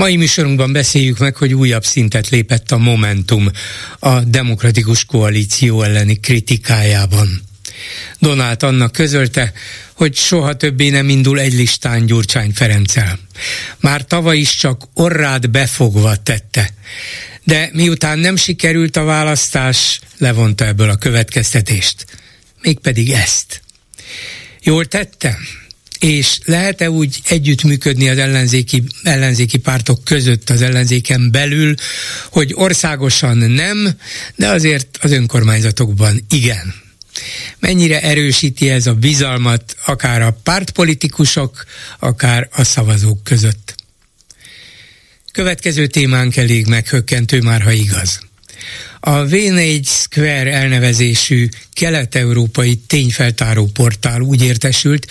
Mai műsorunkban beszéljük meg, hogy újabb szintet lépett a Momentum a demokratikus koalíció elleni kritikájában. Donát annak közölte, hogy soha többé nem indul egy listán Gyurcsány Ferenccel. Már tavaly is csak orrát befogva tette. De miután nem sikerült a választás, levonta ebből a következtetést. Mégpedig ezt. Jól tette? És lehet-e úgy együttműködni az ellenzéki, ellenzéki pártok között az ellenzéken belül, hogy országosan nem, de azért az önkormányzatokban igen. Mennyire erősíti ez a bizalmat akár a pártpolitikusok, akár a szavazók között? Következő témánk elég meghökkentő már, ha igaz. A V4 Square elnevezésű kelet-európai tényfeltáró portál úgy értesült,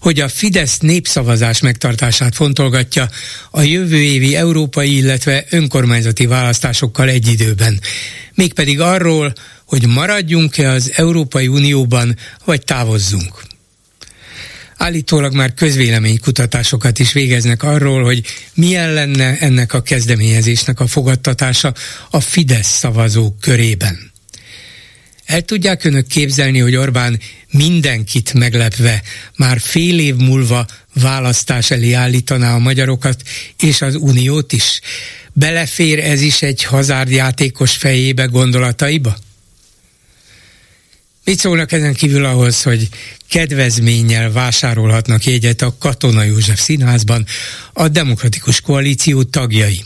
hogy a Fidesz népszavazás megtartását fontolgatja a jövő évi európai, illetve önkormányzati választásokkal egy időben. Mégpedig arról, hogy maradjunk-e az Európai Unióban, vagy távozzunk. Állítólag már közvéleménykutatásokat is végeznek arról, hogy milyen lenne ennek a kezdeményezésnek a fogadtatása a Fidesz szavazók körében. El tudják önök képzelni, hogy Orbán mindenkit meglepve már fél év múlva választás elé állítaná a magyarokat és az uniót is? Belefér ez is egy hazárdjátékos fejébe gondolataiba? Mit szólnak ezen kívül ahhoz, hogy kedvezménnyel vásárolhatnak jegyet a Katona József Színházban a Demokratikus Koalíció tagjai?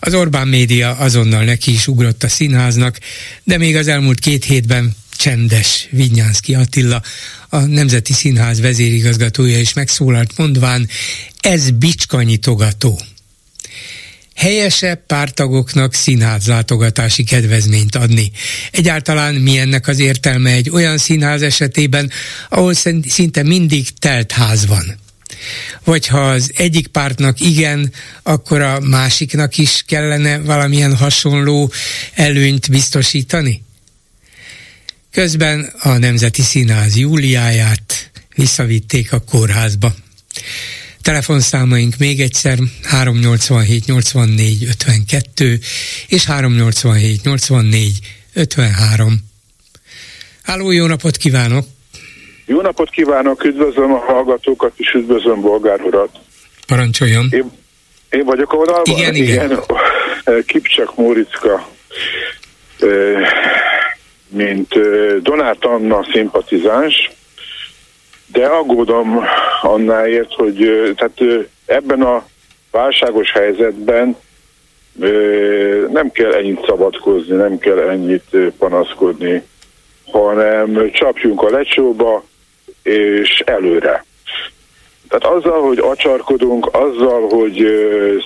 Az Orbán média azonnal neki is ugrott a színháznak, de még az elmúlt két hétben csendes Vinyánszki Attila, a Nemzeti Színház vezérigazgatója is megszólalt mondván, ez bicskanyitogató helyesebb pártagoknak színház látogatási kedvezményt adni. Egyáltalán mi ennek az értelme egy olyan színház esetében, ahol szinte mindig telt ház van. Vagy ha az egyik pártnak igen, akkor a másiknak is kellene valamilyen hasonló előnyt biztosítani? Közben a Nemzeti Színház Júliáját visszavitték a kórházba. Telefonszámaink még egyszer 387 84 52 és 387 84 53. Háló, jó napot kívánok! Jó napot kívánok, üdvözlöm a hallgatókat, és üdvözlöm Bolgár urat. Parancsoljon. Én, én vagyok a vonalban? Igen, igen. igen. Kipcsak Móriczka, mint Donát Anna szimpatizáns, de aggódom annáért, hogy tehát ebben a válságos helyzetben nem kell ennyit szabadkozni, nem kell ennyit panaszkodni, hanem csapjunk a lecsóba, és előre. Tehát azzal, hogy acsarkodunk, azzal, hogy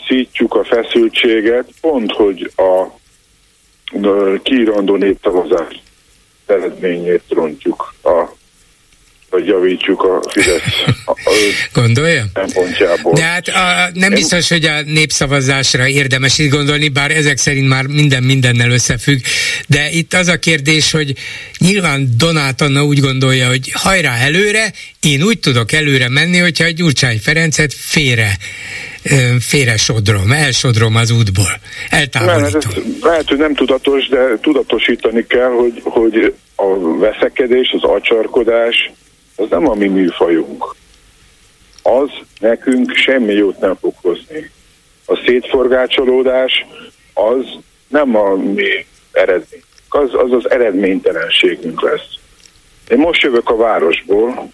szítjuk a feszültséget, pont, hogy a kiírandó néptavazás eredményét rontjuk a hogy javítsuk a Fidesz Gondolja? szempontjából. De hát a, nem biztos, hogy a népszavazásra érdemes itt gondolni, bár ezek szerint már minden mindennel összefügg, de itt az a kérdés, hogy nyilván Donát Anna úgy gondolja, hogy hajrá előre, én úgy tudok előre menni, hogyha a Gyurcsány Ferencet félre félre sodrom, elsodrom az útból, eltávolítom. Nem, lehet, hogy nem tudatos, de tudatosítani kell, hogy, hogy a veszekedés, az acsarkodás, az nem a mi műfajunk. Az nekünk semmi jót nem fog hozni. A szétforgácsolódás az nem a mi eredmény. Az az, az eredménytelenségünk lesz. Én most jövök a városból,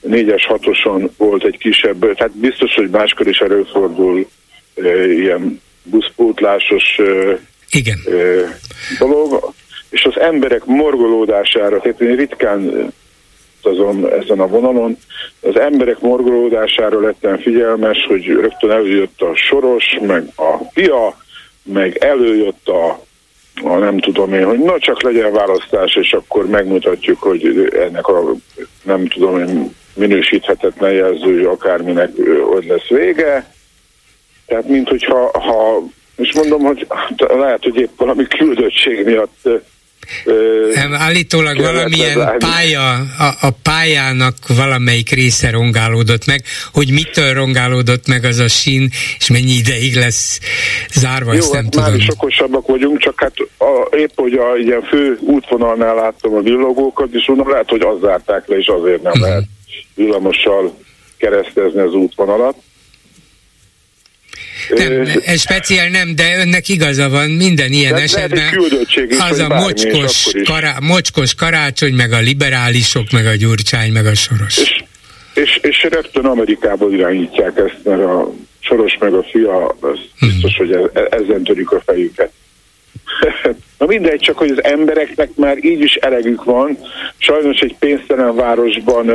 négyes hatoson volt egy kisebb, tehát biztos, hogy máskor is előfordul e, ilyen buszpótlásos e, Igen. E, dolog, és az emberek morgolódására, tehát én ritkán azon, ezen a vonalon. Az emberek morgolódására lettem figyelmes, hogy rögtön előjött a Soros, meg a Pia, meg előjött a, a nem tudom én, hogy na csak legyen választás, és akkor megmutatjuk, hogy ennek a nem tudom én minősíthetetlen jelző akárminek hogy lesz vége. Tehát, mint hogyha ha, és mondom, hogy lehet, hogy épp valami küldöttség miatt állítólag valamilyen pálya, a, a pályának valamelyik része rongálódott meg, hogy mitől rongálódott meg az a sín, és mennyi ideig lesz zárva, Jó, ezt nem hát tudom. már is okosabbak vagyunk, csak hát a, épp, hogy a ilyen fő útvonalnál láttam a villogókat, és onnan lehet, hogy az zárták le, és azért nem uh-huh. lehet villamossal keresztezni az útvonalat. Nem, ez speciál nem, de önnek igaza van, minden ilyen de esetben is, az a mocskos, kará, mocskos karácsony, meg a liberálisok, meg a gyurcsány, meg a soros. És, és, és rögtön Amerikából irányítják ezt, mert a soros meg a fia, az hmm. biztos, hogy e, e, ezen törik a fejüket. Na mindegy, csak hogy az embereknek már így is elegük van. Sajnos egy pénztelen városban,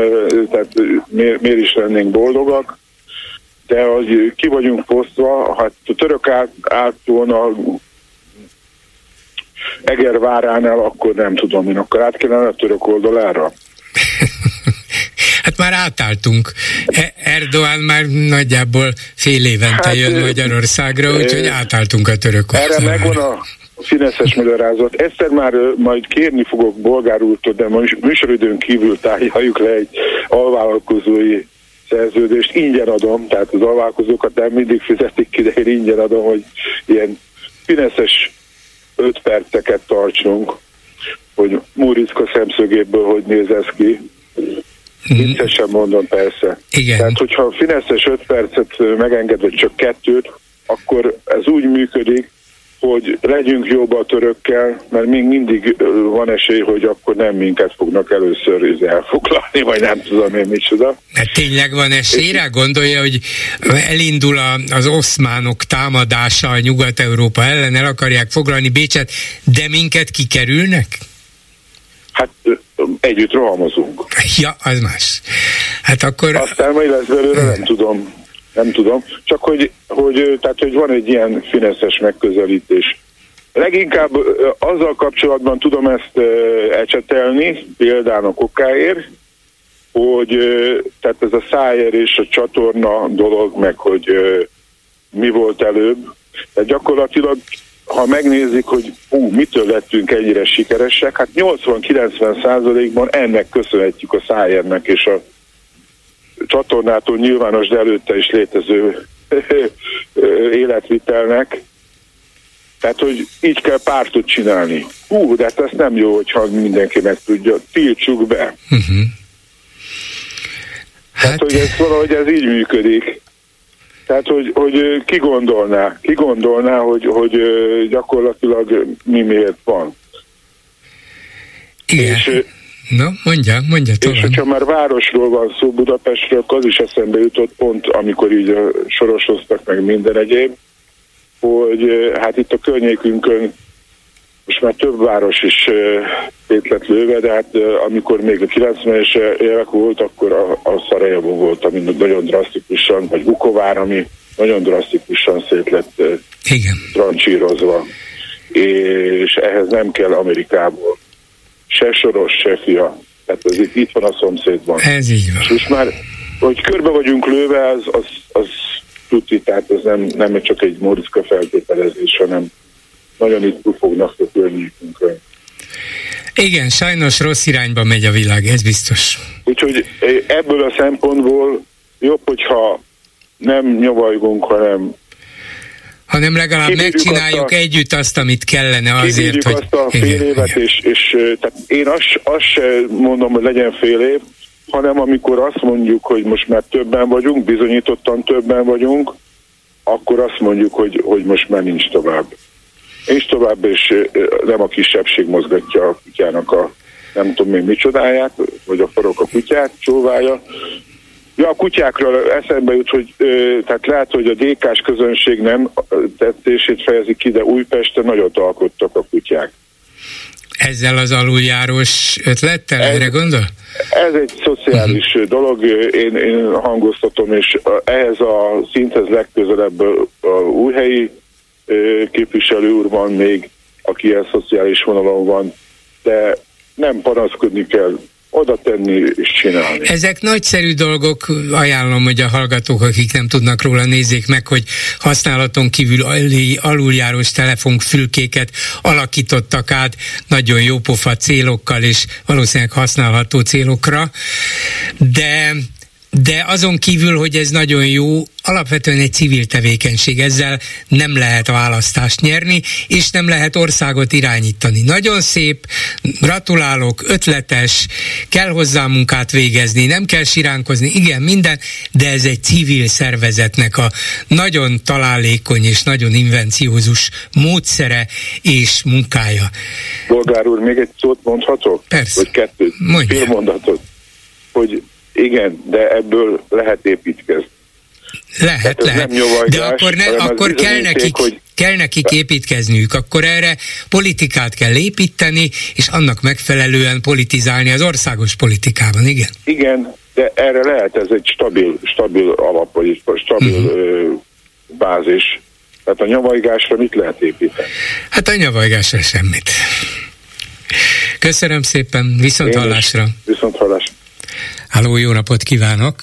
tehát miért, miért is lennénk boldogak, de hogy ki vagyunk posztva, hát a török át, át volna Egerváránál, akkor nem tudom én, akkor át kellene a török oldalára. Hát már átálltunk. E- Erdoğan már nagyjából fél évente hát, jön Magyarországra, úgyhogy átálltunk a török Erre oldalára. megvan a színeszes magyarázat. Egyszer már majd kérni fogok bolgárultól, de most műsoridőn kívül tárgyaljuk le egy alvállalkozói szerződést, ingyen adom, tehát az alvállalkozókat nem mindig fizetik ki, de én ingyen adom, hogy ilyen fineszes öt perceket tartsunk, hogy Múricka szemszögéből hogy néz ez ki. Mhm. Viccesen mondom persze. Igen. Tehát, hogyha fineszes öt percet megenged, vagy csak kettőt, akkor ez úgy működik, hogy legyünk jobb a törökkel, mert még mindig van esély, hogy akkor nem minket fognak először elfoglalni, vagy nem tudom én micsoda. Mert tényleg van esélyre? Gondolja, hogy elindul az oszmánok támadása a Nyugat-Európa ellen, el akarják foglalni Bécset, de minket kikerülnek? Hát együtt rohamozunk. Ja, az más. Hát akkor... Aztán majd lesz belőle, nem tudom nem tudom, csak hogy, hogy, tehát, hogy van egy ilyen fineszes megközelítés. Leginkább azzal kapcsolatban tudom ezt ecsetelni, például a kokáért, hogy tehát ez a szájer és a csatorna dolog, meg hogy mi volt előbb. Tehát gyakorlatilag, ha megnézik, hogy hú, mitől lettünk ennyire sikeresek, hát 80-90 százalékban ennek köszönhetjük a szájernek és a csatornától nyilvános, de előtte is létező életvitelnek. Tehát, hogy így kell pártot csinálni. Hú, de hát ez nem jó, hogyha mindenki meg tudja. Tiltsuk be. Uh-huh. Hát... Tehát, hogy ez valahogy ez így működik. Tehát, hogy, hogy ki gondolná, ki gondolná, hogy, hogy gyakorlatilag mi miért van. Igen. És Na, mondja, mondja tovább. És hogyha már városról van szó Budapestről, az is eszembe jutott pont, amikor így sorosoztak meg minden egyéb, hogy hát itt a környékünkön most már több város is szét lett lőve, de hát amikor még a 90-es évek volt, akkor a, a Szarajevó volt, ami nagyon drasztikusan, vagy Vukovár, ami nagyon drasztikusan szét lett Igen. trancsírozva. És ehhez nem kell Amerikából se soros, se fia. Tehát ez itt, itt van a szomszédban. Ez így van. És már, hogy körbe vagyunk lőve, az, az, az tuti, tehát ez nem, nem csak egy Moriszka feltételezés, hanem nagyon itt fognak a környékünkön. Igen, sajnos rossz irányba megy a világ, ez biztos. Úgyhogy ebből a szempontból jobb, hogyha nem nyavajgunk, hanem hanem legalább Kibírjuk megcsináljuk azt a, együtt azt, amit kellene azért, hogy... azt a fél igen, évet, igen. és, és tehát én azt, azt mondom, hogy legyen fél év, hanem amikor azt mondjuk, hogy most már többen vagyunk, bizonyítottan többen vagyunk, akkor azt mondjuk, hogy, hogy most már nincs tovább. Nincs tovább, és nem a kisebbség mozgatja a kutyának a nem tudom még micsodáját, vagy a farok a kutyát csóválja, Ja, a kutyákról eszembe jut, hogy ö, tehát lehet, hogy a DK-s közönség nem tettését fejezik ki, de Újpesten nagyot alkottak a kutyák. Ezzel az aluljárós ötlettel, ez, erre gondol? Ez egy szociális uh-huh. dolog, én, én hangoztatom, és ehhez a szinthez legközelebb a újhelyi képviselő úr van még, aki a szociális vonalon van, de nem panaszkodni kell, oda tenni és csinálni. Ezek nagyszerű dolgok, ajánlom, hogy a hallgatók, akik nem tudnak róla, nézzék meg, hogy használaton kívül aluljárós telefonfülkéket alakítottak át nagyon jópofa célokkal és valószínűleg használható célokra, de de azon kívül, hogy ez nagyon jó, alapvetően egy civil tevékenység, ezzel nem lehet választást nyerni, és nem lehet országot irányítani. Nagyon szép, gratulálok, ötletes, kell hozzá munkát végezni, nem kell siránkozni, igen, minden, de ez egy civil szervezetnek a nagyon találékony és nagyon invenciózus módszere és munkája. Bolgár úr, még egy szót mondhatok? Persze. Vagy kettőt? Mondja. Fél mondatot. Hogy igen, de ebből lehet építkezni. Lehet, lehet. Nyomajgás, de akkor, ne, akkor kell, nekik, hogy... kell nekik építkezniük, akkor erre politikát kell építeni, és annak megfelelően politizálni az országos politikában, igen? Igen, de erre lehet ez egy stabil, stabil alap, vagy stabil uh-huh. ö, bázis. Tehát a nyavajgásra mit lehet építeni? Hát a nyavajgásra semmit. Köszönöm szépen, viszont hallásra. Viszont hallásra. Háló, jó napot kívánok!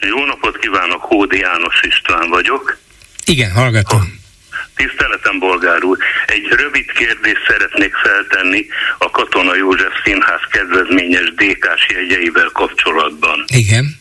Jó napot kívánok, Hódi János István vagyok. Igen, hallgatom. Tiszteletem, bolgár úr. Egy rövid kérdést szeretnék feltenni a Katona József Színház kedvezményes DK-s jegyeivel kapcsolatban. Igen.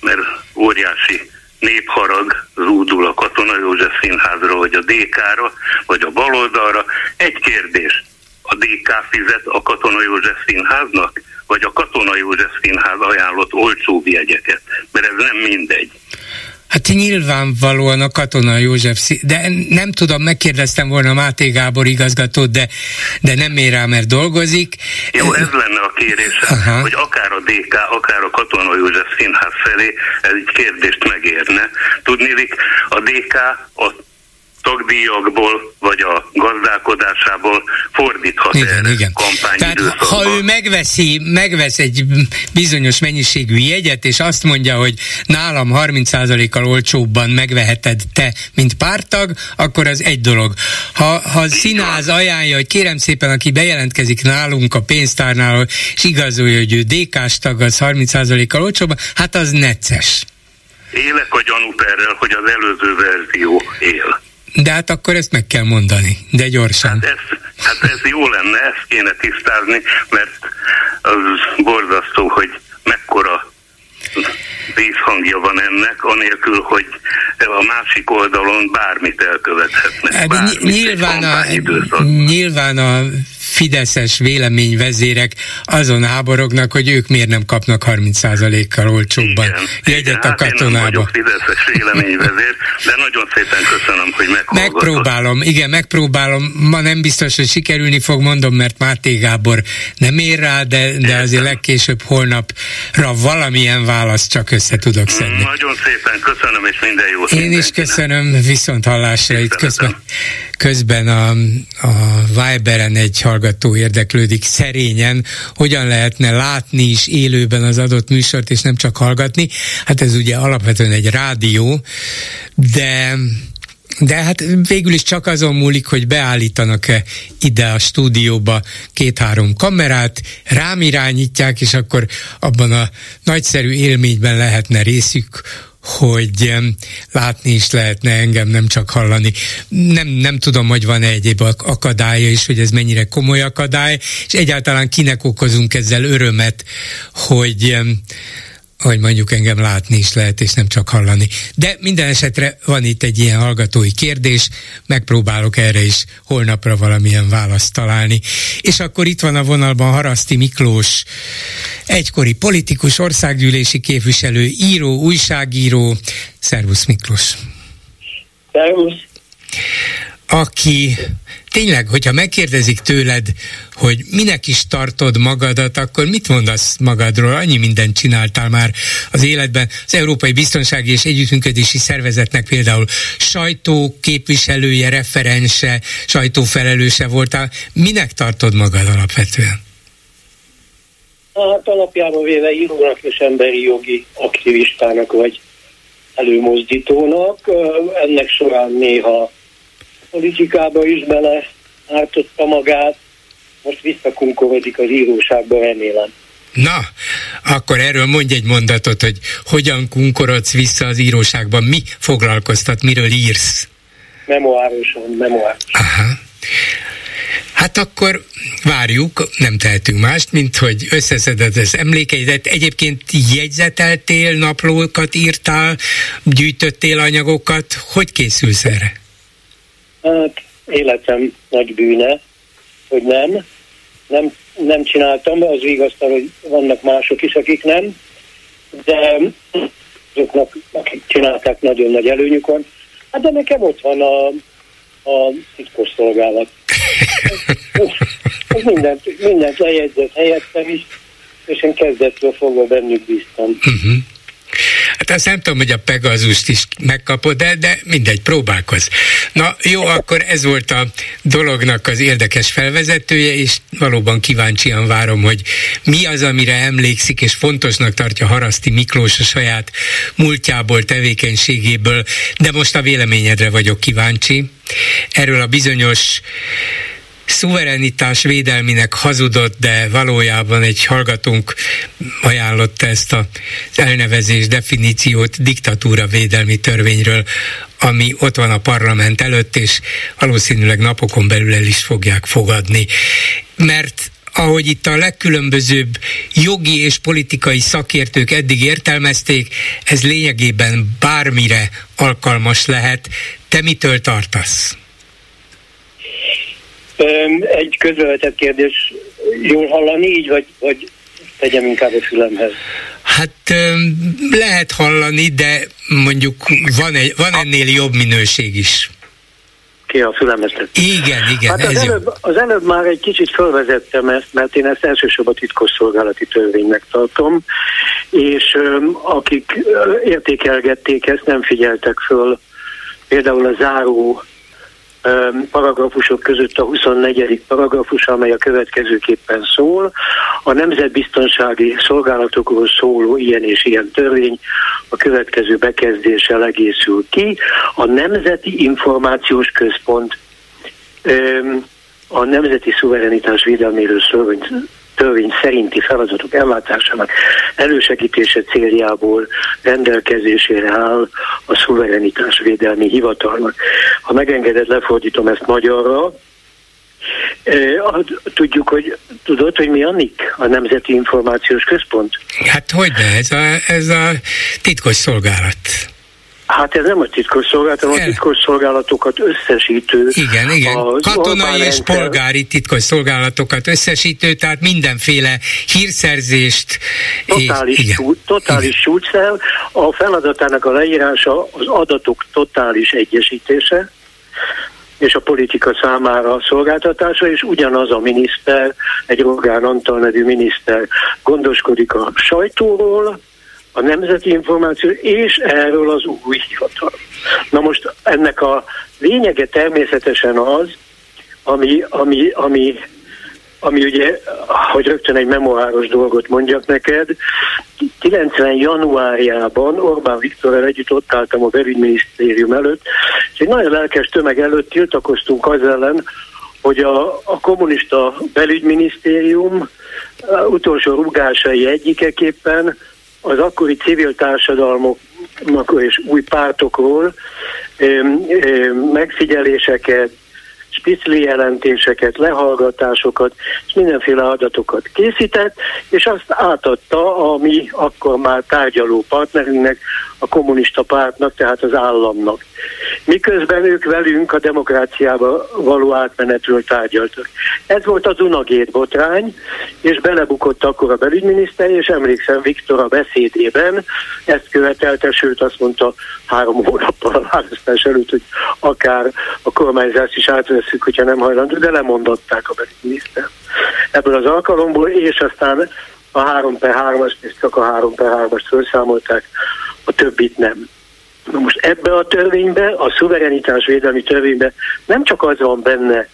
Mert óriási népharag zúdul a Katona József Színházra, vagy a DK-ra, vagy a baloldalra. Egy kérdés. A DK fizet a Katona József Színháznak? Vagy a Katona József Színház ajánlott olcsó jegyeket, mert ez nem mindegy. Hát nyilvánvalóan a Katona József, de nem tudom, megkérdeztem volna Máté Gábor igazgatót, de, de nem ér rá, mert dolgozik. Jó, ez lenne a kérésem, Aha. hogy akár a DK, akár a Katona József Színház felé ez egy kérdést megérne. Tudnélik, a DK a tagdíjakból, vagy a gazdálkodásából fordíthat igen, erre igen. Tehát ha ő megveszi, megvesz egy bizonyos mennyiségű jegyet, és azt mondja, hogy nálam 30%-kal olcsóbban megveheted te, mint pártag, akkor az egy dolog. Ha, ha színáz ajánlja, hogy kérem szépen, aki bejelentkezik nálunk a pénztárnál, és igazolja, hogy ő DK-s tag, az 30%-kal olcsóban, hát az necces. Élek a gyanút erről, hogy az előző verzió él. De hát akkor ezt meg kell mondani, de gyorsan. Hát ez, hát ez jó lenne, ezt kéne tisztázni, mert az borzasztó, hogy mekkora vízhangja van ennek, anélkül, hogy a másik oldalon bármit elkövethetnek. Hát bármit nyilván, a, nyilván a fideszes véleményvezérek azon háborognak, hogy ők miért nem kapnak 30%-kal olcsóbban igen, jegyet igen, a katonába. Hát én nem fideszes véleményvezér, de nagyon szépen köszönöm, hogy meghallgatott. Megpróbálom, igen, megpróbálom. Ma nem biztos, hogy sikerülni fog, mondom, mert Máté Gábor nem ér rá, de, de azért legkésőbb holnapra valamilyen választ csak össze tudok szedni. Nagyon szépen köszönöm, és minden jó Én is köszönöm, viszont hallásra itt közben, közben a, a Viberen egy hallgató érdeklődik szerényen, hogyan lehetne látni is élőben az adott műsort, és nem csak hallgatni. Hát ez ugye alapvetően egy rádió, de de hát végül is csak azon múlik, hogy beállítanak-e ide a stúdióba két-három kamerát, rám irányítják, és akkor abban a nagyszerű élményben lehetne részük, hogy látni is lehetne engem, nem csak hallani. Nem, nem tudom, hogy van-e egyéb akadálya is, hogy ez mennyire komoly akadály, és egyáltalán kinek okozunk ezzel örömet, hogy hogy mondjuk engem látni is lehet, és nem csak hallani. De minden esetre van itt egy ilyen hallgatói kérdés, megpróbálok erre is holnapra valamilyen választ találni. És akkor itt van a vonalban Haraszti Miklós, egykori politikus, országgyűlési képviselő, író, újságíró. Szervusz Miklós! Szervusz! Aki tényleg, hogyha megkérdezik tőled, hogy minek is tartod magadat, akkor mit mondasz magadról? Annyi mindent csináltál már az életben. Az Európai Biztonsági és Együttműködési Szervezetnek például sajtó képviselője, referense, sajtófelelőse voltál. Minek tartod magad alapvetően? Hát alapjában véve írónak és emberi jogi aktivistának vagy előmozdítónak. Ennek során néha politikába is bele ártotta magát, most visszakunkorodik az íróságba, remélem. Na, akkor erről mondj egy mondatot, hogy hogyan kunkorodsz vissza az íróságban, mi foglalkoztat, miről írsz? Memoárosan, memoárosan. Aha. Hát akkor várjuk, nem tehetünk mást, mint hogy összeszeded az emlékeidet. Egyébként jegyzeteltél, naplókat írtál, gyűjtöttél anyagokat. Hogy készülsz erre? Hát életem nagy bűne, hogy nem. Nem, nem csináltam, az vigasztal, hogy vannak mások is, akik nem, de azoknak, akik csinálták, nagyon nagy előnyük van. Hát de nekem ott van a, a titkos szolgálat. Mindent, mindent lejegyzett helyettem is, és én kezdettől fogva bennük bíztam. Uh-huh. Hát azt nem tudom, hogy a Pegazust is megkapod, de, de mindegy, próbálkoz. Na jó, akkor ez volt a dolognak az érdekes felvezetője, és valóban kíváncsian várom, hogy mi az, amire emlékszik, és fontosnak tartja Haraszti Miklós a saját múltjából, tevékenységéből, de most a véleményedre vagyok kíváncsi. Erről a bizonyos szuverenitás védelminek hazudott, de valójában egy hallgatónk ajánlotta ezt az elnevezés definíciót diktatúra védelmi törvényről, ami ott van a parlament előtt, és valószínűleg napokon belül el is fogják fogadni. Mert ahogy itt a legkülönbözőbb jogi és politikai szakértők eddig értelmezték, ez lényegében bármire alkalmas lehet. Te mitől tartasz? Egy közvetett kérdés, jól hallani így, vagy, vagy tegyem inkább a fülemhez? Hát lehet hallani, de mondjuk van, egy, van ennél jobb minőség is. Ki a fülemhez Igen, igen, hát az, ez előbb, az előbb már egy kicsit felvezettem ezt, mert én ezt elsősorban titkos szolgálati törvénynek tartom, és akik értékelgették ezt, nem figyeltek föl például a záró paragrafusok között a 24. paragrafus, amely a következőképpen szól. A nemzetbiztonsági szolgálatokról szóló ilyen és ilyen törvény a következő bekezdéssel egészül ki. A Nemzeti Információs Központ a nemzeti szuverenitás védelméről szóló törvény szerinti feladatok ellátásának elősegítése céljából rendelkezésére áll a szuverenitás védelmi hivatalnak. Ha megengeded, lefordítom ezt magyarra, Tudjuk, hogy tudod, hogy mi a a Nemzeti Információs Központ? Hát hogy de, ez a, ez a titkos szolgálat. Hát ez nem a titkos szolgálat, hanem a titkos szolgálatokat összesítő. Igen, igen. Katonai és polgári titkos szolgálatokat összesítő, tehát mindenféle hírszerzést. Totális, és, igen. totális súcsel. A feladatának a leírása az adatok totális egyesítése, és a politika számára a szolgáltatása, és ugyanaz a miniszter, egy Rogán Antal nevű miniszter gondoskodik a sajtóról, a nemzeti információ és erről az új hivatal. Na most ennek a lényege természetesen az, ami, ami, ami, ami ugye, hogy rögtön egy memoáros dolgot mondjak neked, 90 januárjában Orbán Viktorral együtt ott álltam a belügyminisztérium előtt, és egy nagyon lelkes tömeg előtt tiltakoztunk az ellen, hogy a, a kommunista belügyminisztérium utolsó rugásai egyikeképpen az akkori civil társadalmok és új pártokról megfigyeléseket, spicli jelentéseket, lehallgatásokat és mindenféle adatokat készített, és azt átadta a mi akkor már tárgyaló partnerünknek, a kommunista pártnak, tehát az államnak. Miközben ők velünk a demokráciába való átmenetről tárgyaltak. Ez volt a Dunagét botrány, és belebukott akkor a belügyminiszter, és emlékszem Viktor a beszédében ezt követelte, sőt azt mondta három hónappal a választás előtt, hogy akár a kormányzást is átveszük, hogyha nem hajlandó, de lemondották a belügyminiszter. Ebből az alkalomból, és aztán a 3 per 3-as, és csak a 3 per 3-as felszámolták, a többit nem. Na most ebbe a törvénybe, a szuverenitás védelmi törvénybe nem csak az van benne,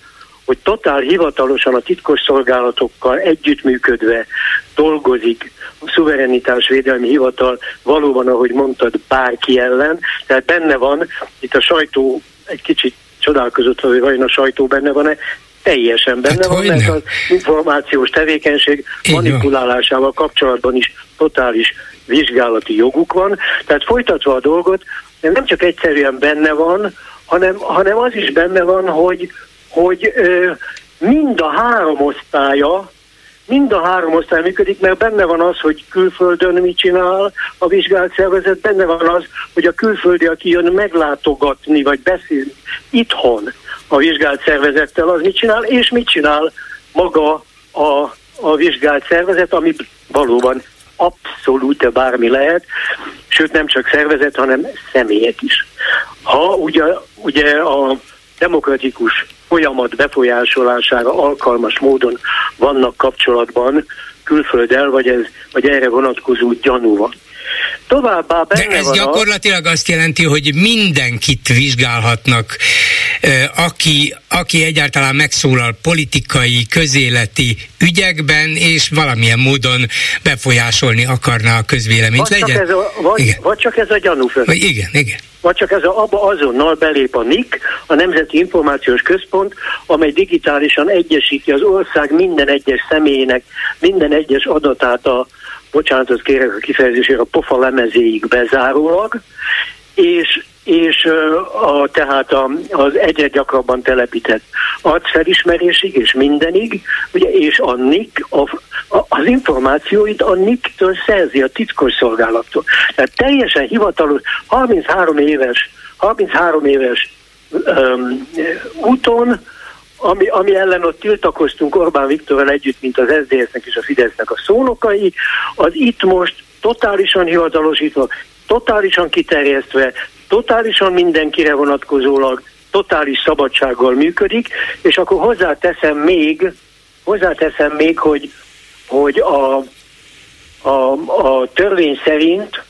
hogy totál hivatalosan a titkos szolgálatokkal együttműködve dolgozik a szuverenitás védelmi hivatal valóban, ahogy mondtad, bárki ellen. Tehát benne van, itt a sajtó egy kicsit csodálkozott, hogy vajon a sajtó benne van-e, teljesen benne hát van, mert az információs tevékenység Így manipulálásával kapcsolatban is totális vizsgálati joguk van. Tehát folytatva a dolgot, nem csak egyszerűen benne van, hanem, hanem az is benne van, hogy, hogy mind a három osztálya mind a három osztály működik, mert benne van az, hogy külföldön mit csinál a vizsgált szervezet, benne van az, hogy a külföldi, aki jön meglátogatni, vagy beszélni itthon a vizsgált szervezettel, az mit csinál, és mit csinál maga a, a vizsgált szervezet, ami valóban abszolút bármi lehet, sőt nem csak szervezet, hanem személyek is. Ha ugye, ugye a demokratikus folyamat befolyásolására alkalmas módon vannak kapcsolatban külfölddel, vagy, ez, vagy erre vonatkozó gyanú van. Továbbá benne De ez van gyakorlatilag a... azt jelenti, hogy mindenkit vizsgálhatnak, aki, aki egyáltalán megszólal politikai, közéleti ügyekben, és valamilyen módon befolyásolni akarná a közvéleményt. Vagy, Legyen? Csak, ez a, vagy, igen. vagy csak ez a gyanú föl. Igen, igen vagy csak ez a, abba azonnal belép a NIK, a Nemzeti Információs Központ, amely digitálisan egyesíti az ország minden egyes személyének, minden egyes adatát a, bocsánatot kérek a kifejezésére, a pofa lemezéig bezárólag, és, és a, tehát a, az egyre gyakrabban telepített arcfelismerésig és mindenig, ugye, és a NIK, a, a, az információit a NIK-től szerzi, a titkos szolgálattól. Tehát teljesen hivatalos, 33 éves, 33 éves um, úton ami, ami ellen ott tiltakoztunk Orbán Viktorral együtt, mint az SZDSZ-nek és a Fidesznek a szónokai, az itt most totálisan hivatalosítva, totálisan kiterjesztve, totálisan mindenkire vonatkozólag, totális szabadsággal működik, és akkor hozzáteszem még, hozzáteszem még, hogy, hogy a, a, a törvény szerint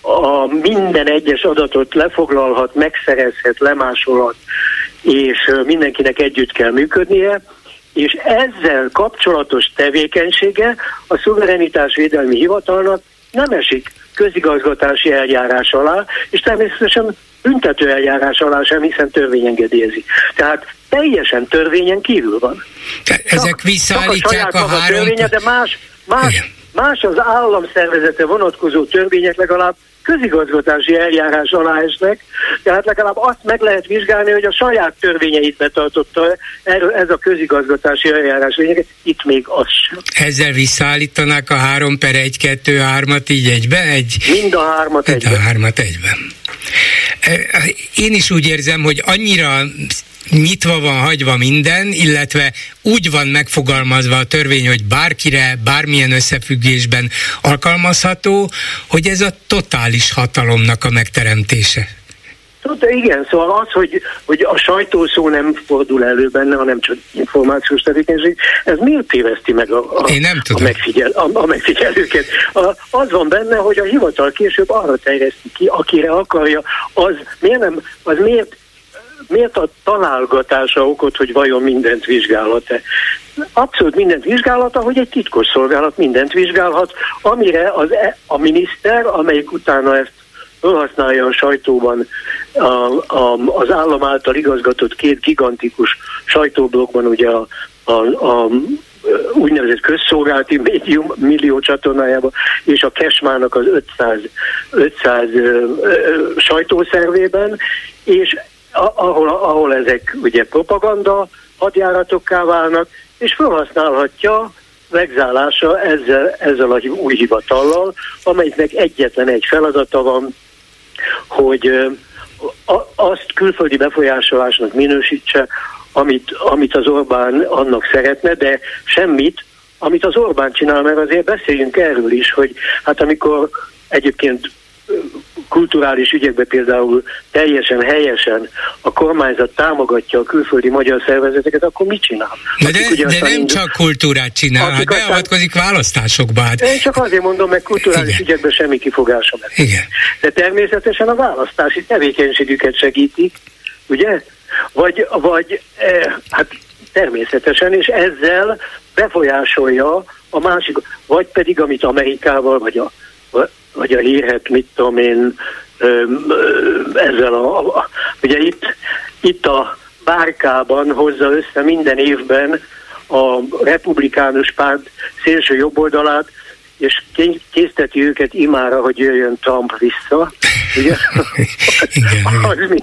a minden egyes adatot lefoglalhat, megszerezhet, lemásolhat, és mindenkinek együtt kell működnie, és ezzel kapcsolatos tevékenysége a szuverenitásvédelmi hivatalnak nem esik közigazgatási eljárás alá, és természetesen büntető eljárás alá sem, hiszen törvény engedélyezi. Tehát teljesen törvényen kívül van. Ezek visszaállítják a, a három... Törvénye, de más, más, más az államszervezete vonatkozó törvények legalább közigazgatási eljárás alá esnek, tehát legalább azt meg lehet vizsgálni, hogy a saját törvényeit betartotta ez a közigazgatási eljárás lényeget, itt még az sem. Ezzel visszaállítanák a 3 per 1, 2, 3-at így egybe? Egy... Mind a hármat egyben. A hármat egyben. Én is úgy érzem, hogy annyira nyitva van hagyva minden, illetve úgy van megfogalmazva a törvény, hogy bárkire, bármilyen összefüggésben alkalmazható, hogy ez a totális hatalomnak a megteremtése. Tudta, igen, szóval az, hogy, hogy a sajtószó nem fordul elő benne, hanem csak információs tevékenység, ez miért téveszti meg a, a, Én nem tudom. a, megfigyel, a, a megfigyelőket? A, az van benne, hogy a hivatal később arra terjeszti ki, akire akarja, az miért nem, az miért miért a találgatása okot, hogy vajon mindent vizsgálhat-e? Abszolút mindent vizsgálhat, ahogy egy titkos szolgálat mindent vizsgálhat, amire az, e, a miniszter, amelyik utána ezt felhasználja a sajtóban a, a, az állam által igazgatott két gigantikus sajtóblogban, ugye a, a, a úgynevezett közszolgálati médium millió csatornájában, és a Kesmának az 500, 500 ö, ö, sajtószervében, és ahol, ahol ezek ugye propaganda hadjáratokká válnak, és felhasználhatja megzálása ezzel, ezzel a új hivatallal, amelynek egyetlen egy feladata van, hogy azt külföldi befolyásolásnak minősítse, amit, amit az Orbán annak szeretne, de semmit, amit az Orbán csinál, mert azért beszéljünk erről is, hogy hát amikor egyébként kulturális ügyekben például teljesen helyesen a kormányzat támogatja a külföldi magyar szervezeteket, akkor mit csinál? De, de, de nem csak kultúrát csinál, hát beavatkozik választásokba. Hát. Én csak azért mondom, meg kulturális Igen. ügyekben semmi kifogása meg. Igen. De természetesen a választási tevékenységüket segítik, ugye? Vagy, vagy eh, hát természetesen, és ezzel befolyásolja a másik, vagy pedig amit Amerikával, vagy a vagy a hírhet, mit tudom én, ezzel a, a ugye itt, itt a bárkában hozza össze minden évben a republikánus párt szélső jobboldalát, és készteti őket imára, hogy jöjjön Trump vissza. Ugye? Igen,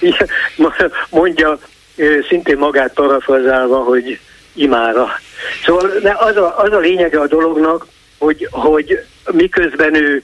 igen. mondja szintén magát parafrazálva, hogy imára. Szóval az a, az a lényege a dolognak, hogy, hogy miközben ő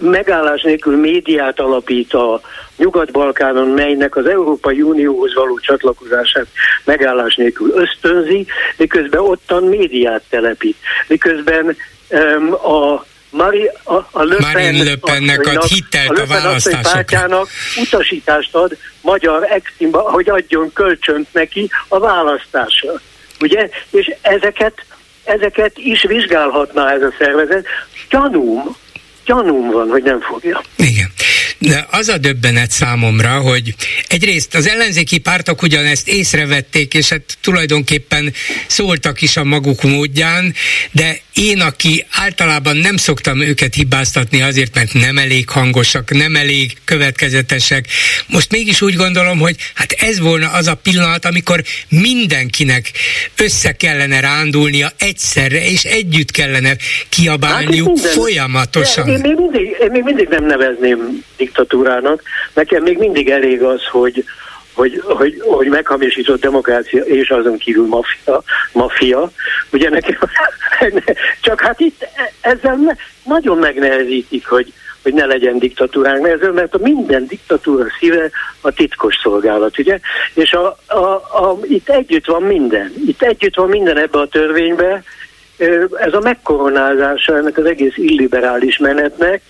megállás nélkül médiát alapít a Nyugat-Balkánon, melynek az Európai Unióhoz való csatlakozását megállás nélkül ösztönzi, miközben ottan médiát telepít. Miközben um, a Mari, a, a Pen, Le Pennek ad hitelt a, a választásokra. utasítást ad magyar eximba, hogy adjon kölcsönt neki a választásra. Ugye? És ezeket, ezeket is vizsgálhatná ez a szervezet. Gyanúm, gyanúm van, hogy nem fogja. Igen. Az a döbbenet számomra, hogy egyrészt az ellenzéki pártok ugyanezt észrevették, és hát tulajdonképpen szóltak is a maguk módján, de én, aki általában nem szoktam őket hibáztatni azért, mert nem elég hangosak, nem elég következetesek, most mégis úgy gondolom, hogy hát ez volna az a pillanat, amikor mindenkinek össze kellene rándulnia egyszerre, és együtt kellene kiabálniuk hát folyamatosan. Én, még mindig, én még mindig nem nevezném diktatúrának. Nekem még mindig elég az, hogy hogy, hogy, hogy meghamisított demokrácia, és azon kívül maffia, maffia. Ugye nekem, csak hát itt ezzel nagyon megnehezítik, hogy, hogy ne legyen diktatúránk, ezzel, mert a minden diktatúra szíve a titkos szolgálat, ugye? És a, a, a, itt együtt van minden. Itt együtt van minden ebbe a törvénybe. Ez a megkoronázása ennek az egész illiberális menetnek,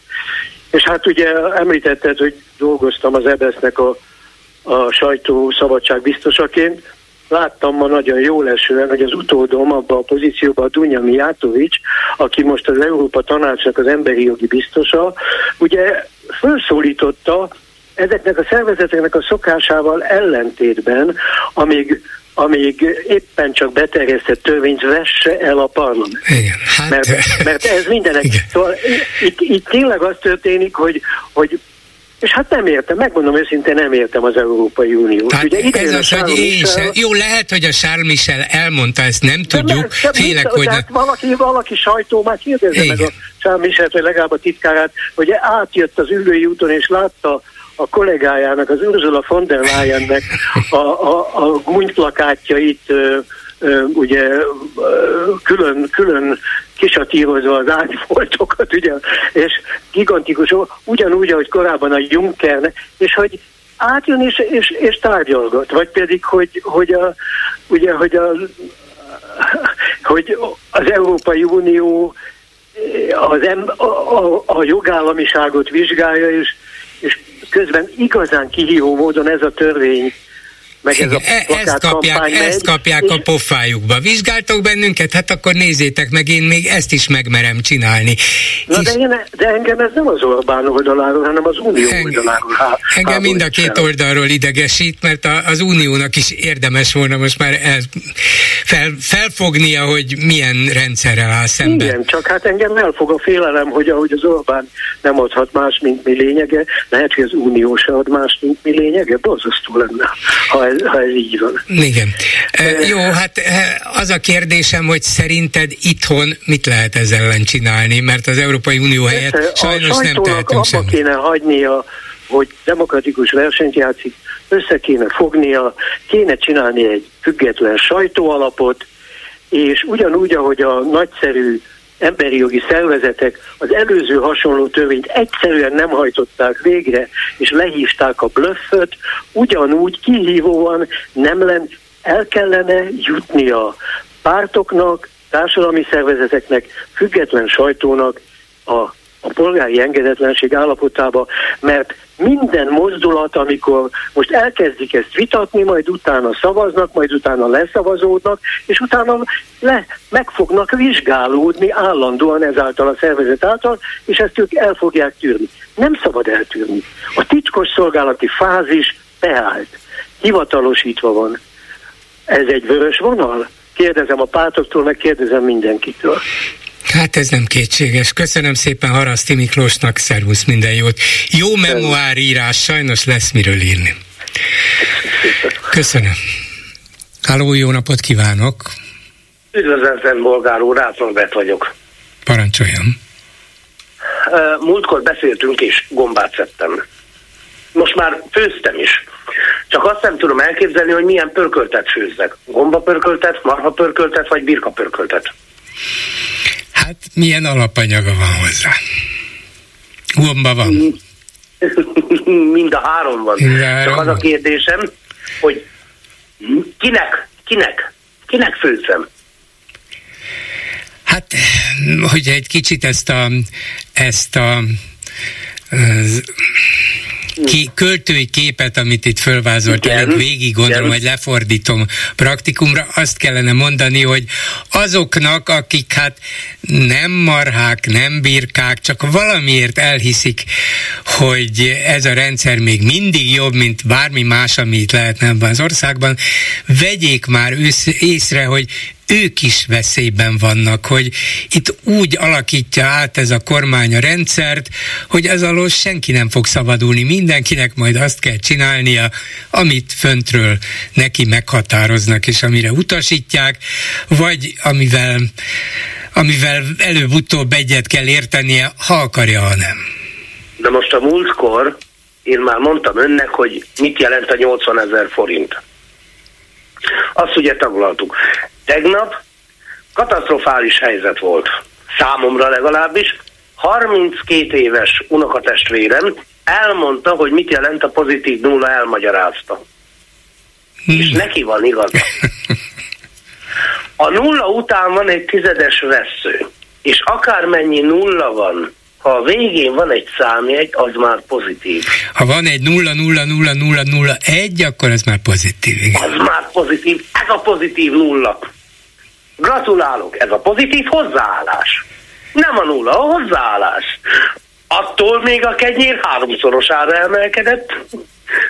és hát ugye említetted, hogy dolgoztam az EBSZ-nek a, a sajtó szabadság biztosaként. Láttam ma nagyon jól esően, hogy az utódom abban a pozícióban a Dunja Mijatovics, aki most az Európa Tanácsnak az emberi jogi biztosa, ugye felszólította ezeknek a szervezeteknek a szokásával ellentétben, amíg amíg éppen csak beterjesztett törvényt vesse el a parlament. Igen, hát... mert, mert ez mindenek. Igen. Szóval itt, itt tényleg az történik, hogy, hogy és hát nem értem, megmondom őszintén, nem értem az Európai Uniót. Hát Ugye ez az, hogy én sem. Jó, lehet, hogy a Charles Michel elmondta, ezt nem tudjuk. De, de Félek, hogy... Ne... valaki, valaki sajtó már kérdezze meg a Charles Michel, vagy legalább a titkárát, hogy átjött az ülői úton, és látta a kollégájának, az Ursula von der Leyennek a, a, a gúnyplakátjait ö, ö, ugye ö, külön, külön kisatírozva az ágyfoltokat, ugye, és gigantikus, ugyanúgy, ahogy korábban a Juncker, és hogy átjön és, és, és tárgyalgat, vagy pedig, hogy, hogy a, ugye, hogy a, hogy az Európai Unió az em, a, a, a jogállamiságot vizsgálja, és, és közben igazán kihívó módon ez a törvény meg ez a e- ezt kapják, megy, ezt kapják és... a pofájukba. Vizsgáltok bennünket? Hát akkor nézzétek meg, én még ezt is megmerem csinálni. Na és... de, én, de engem ez nem az Orbán oldaláról, hanem az Unió Enge, oldaláról. Há, engem mind a két oldalról idegesít, mert a, az Uniónak is érdemes volna most már el, fel, felfognia, hogy milyen rendszerrel áll szemben. Igen, csak hát engem elfog a félelem, hogy ahogy az Orbán nem adhat más, mint mi lényege, lehet, hogy az Unió se ad más, mint mi lényege, borzasztó lenne, ha ez ha ez így van. Igen. E, jó, hát az a kérdésem, hogy szerinted itthon mit lehet ezzel ellen csinálni, mert az Európai Unió helyett Persze, sajnos nem tehetünk semmit. kéne hagynia, hogy demokratikus versenyt játszik, össze kéne fognia, kéne csinálni egy független sajtóalapot, és ugyanúgy, ahogy a nagyszerű emberi jogi szervezetek az előző hasonló törvényt egyszerűen nem hajtották végre, és lehívták a blöfföt, ugyanúgy kihívóan nem len, el kellene jutni a pártoknak, társadalmi szervezeteknek, független sajtónak a a polgári engedetlenség állapotába, mert minden mozdulat, amikor most elkezdik ezt vitatni, majd utána szavaznak, majd utána leszavazódnak, és utána le, meg fognak vizsgálódni állandóan ezáltal a szervezet által, és ezt ők el fogják tűrni. Nem szabad eltűrni. A titkos szolgálati fázis beállt. Hivatalosítva van. Ez egy vörös vonal? Kérdezem a pártoktól, meg kérdezem mindenkitől. Hát ez nem kétséges. Köszönöm szépen Haraszti Miklósnak, szervusz, minden jót. Jó memoárírás, sajnos lesz miről írni. Köszönöm. Háló, jó napot kívánok! Üdvözletem, bolgár úr, Rátonvet vagyok. Parancsoljon. Múltkor beszéltünk és gombát szedtem. Most már főztem is. Csak azt nem tudom elképzelni, hogy milyen pörköltet főzzek. Gomba pörköltet, marha pörköltet, vagy birka pörköltet. Hát milyen alapanyaga van hozzá? Gomba van. Mind a három van. Mind Csak az a kérdésem, hogy kinek, kinek, kinek főzzem? Hát, hogy egy kicsit ezt a, ezt a ki, költői képet, amit itt fölvázolt, elég végig gondolom, hogy lefordítom praktikumra, azt kellene mondani, hogy azoknak, akik hát nem marhák, nem birkák, csak valamiért elhiszik, hogy ez a rendszer még mindig jobb, mint bármi más, ami itt lehetne ebben az országban, vegyék már észre, hogy ők is veszélyben vannak, hogy itt úgy alakítja át ez a kormány a rendszert, hogy ez alól senki nem fog szabadulni, mindenkinek majd azt kell csinálnia, amit föntről neki meghatároznak, és amire utasítják, vagy amivel, amivel előbb-utóbb egyet kell értenie, ha akarja, ha nem. De most a múltkor én már mondtam önnek, hogy mit jelent a 80 ezer forint. Azt ugye taglaltuk. Tegnap katasztrofális helyzet volt. Számomra legalábbis. 32 éves unokatestvérem elmondta, hogy mit jelent a pozitív nulla, elmagyarázta. Hmm. És neki van igaza. A nulla után van egy tizedes vesző, és akármennyi nulla van, ha a végén van egy számjegy, az már pozitív. Ha van egy 0 0 0 0 0 1, akkor ez már pozitív. Igen. Az már pozitív. Ez a pozitív nulla. Gratulálok, ez a pozitív hozzáállás. Nem a nulla, a hozzáállás. Attól még a kenyér háromszorosára emelkedett,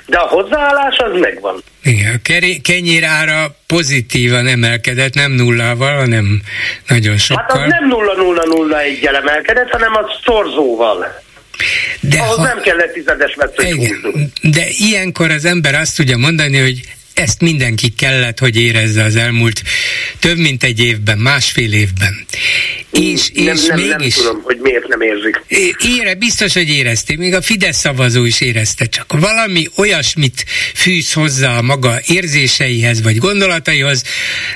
de a hozzáállás az megvan. Igen, a kenyér ára pozitívan emelkedett, nem nullával, hanem nagyon sokkal. Hát az nem nulla nulla nulla egyel emelkedett, hanem a szorzóval. De Ahhoz ha... nem kellett tizedes Igen, De ilyenkor az ember azt tudja mondani, hogy ezt mindenki kellett, hogy érezze az elmúlt több mint egy évben, másfél évben. És, és nem, mégis... Nem tudom, hogy miért nem érzik. Ére, biztos, hogy érezték. Még a Fidesz szavazó is érezte. Csak valami olyasmit fűz hozzá a maga érzéseihez, vagy gondolataihoz,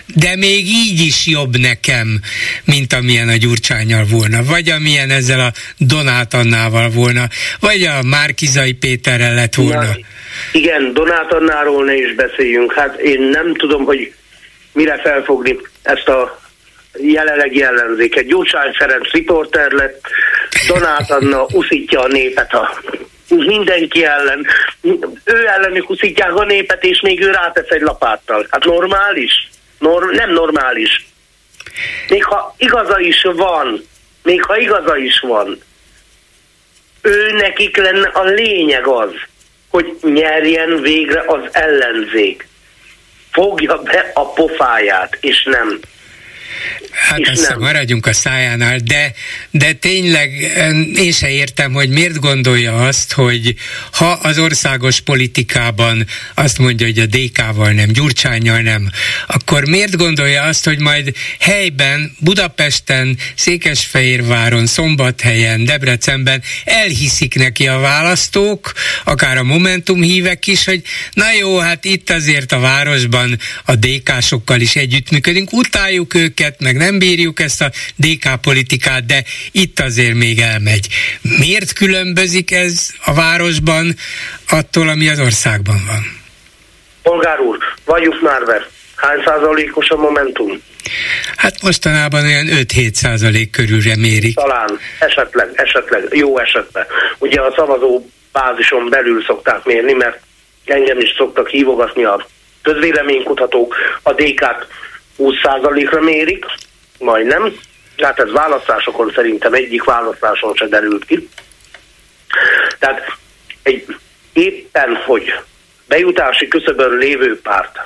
de még így is jobb nekem, mint amilyen a Gyurcsányal volna, vagy amilyen ezzel a Donát Annával volna, vagy a Márkizai Péterrel lett volna. Na, igen, Donát Annáról ne is beszéljünk. Hát én nem tudom, hogy mire felfogni ezt a jelenlegi ellenzéket. Gyurcsány Ferenc riporter lett, Donát Anna uszítja a népet a mindenki ellen. Ő ellenük uszítják a népet, és még ő rátesz egy lapáttal. Hát normális? Nor- nem normális. Még ha igaza is van, még ha igaza is van, ő nekik lenne a lényeg az, hogy nyerjen végre az ellenzék. Fogja be a pofáját, és nem Hát aztán maradjunk a szájánál, de, de tényleg én se értem, hogy miért gondolja azt, hogy ha az országos politikában azt mondja, hogy a DK-val nem, Gyurcsányjal nem, akkor miért gondolja azt, hogy majd helyben, Budapesten, Székesfehérváron, Szombathelyen, Debrecenben elhiszik neki a választók, akár a Momentum hívek is, hogy na jó, hát itt azért a városban a DK-sokkal is együttműködünk, utáljuk őket, őket, meg nem bírjuk ezt a DK politikát, de itt azért még elmegy. Miért különbözik ez a városban attól, ami az országban van? Polgár úr, vagyunk már be. Hány százalékos a Momentum? Hát mostanában olyan 5-7 százalék körülre mérik. Talán, esetleg, esetleg, jó esetben. Ugye a szavazó bázison belül szokták mérni, mert engem is szoktak hívogatni a közvéleménykutatók, a DK-t 20%-ra mérik, majdnem. Hát ez választásokon szerintem egyik választáson se derült ki. Tehát egy éppen, hogy bejutási küszöbön lévő párt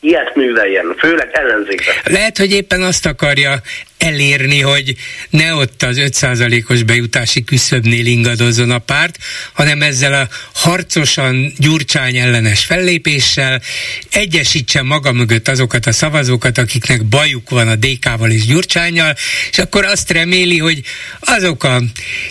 ilyet műveljen, főleg ellenzékben. Lehet, hogy éppen azt akarja elérni, hogy ne ott az 5%-os bejutási küszöbnél ingadozzon a párt, hanem ezzel a harcosan gyurcsány ellenes fellépéssel egyesítse maga mögött azokat a szavazókat, akiknek bajuk van a DK-val és gyurcsányjal, és akkor azt reméli, hogy azok a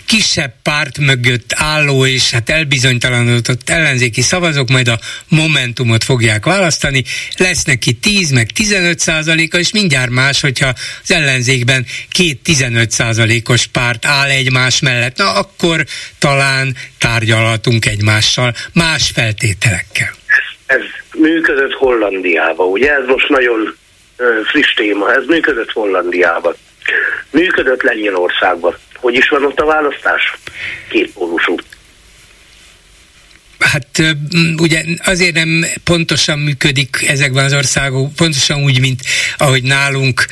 kisebb párt mögött álló és hát elbizonytalanodott ellenzéki szavazók majd a Momentumot fogják választani, lesz neki 10 meg 15 százaléka, és mindjárt más, hogyha az ellenzékben két 15 százalékos párt áll egymás mellett, na akkor talán tárgyalhatunk egymással más feltételekkel. Ez működött Hollandiában, ugye ez most nagyon friss téma, ez működött Hollandiában. Működött Lengyelországban. Hogy is van ott a választás? Két pólusú. Hát ugye azért nem pontosan működik ezekben az országok, pontosan úgy, mint ahogy nálunk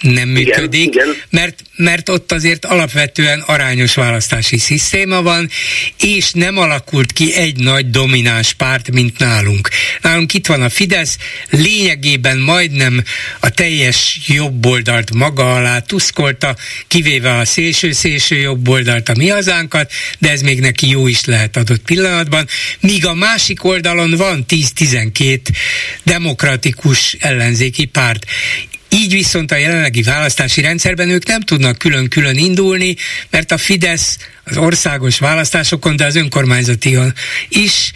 nem működik, igen, igen. Mert, mert ott azért alapvetően arányos választási szisztéma van, és nem alakult ki egy nagy domináns párt, mint nálunk. Nálunk itt van a Fidesz, lényegében majdnem a teljes jobboldalt maga alá tuszkolta, kivéve a szélső-szélső jobboldalt, a mi hazánkat, de ez még neki jó is lehet adott pillanatban, míg a másik oldalon van 10-12 demokratikus ellenzéki párt. Így viszont a jelenlegi választási rendszerben ők nem tudnak külön-külön indulni, mert a Fidesz az országos választásokon, de az önkormányzati is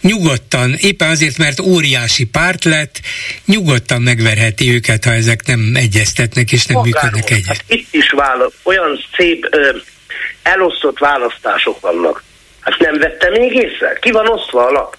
nyugodtan, éppen azért, mert óriási párt lett, nyugodtan megverheti őket, ha ezek nem egyeztetnek és nem Magáról. működnek egyet. Hát itt is vála- olyan szép ö, elosztott választások vannak. Hát nem vette még észre? Ki van osztva a lap?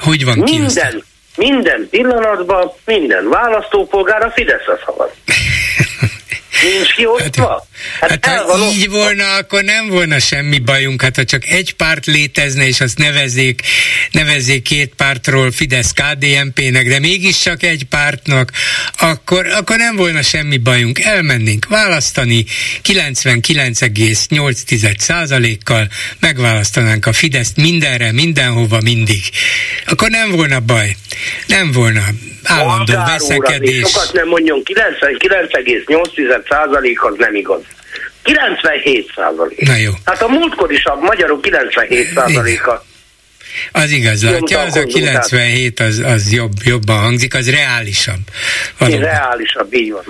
Hogy van Minden, kiosztva? Minden pillanatban minden választópolgár a Fideszre szavaz. Nincs kiosztva? Hát, hát, hát ha így volna, akkor nem volna semmi bajunk. Hát ha csak egy párt létezne, és azt nevezzék, nevezzék két pártról Fidesz KDNP-nek, de mégis csak egy pártnak, akkor, akkor nem volna semmi bajunk. Elmennénk választani 99,8 százalékkal, megválasztanánk a Fideszt mindenre, mindenhova, mindig. Akkor nem volna baj. Nem volna állandó veszekedés. Sokat nem mondjon, 99,8 százalék az nem igaz. 97 százalék. Na jó. Hát a múltkor is a magyarok 97 százaléka. Az igaz, látja, az a 97 az, az jobb, jobban hangzik, az reálisabb. Valóban. Reálisabb, így van.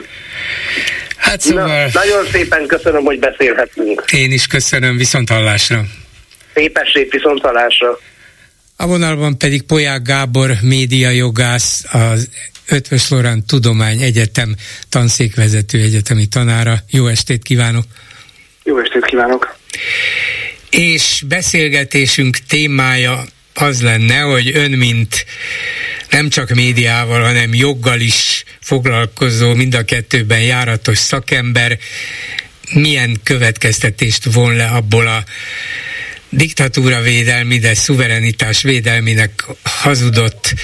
Hát szóval... Na, nagyon szépen köszönöm, hogy beszélhetünk. Én is köszönöm, viszont hallásra. Szép estét, viszont hallásra. A vonalban pedig Poják Gábor, médiajogász, az Ötvös Lorán Tudomány Egyetem tanszékvezető egyetemi tanára. Jó estét kívánok! Jó estét kívánok! És beszélgetésünk témája az lenne, hogy ön, mint nem csak médiával, hanem joggal is foglalkozó, mind a kettőben járatos szakember, milyen következtetést von le abból a diktatúra védelmi, de szuverenitás védelminek hazudott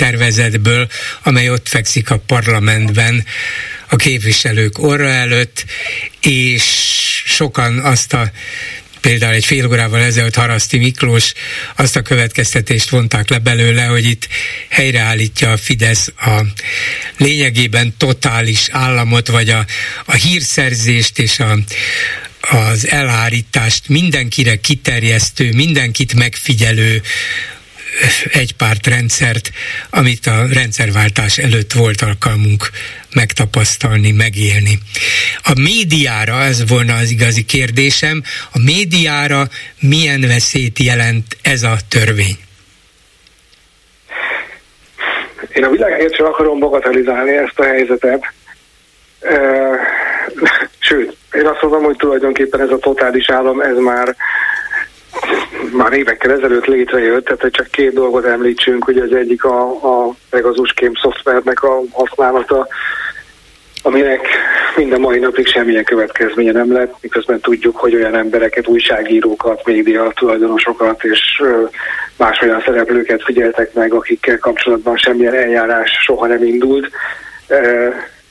törvénytervezetből, amely ott fekszik a parlamentben a képviselők orra előtt, és sokan azt a például egy fél órával ezelőtt Haraszti Miklós azt a következtetést vonták le belőle, hogy itt helyreállítja a Fidesz a lényegében totális államot, vagy a, a hírszerzést és a, az elhárítást mindenkire kiterjesztő, mindenkit megfigyelő egypártrendszert, amit a rendszerváltás előtt volt alkalmunk megtapasztalni, megélni. A médiára, ez volna az igazi kérdésem, a médiára milyen veszélyt jelent ez a törvény? Én a világért sem akarom bagatelizálni ezt a helyzetet. Sőt, én azt mondom, hogy tulajdonképpen ez a totális állam, ez már már évekkel ezelőtt létrejött, tehát csak két dolgot említsünk, hogy az egyik a, a Pegasus Kém szoftvernek a használata, aminek minden mai napig semmilyen következménye nem lett, miközben tudjuk, hogy olyan embereket, újságírókat, média tulajdonosokat és más olyan szereplőket figyeltek meg, akikkel kapcsolatban semmilyen eljárás soha nem indult.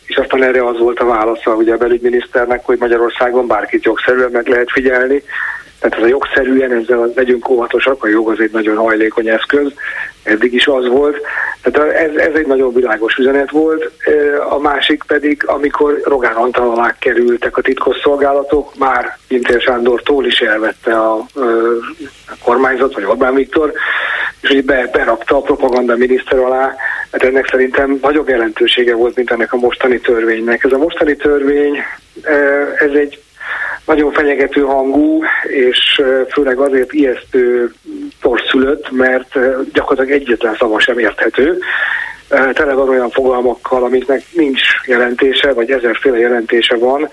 És aztán erre az volt a válasza ugye a belügyminiszternek, hogy Magyarországon bárkit jogszerűen meg lehet figyelni, tehát ez a jogszerűen, ezzel legyünk óvatosak, a jog az egy nagyon hajlékony eszköz, eddig is az volt. Tehát ez, ez egy nagyon világos üzenet volt. A másik pedig, amikor Rogán Antal alá kerültek a titkosszolgálatok, már Pintér Sándortól is elvette a, a kormányzat, vagy Orbán Viktor, és ugye be, berakta a propaganda miniszter alá, hát ennek szerintem nagyobb jelentősége volt, mint ennek a mostani törvénynek. Ez a mostani törvény, ez egy nagyon fenyegető hangú, és főleg azért ijesztő torszülött, mert gyakorlatilag egyetlen szava sem érthető. Tele van olyan fogalmakkal, amiknek nincs jelentése, vagy ezerféle jelentése van,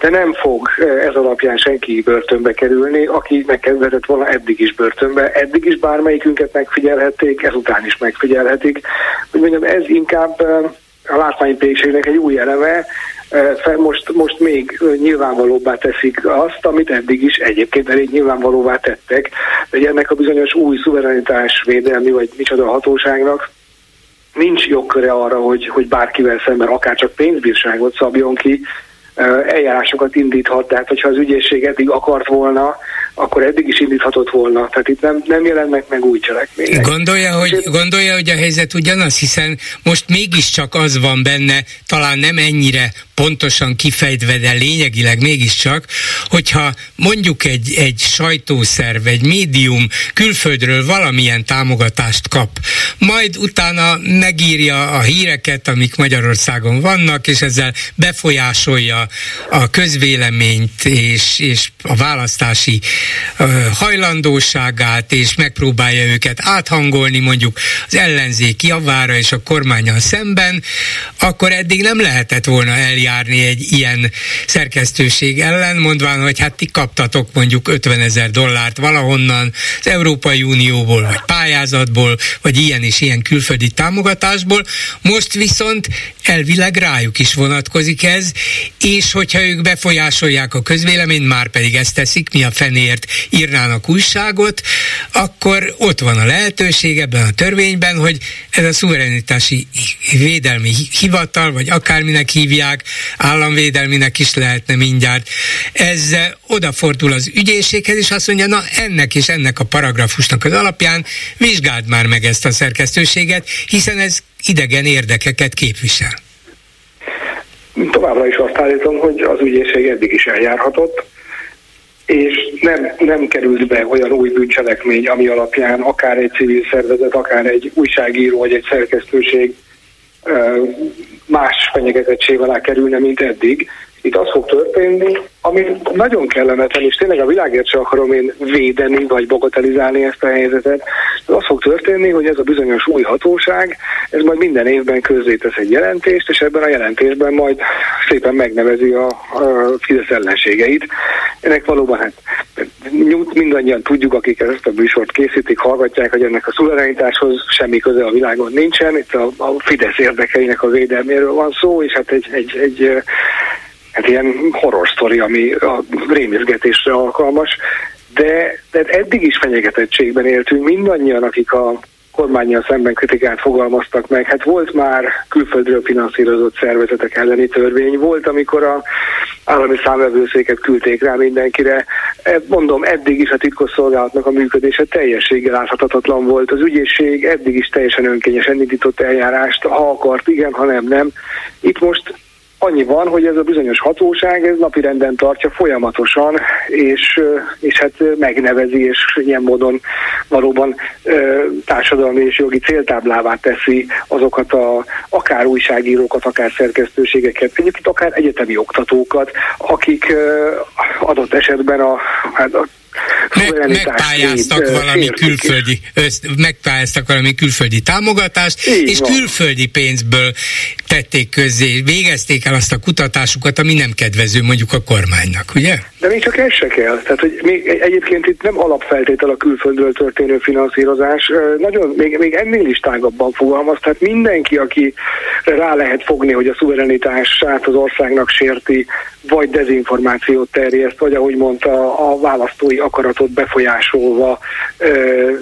de nem fog ez alapján senki börtönbe kerülni, aki megkezdett volna eddig is börtönbe. Eddig is bármelyikünket megfigyelhették, ezután is megfigyelhetik. Hogy mondjam, ez inkább a látványpékségnek egy új eleme, most, most még nyilvánvalóbbá teszik azt, amit eddig is egyébként elég nyilvánvalóvá tettek, hogy ennek a bizonyos új szuverenitás védelmi, vagy micsoda hatóságnak nincs jogköre arra, hogy, hogy bárkivel szemben akár csak pénzbírságot szabjon ki, eljárásokat indíthat, tehát hogyha az ügyészség eddig akart volna, akkor eddig is indíthatott volna. Tehát itt nem, nem jelennek meg új cselekmények. Gondolja, hogy, gondolja, hogy a helyzet ugyanaz, hiszen most mégiscsak az van benne, talán nem ennyire pontosan kifejtve, de lényegileg mégiscsak, hogyha mondjuk egy, egy sajtószerv, egy médium külföldről valamilyen támogatást kap, majd utána megírja a híreket, amik Magyarországon vannak, és ezzel befolyásolja a közvéleményt és, és a választási hajlandóságát, és megpróbálja őket áthangolni mondjuk az ellenzék javára és a kormányal szemben, akkor eddig nem lehetett volna eljárni egy ilyen szerkesztőség ellen, mondván, hogy hát ti kaptatok mondjuk 50 ezer dollárt valahonnan az Európai Unióból, vagy pályázatból, vagy ilyen és ilyen külföldi támogatásból, most viszont elvileg rájuk is vonatkozik ez, és hogyha ők befolyásolják a közvéleményt, már pedig ezt teszik, mi a fenéért írnának újságot, akkor ott van a lehetőség ebben a törvényben, hogy ez a szuverenitási védelmi hivatal, vagy akárminek hívják, államvédelminek is lehetne mindjárt, ez odafordul az ügyészséghez, és azt mondja, na ennek és ennek a paragrafusnak az alapján vizsgáld már meg ezt a szerkesztőséget, hiszen ez idegen érdekeket képvisel. Továbbra is azt állítom, hogy az ügyészség eddig is eljárhatott, és nem, nem került be olyan új bűncselekmény, ami alapján akár egy civil szervezet, akár egy újságíró vagy egy szerkesztőség más fenyegetettség alá kerülne, mint eddig. Itt az fog történni, ami nagyon kellemetlen, és tényleg a világért sem akarom én védeni, vagy bogatelizálni ezt a helyzetet, de az fog történni, hogy ez a bizonyos új hatóság, ez majd minden évben közzétesz egy jelentést, és ebben a jelentésben majd szépen megnevezi a, a Fidesz ellenségeit. Ennek valóban hát mindannyian tudjuk, akik ezt a műsort készítik, hallgatják, hogy ennek a szuverenitáshoz semmi köze a világon nincsen. Itt a, a Fidesz érdekeinek a védelméről van szó, és hát egy, egy, egy hát ilyen horror sztori, ami a rémizgetésre alkalmas, de, de eddig is fenyegetettségben éltünk mindannyian, akik a kormányjal szemben kritikát fogalmaztak meg. Hát volt már külföldről finanszírozott szervezetek elleni törvény, volt, amikor a állami számvevőszéket küldték rá mindenkire. E, mondom, eddig is a titkosszolgálatnak a működése teljességgel láthatatlan volt. Az ügyészség eddig is teljesen önkényesen indított eljárást, ha akart, igen, ha nem, nem. Itt most Annyi van, hogy ez a bizonyos hatóság ez napirenden tartja folyamatosan, és, és hát megnevezi, és ilyen módon valóban társadalmi és jogi céltáblává teszi azokat a akár újságírókat, akár szerkesztőségeket, egyébként akár egyetemi oktatókat, akik adott esetben a, hát a meg, megpályáztak valami külföldi, össz, megpályáztak valami külföldi támogatást, Így és van. külföldi pénzből tették közzé, végezték el azt a kutatásukat, ami nem kedvező mondjuk a kormánynak, ugye? De még csak ez se kell. Tehát, hogy még egyébként itt nem alapfeltétel a külföldről történő finanszírozás. Nagyon, még, még ennél is tágabban fogalmaz. Tehát mindenki, aki rá lehet fogni, hogy a szuverenitását az országnak sérti, vagy dezinformációt terjeszt, vagy ahogy mondta, a választói akaratot pártot befolyásolva,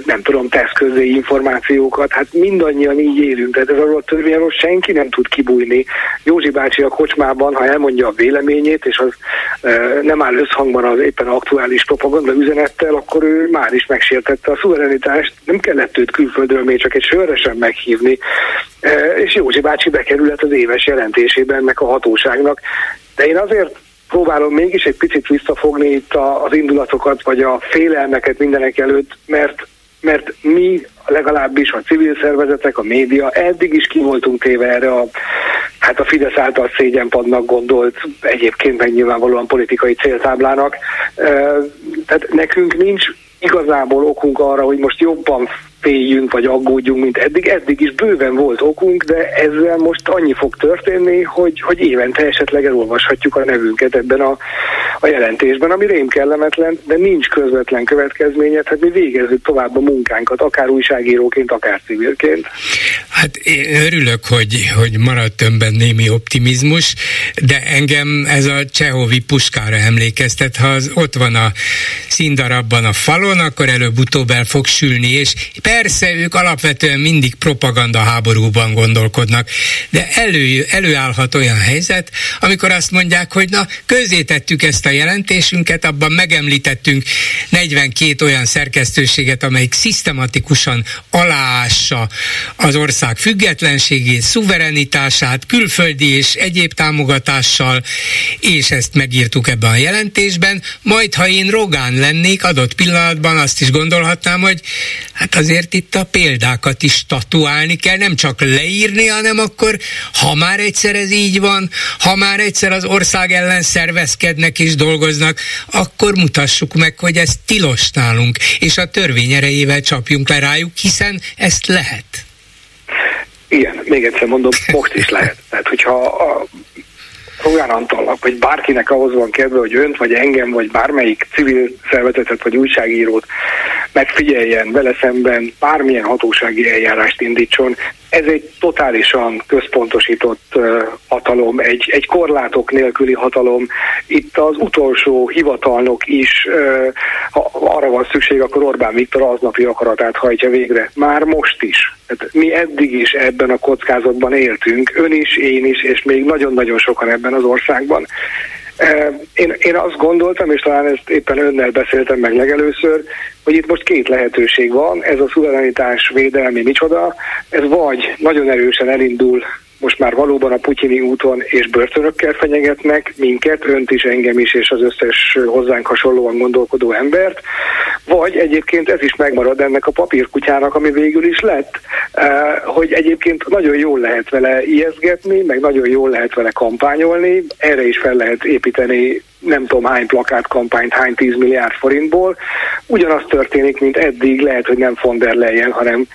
nem tudom, tesz közé információkat. Hát mindannyian így élünk, tehát ez arról a törvényről senki nem tud kibújni. Józsi bácsi a kocsmában, ha elmondja a véleményét, és az nem áll összhangban az éppen aktuális propaganda üzenettel, akkor ő már is megsértette a szuverenitást. Nem kellett őt külföldről még csak egy sörre sem meghívni. És Józsi bácsi bekerülhet az éves jelentésében ennek a hatóságnak. De én azért próbálom mégis egy picit visszafogni itt a, az indulatokat, vagy a félelmeket mindenek előtt, mert, mert mi legalábbis a civil szervezetek, a média eddig is ki voltunk téve erre a, hát a Fidesz által szégyenpadnak gondolt, egyébként meg nyilvánvalóan politikai céltáblának. Tehát nekünk nincs igazából okunk arra, hogy most jobban féljünk vagy aggódjunk, mint eddig. Eddig is bőven volt okunk, de ezzel most annyi fog történni, hogy, hogy évente esetleg elolvashatjuk a nevünket ebben a, a jelentésben, ami rém kellemetlen, de nincs közvetlen következménye, tehát mi végezzük tovább a munkánkat, akár újságíróként, akár civilként. Hát én örülök, hogy, hogy maradt önben némi optimizmus, de engem ez a Csehovi puskára emlékeztet, ha az ott van a színdarabban a falon, akkor előbb-utóbb el fog sülni, és persze ők alapvetően mindig propaganda háborúban gondolkodnak, de elő, előállhat olyan helyzet, amikor azt mondják, hogy na, közzétettük ezt a jelentésünket, abban megemlítettünk 42 olyan szerkesztőséget, amelyik szisztematikusan aláássa az ország függetlenségét, szuverenitását, külföldi és egyéb támogatással, és ezt megírtuk ebben a jelentésben, majd ha én Rogán lennék, adott pillanatban azt is gondolhatnám, hogy hát azért itt a példákat is tatuálni kell, nem csak leírni, hanem akkor, ha már egyszer ez így van, ha már egyszer az ország ellen szervezkednek és dolgoznak, akkor mutassuk meg, hogy ez tilos nálunk, és a törvény erejével csapjunk le rájuk, hiszen ezt lehet. Igen, még egyszer mondom, most is lehet. Tehát, hogyha a Rogán Antalnak, vagy bárkinek ahhoz van kedve, hogy önt, vagy engem, vagy bármelyik civil szervezetet, vagy újságírót megfigyeljen vele szemben, bármilyen hatósági eljárást indítson, ez egy totálisan központosított hatalom, egy, egy korlátok nélküli hatalom. Itt az utolsó hivatalnok is, ha arra van szükség, akkor Orbán Viktor aznapi akaratát hajtja végre. Már most is. Tehát mi eddig is ebben a kockázatban éltünk, ön is, én is, és még nagyon-nagyon sokan ebben az országban. Én, én azt gondoltam, és talán ezt éppen önnel beszéltem meg legelőször, hogy itt most két lehetőség van, ez a szuverenitás védelmi micsoda, ez vagy nagyon erősen elindul most már valóban a putyini úton és börtönökkel fenyegetnek minket, önt is, engem is, és az összes hozzánk hasonlóan gondolkodó embert, vagy egyébként ez is megmarad ennek a papírkutyának, ami végül is lett, eh, hogy egyébként nagyon jól lehet vele ijeszgetni, meg nagyon jól lehet vele kampányolni, erre is fel lehet építeni nem tudom hány plakátkampányt, hány 10 milliárd forintból. Ugyanaz történik, mint eddig, lehet, hogy nem von der Leyen, hanem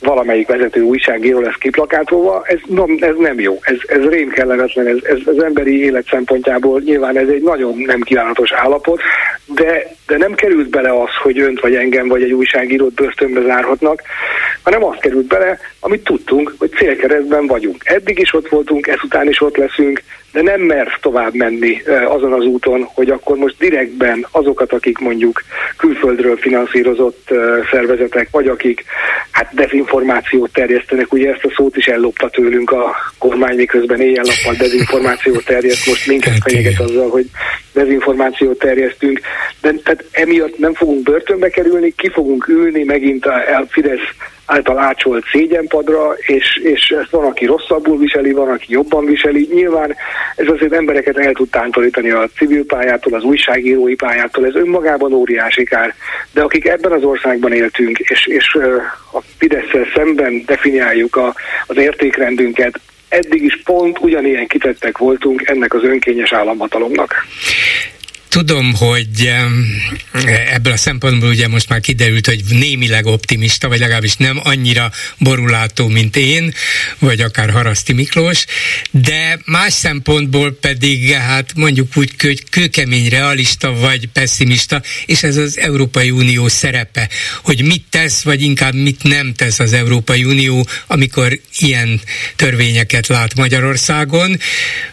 valamelyik vezető újságíró lesz kiplakátolva, ez, ez nem jó, ez, ez rém kellemetlen, ez, ez az emberi élet szempontjából nyilván ez egy nagyon nem kívánatos állapot, de, de nem került bele az, hogy önt vagy engem vagy egy újságírót börtönbe zárhatnak, hanem azt került bele, amit tudtunk, hogy célkeresztben vagyunk. Eddig is ott voltunk, ezután is ott leszünk, de nem mer tovább menni azon az úton, hogy akkor most direktben azokat, akik mondjuk külföldről finanszírozott szervezetek, vagy akik hát dezinformációt terjesztenek, ugye ezt a szót is ellopta tőlünk a kormány, miközben éjjel-nappal dezinformációt terjeszt, most minket hát fenyeget azzal, hogy dezinformációt terjesztünk, de tehát emiatt nem fogunk börtönbe kerülni, ki fogunk ülni megint a, a Fidesz által ácsolt szégyenpadra, és, és ezt van, aki rosszabbul viseli, van, aki jobban viseli. Nyilván ez azért embereket el tud tántorítani a civil pályától, az újságírói pályától, ez önmagában óriási kár. De akik ebben az országban éltünk, és, és a fidesz szemben definiáljuk a, az értékrendünket, eddig is pont ugyanilyen kitettek voltunk ennek az önkényes államhatalomnak. Tudom, hogy ebből a szempontból ugye most már kiderült, hogy némileg optimista, vagy legalábbis nem annyira borulátó, mint én, vagy akár Haraszti Miklós, de más szempontból pedig hát mondjuk úgy, hogy kőkemény realista vagy pessimista, és ez az Európai Unió szerepe, hogy mit tesz, vagy inkább mit nem tesz az Európai Unió, amikor ilyen törvényeket lát Magyarországon,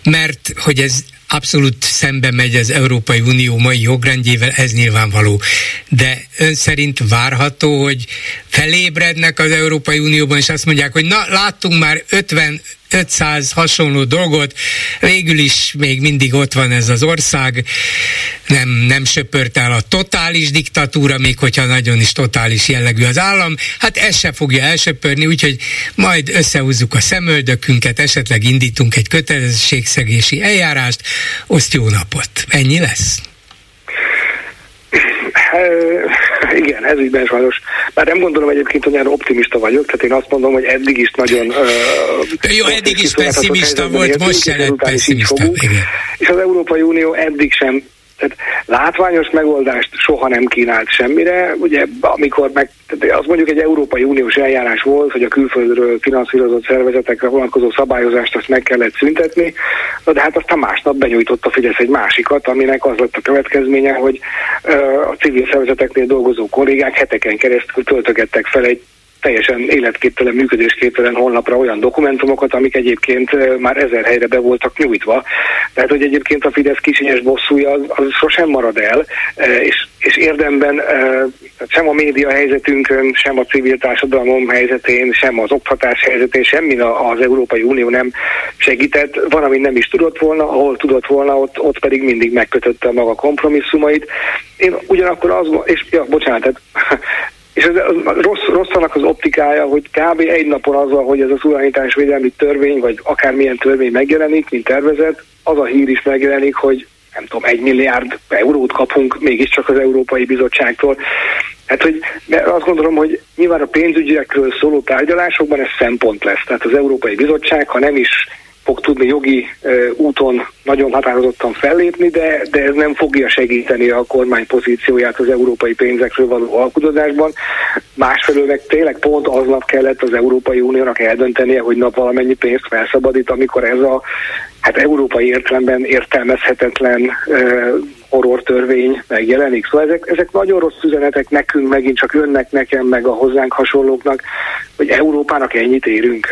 mert hogy ez abszolút szembe megy az Európai Unió mai jogrendjével, ez nyilvánvaló. De ön szerint várható, hogy felébrednek az Európai Unióban, és azt mondják, hogy na, láttunk már 50 500 hasonló dolgot, végül is még mindig ott van ez az ország, nem, nem söpört el a totális diktatúra, még hogyha nagyon is totális jellegű az állam, hát ez se fogja elsöpörni, úgyhogy majd összehúzzuk a szemöldökünket, esetleg indítunk egy kötelezettségszegési eljárást, oszt jó napot. Ennyi lesz? Igen, ez ügyben sajnos. Bár nem gondolom egyébként, hogy olyan optimista vagyok, tehát én azt mondom, hogy eddig is nagyon... Uh, Jó, eddig is pessimista volt, most se lett pessimista. És az Európai Unió eddig sem tehát látványos megoldást soha nem kínált semmire. Ugye amikor meg, az mondjuk egy Európai Uniós eljárás volt, hogy a külföldről finanszírozott szervezetekre vonatkozó szabályozást azt meg kellett szüntetni, de hát aztán másnap benyújtott a Fidesz egy másikat, aminek az lett a következménye, hogy a civil szervezeteknél dolgozó kollégák heteken keresztül töltögettek fel egy teljesen életképtelen, működésképtelen honlapra olyan dokumentumokat, amik egyébként már ezer helyre be voltak nyújtva. Tehát, hogy egyébként a Fidesz kisinyes bosszúja az, az sosem marad el, és, és érdemben sem a média helyzetünkön, sem a civil társadalom helyzetén, sem az oktatás helyzetén, semmi az Európai Unió nem segített. Van, ami nem is tudott volna, ahol tudott volna, ott, ott pedig mindig megkötötte a maga kompromisszumait. Én ugyanakkor az, és ja, bocsánat, tehát és ez rossz, rossz annak az optikája, hogy kb. egy napon azzal, hogy ez a védelmi törvény, vagy akármilyen törvény megjelenik, mint tervezet, az a hír is megjelenik, hogy nem tudom, egy milliárd eurót kapunk mégiscsak az Európai Bizottságtól. Hát, hogy azt gondolom, hogy nyilván a pénzügyekről szóló tárgyalásokban ez szempont lesz. Tehát az Európai Bizottság, ha nem is fog tudni jogi úton nagyon határozottan fellépni, de, de ez nem fogja segíteni a kormány pozícióját az európai pénzekről való alkudozásban. Másfelől meg tényleg pont aznap kellett az Európai Uniónak eldöntenie, hogy nap valamennyi pénzt felszabadít, amikor ez a hát európai értelemben értelmezhetetlen horror törvény megjelenik. Szóval ezek, ezek nagyon rossz üzenetek nekünk, megint csak önnek, nekem, meg a hozzánk hasonlóknak, hogy Európának ennyit érünk.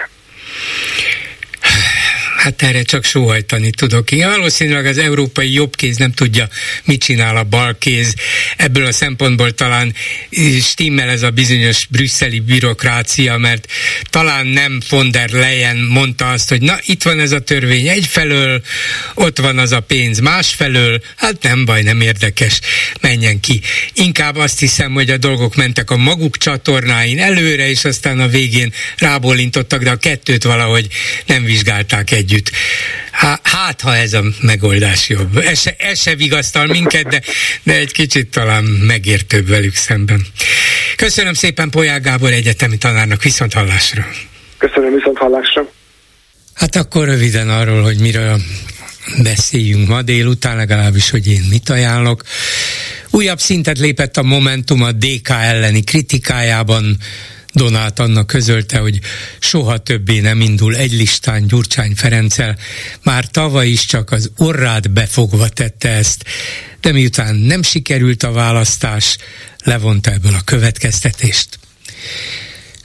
Hát erre csak sóhajtani tudok. Én valószínűleg az európai jobbkéz nem tudja, mit csinál a balkéz. Ebből a szempontból talán stimmel ez a bizonyos brüsszeli bürokrácia, mert talán nem von der Leyen mondta azt, hogy na itt van ez a törvény egyfelől, ott van az a pénz másfelől, hát nem baj, nem érdekes, menjen ki. Inkább azt hiszem, hogy a dolgok mentek a maguk csatornáin előre, és aztán a végén rábólintottak, de a kettőt valahogy nem vizsgálták együtt együtt. Hát, ha ez a megoldás jobb. Ez se, ez se vigasztal minket, de, de egy kicsit talán megértőbb velük szemben. Köszönöm szépen Polyák Gábor egyetemi tanárnak, viszont hallásra. Köszönöm, viszont hallásra. Hát akkor röviden arról, hogy miről beszéljünk ma délután, legalábbis, hogy én mit ajánlok. Újabb szintet lépett a Momentum a DK elleni kritikájában, Donát annak közölte, hogy soha többé nem indul egy listán Gyurcsány Ferenccel. Már tavaly is csak az orrát befogva tette ezt, de miután nem sikerült a választás, levonta ebből a következtetést.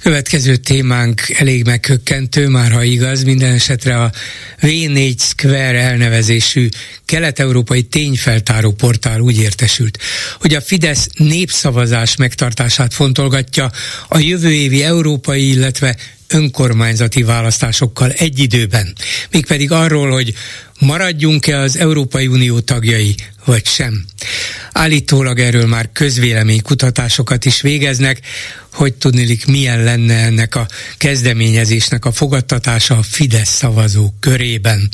Következő témánk elég megkökkentő, már ha igaz, minden esetre a V4 Square elnevezésű kelet-európai tényfeltáró portál úgy értesült, hogy a Fidesz népszavazás megtartását fontolgatja a jövő évi európai, illetve önkormányzati választásokkal egy időben. Mégpedig arról, hogy maradjunk-e az Európai Unió tagjai, vagy sem. Állítólag erről már közvéleménykutatásokat is végeznek, hogy tudnilik milyen lenne ennek a kezdeményezésnek a fogadtatása a Fidesz szavazók körében.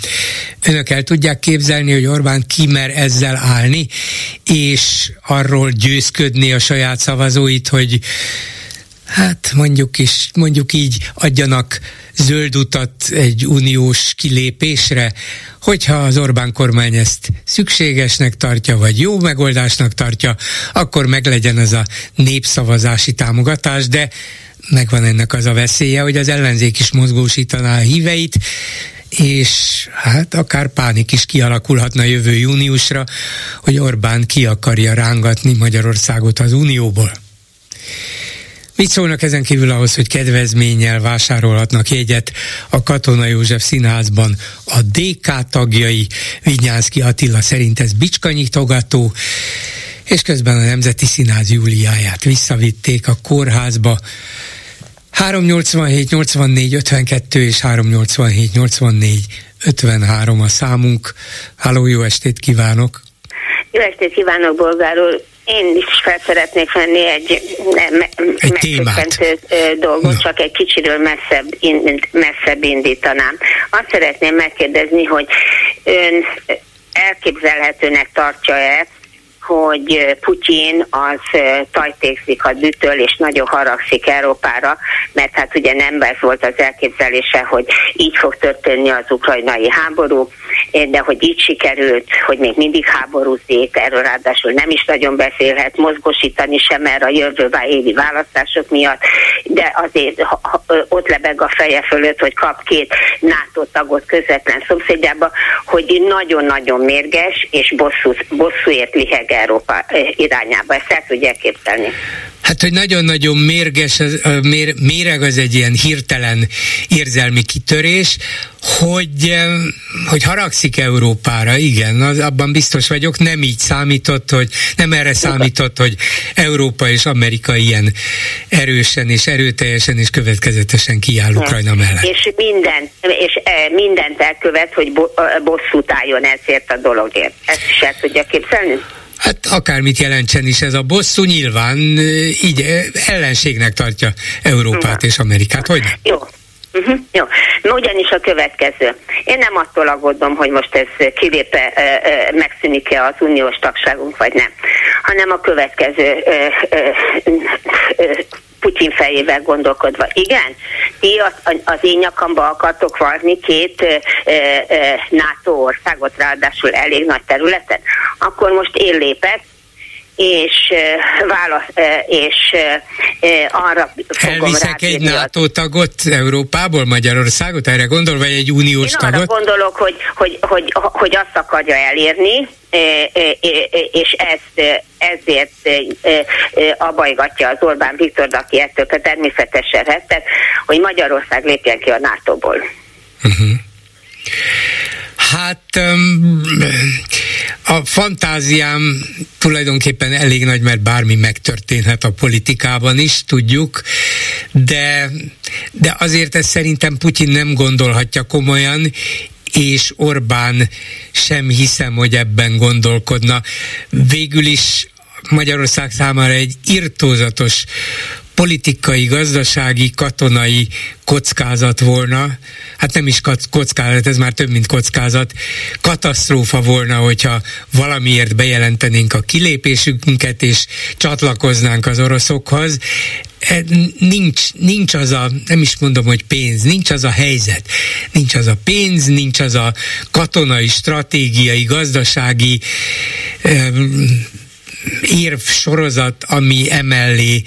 Önök el tudják képzelni, hogy Orbán kimer ezzel állni, és arról győzködni a saját szavazóit, hogy hát mondjuk is, mondjuk így adjanak zöld utat egy uniós kilépésre, hogyha az Orbán kormány ezt szükségesnek tartja, vagy jó megoldásnak tartja, akkor meglegyen ez a népszavazási támogatás, de megvan ennek az a veszélye, hogy az ellenzék is mozgósítaná a híveit, és hát akár pánik is kialakulhatna jövő júniusra, hogy Orbán ki akarja rángatni Magyarországot az Unióból. Mit szólnak ezen kívül ahhoz, hogy kedvezménnyel vásárolhatnak jegyet a Katona József Színházban a DK tagjai, Vinyánszki Attila szerint ez bicskanyitogató, és közben a Nemzeti Színház Júliáját visszavitték a kórházba. 387 84 52 és 387 84 53 a számunk. Háló, jó estét kívánok! Jó estét kívánok, bolgáról! Én is fel szeretnék venni egy, egy dolgot, no. csak egy kicsiről messzebb, in, messzebb indítanám. Azt szeretném megkérdezni, hogy ön elképzelhetőnek tartja-e, hogy Putyin az tajtékszik dütöl, és nagyon haragszik Európára, mert hát ugye nem ez volt az elképzelése, hogy így fog történni az ukrajnai háború, de hogy így sikerült, hogy még mindig háborúzik, erről ráadásul nem is nagyon beszélhet, mozgosítani sem erre a jövőbe évi választások miatt, de azért ott lebeg a feje fölött, hogy kap két NATO tagot közvetlen szomszédjába, hogy nagyon-nagyon mérges és bosszú, bosszúért liheg Európa eh, irányába. Ezt el tudják képzelni. Hát, hogy nagyon-nagyon mérges, mér, méreg az egy ilyen hirtelen érzelmi kitörés, hogy, hogy haragszik Európára, igen, az, abban biztos vagyok, nem így számított, hogy nem erre számított, hogy Európa és Amerika ilyen erősen és erőteljesen és következetesen kiáll Ukrajna mellett. És, minden, és mindent elkövet, hogy bosszút álljon ezért a dologért. Ezt is el tudja képzelni? Hát akármit jelentsen is ez a bosszú, nyilván így ellenségnek tartja Európát és Amerikát, hogy Jó. Uh-huh, jó. No, ugyanis a következő. Én nem attól aggódom, hogy most ez kilépe, megszűnik-e az uniós tagságunk, vagy nem, hanem a következő Putyin fejével gondolkodva. Igen, ti az, én nyakamba akartok varni két e, e, NATO országot, ráadásul elég nagy területen, akkor most én lépek, és válasz, és arra fogom Elviszek egy NATO tagot Európából, Magyarországot, erre gondol, vagy egy uniós Én tagot? arra gondolok, hogy, hogy, hogy, hogy azt akarja elérni, és ezt ezért abajgatja az Orbán Viktor, aki ettől természetesen rettet, hogy Magyarország lépjen ki a NATO-ból. Uh-huh. Hát a fantáziám tulajdonképpen elég nagy, mert bármi megtörténhet a politikában is, tudjuk, de, de azért ezt szerintem Putyin nem gondolhatja komolyan, és Orbán sem hiszem, hogy ebben gondolkodna. Végül is Magyarország számára egy irtózatos politikai, gazdasági, katonai kockázat volna, hát nem is kockázat, ez már több, mint kockázat, katasztrófa volna, hogyha valamiért bejelentenénk a kilépésünket, és csatlakoznánk az oroszokhoz. E, nincs, nincs az a, nem is mondom, hogy pénz, nincs az a helyzet, nincs az a pénz, nincs az a katonai, stratégiai, gazdasági érv sorozat, ami emellé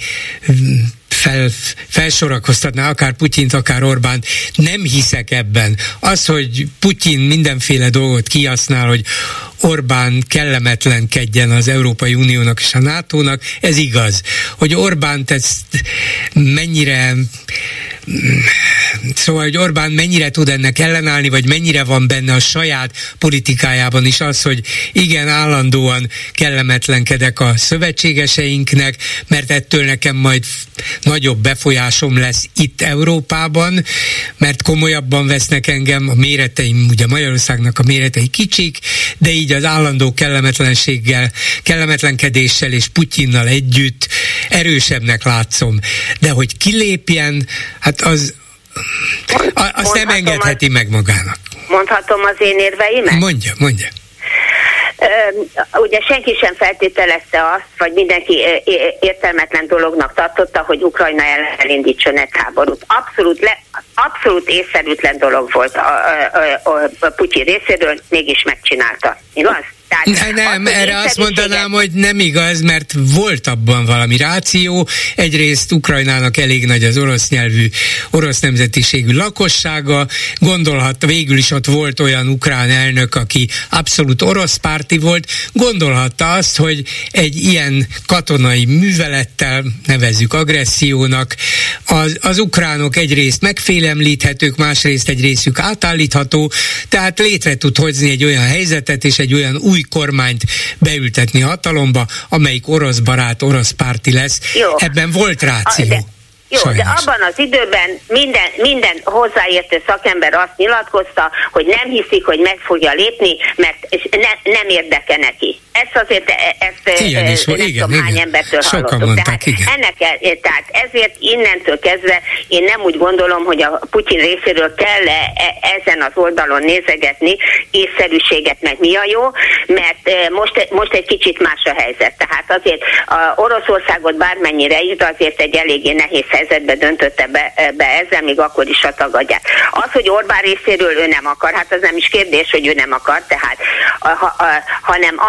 fel, felsorakoztatná akár Putyint, akár Orbán. Nem hiszek ebben. Az, hogy Putyin mindenféle dolgot kihasznál, hogy Orbán kellemetlenkedjen az Európai Uniónak és a NATO-nak, ez igaz. Hogy Orbán ezt mennyire szóval, hogy Orbán mennyire tud ennek ellenállni, vagy mennyire van benne a saját politikájában is az, hogy igen, állandóan kellemetlenkedek a szövetségeseinknek, mert ettől nekem majd nagyobb befolyásom lesz itt Európában, mert komolyabban vesznek engem, a méreteim, ugye Magyarországnak a méretei kicsik, de így az állandó kellemetlenséggel, kellemetlenkedéssel és Putyinnal együtt erősebbnek látszom. De hogy kilépjen, hát az, azt nem engedheti az, meg magának. Mondhatom az én érveimet? Mondja, mondja. Ugye senki sem feltételezte azt, vagy mindenki értelmetlen dolognak tartotta, hogy Ukrajna ellen elindítson egy háborút. Abszolút, le, abszolút észszerűtlen dolog volt a, a, a, a Putyin részéről, mégis megcsinálta. Igaz? Tehát ne, nem, az, erre azt mondanám, hogy nem igaz, mert volt abban valami ráció. Egyrészt Ukrajnának elég nagy az orosz nyelvű, orosz nemzetiségű lakossága. Gondolhat, végül is ott volt olyan ukrán elnök, aki abszolút orosz párti volt. Gondolhatta azt, hogy egy ilyen katonai művelettel, nevezzük agressziónak, az, az ukránok egyrészt megfélemlíthetők, másrészt egy részük átállítható, tehát létre tud hozni egy olyan helyzetet és egy olyan új kormányt beültetni hatalomba, amelyik orosz barát, orosz párti lesz. Jó. Ebben volt ráció. A, de jó, Sajnos. de abban az időben minden, minden hozzáértő szakember azt nyilatkozta, hogy nem hiszik, hogy meg fogja lépni, mert ne, nem érdeke neki. Ezt azért, e, ezt ilyen is, nem igen, tudom, igen. hány embertől Sokan hallottuk. Mondták, tehát, igen. ennek, tehát ezért innentől kezdve én nem úgy gondolom, hogy a Putyin részéről kell -e ezen az oldalon nézegetni észszerűséget, meg mi a jó, mert most, most egy kicsit más a helyzet. Tehát azért a Oroszországot bármennyire is, de azért egy eléggé nehéz helyzetbe döntötte be, be ezzel, még akkor is a tagadják. Az, hogy Orbán részéről ő nem akar, hát az nem is kérdés, hogy ő nem akar, tehát, ha, ha, hanem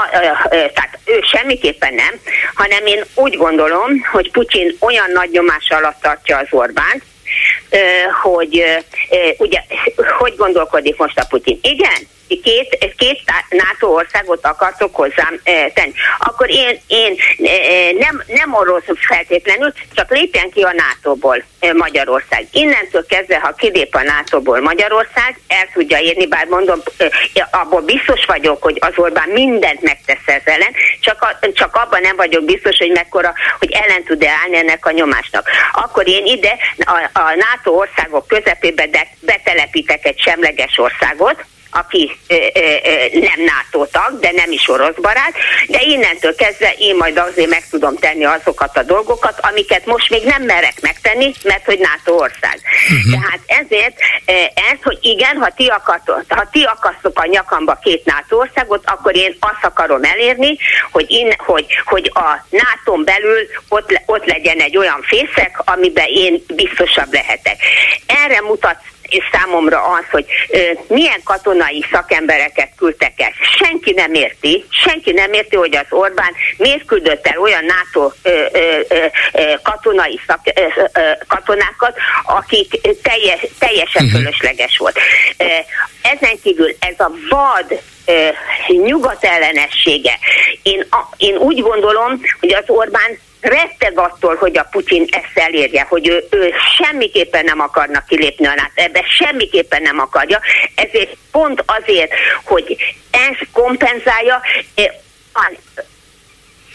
tehát ő semmiképpen nem, hanem én úgy gondolom, hogy Putyin olyan nagy nyomás alatt tartja az Orbánt, hogy ugye, hogy gondolkodik most a Putyin? Igen, két, két NATO országot akartok hozzám tenni, akkor én, én nem, nem orosz feltétlenül, csak lépjen ki a NATO-ból Magyarország. Innentől kezdve, ha kilép a NATO-ból Magyarország, el tudja érni, bár mondom, abból biztos vagyok, hogy az Orbán mindent megtesz ez ellen, csak, a, csak abban nem vagyok biztos, hogy mekkora, hogy ellen tud-e állni ennek a nyomásnak. Akkor én ide a, a NATO országok közepébe betelepítek egy semleges országot, aki ö, ö, ö, nem NATO tag, de nem is orosz barát, de innentől kezdve én majd azért meg tudom tenni azokat a dolgokat, amiket most még nem merek megtenni, mert hogy NATO ország. Uh-huh. Tehát ezért ez, hogy igen, ha ti, akartok, ha ti akasztok a nyakamba két NATO országot, akkor én azt akarom elérni, hogy, in, hogy, hogy a nato belül ott, ott legyen egy olyan fészek, amiben én biztosabb lehetek. Erre mutat és számomra az, hogy ö, milyen katonai szakembereket küldtek el. Senki nem érti, senki nem érti, hogy az Orbán miért küldött el olyan NATO ö, ö, ö, katonai szak, ö, ö, katonákat, akik teljes, teljesen uh-huh. fölösleges volt. Ezen kívül ez a vad nyugat ellenessége. Én, a, én úgy gondolom, hogy az Orbán retteg attól, hogy a Putyin ezt elérje, hogy ő, ő semmiképpen nem akarnak kilépni a NATO, ebbe semmiképpen nem akarja, ezért pont azért, hogy ez kompenzálja,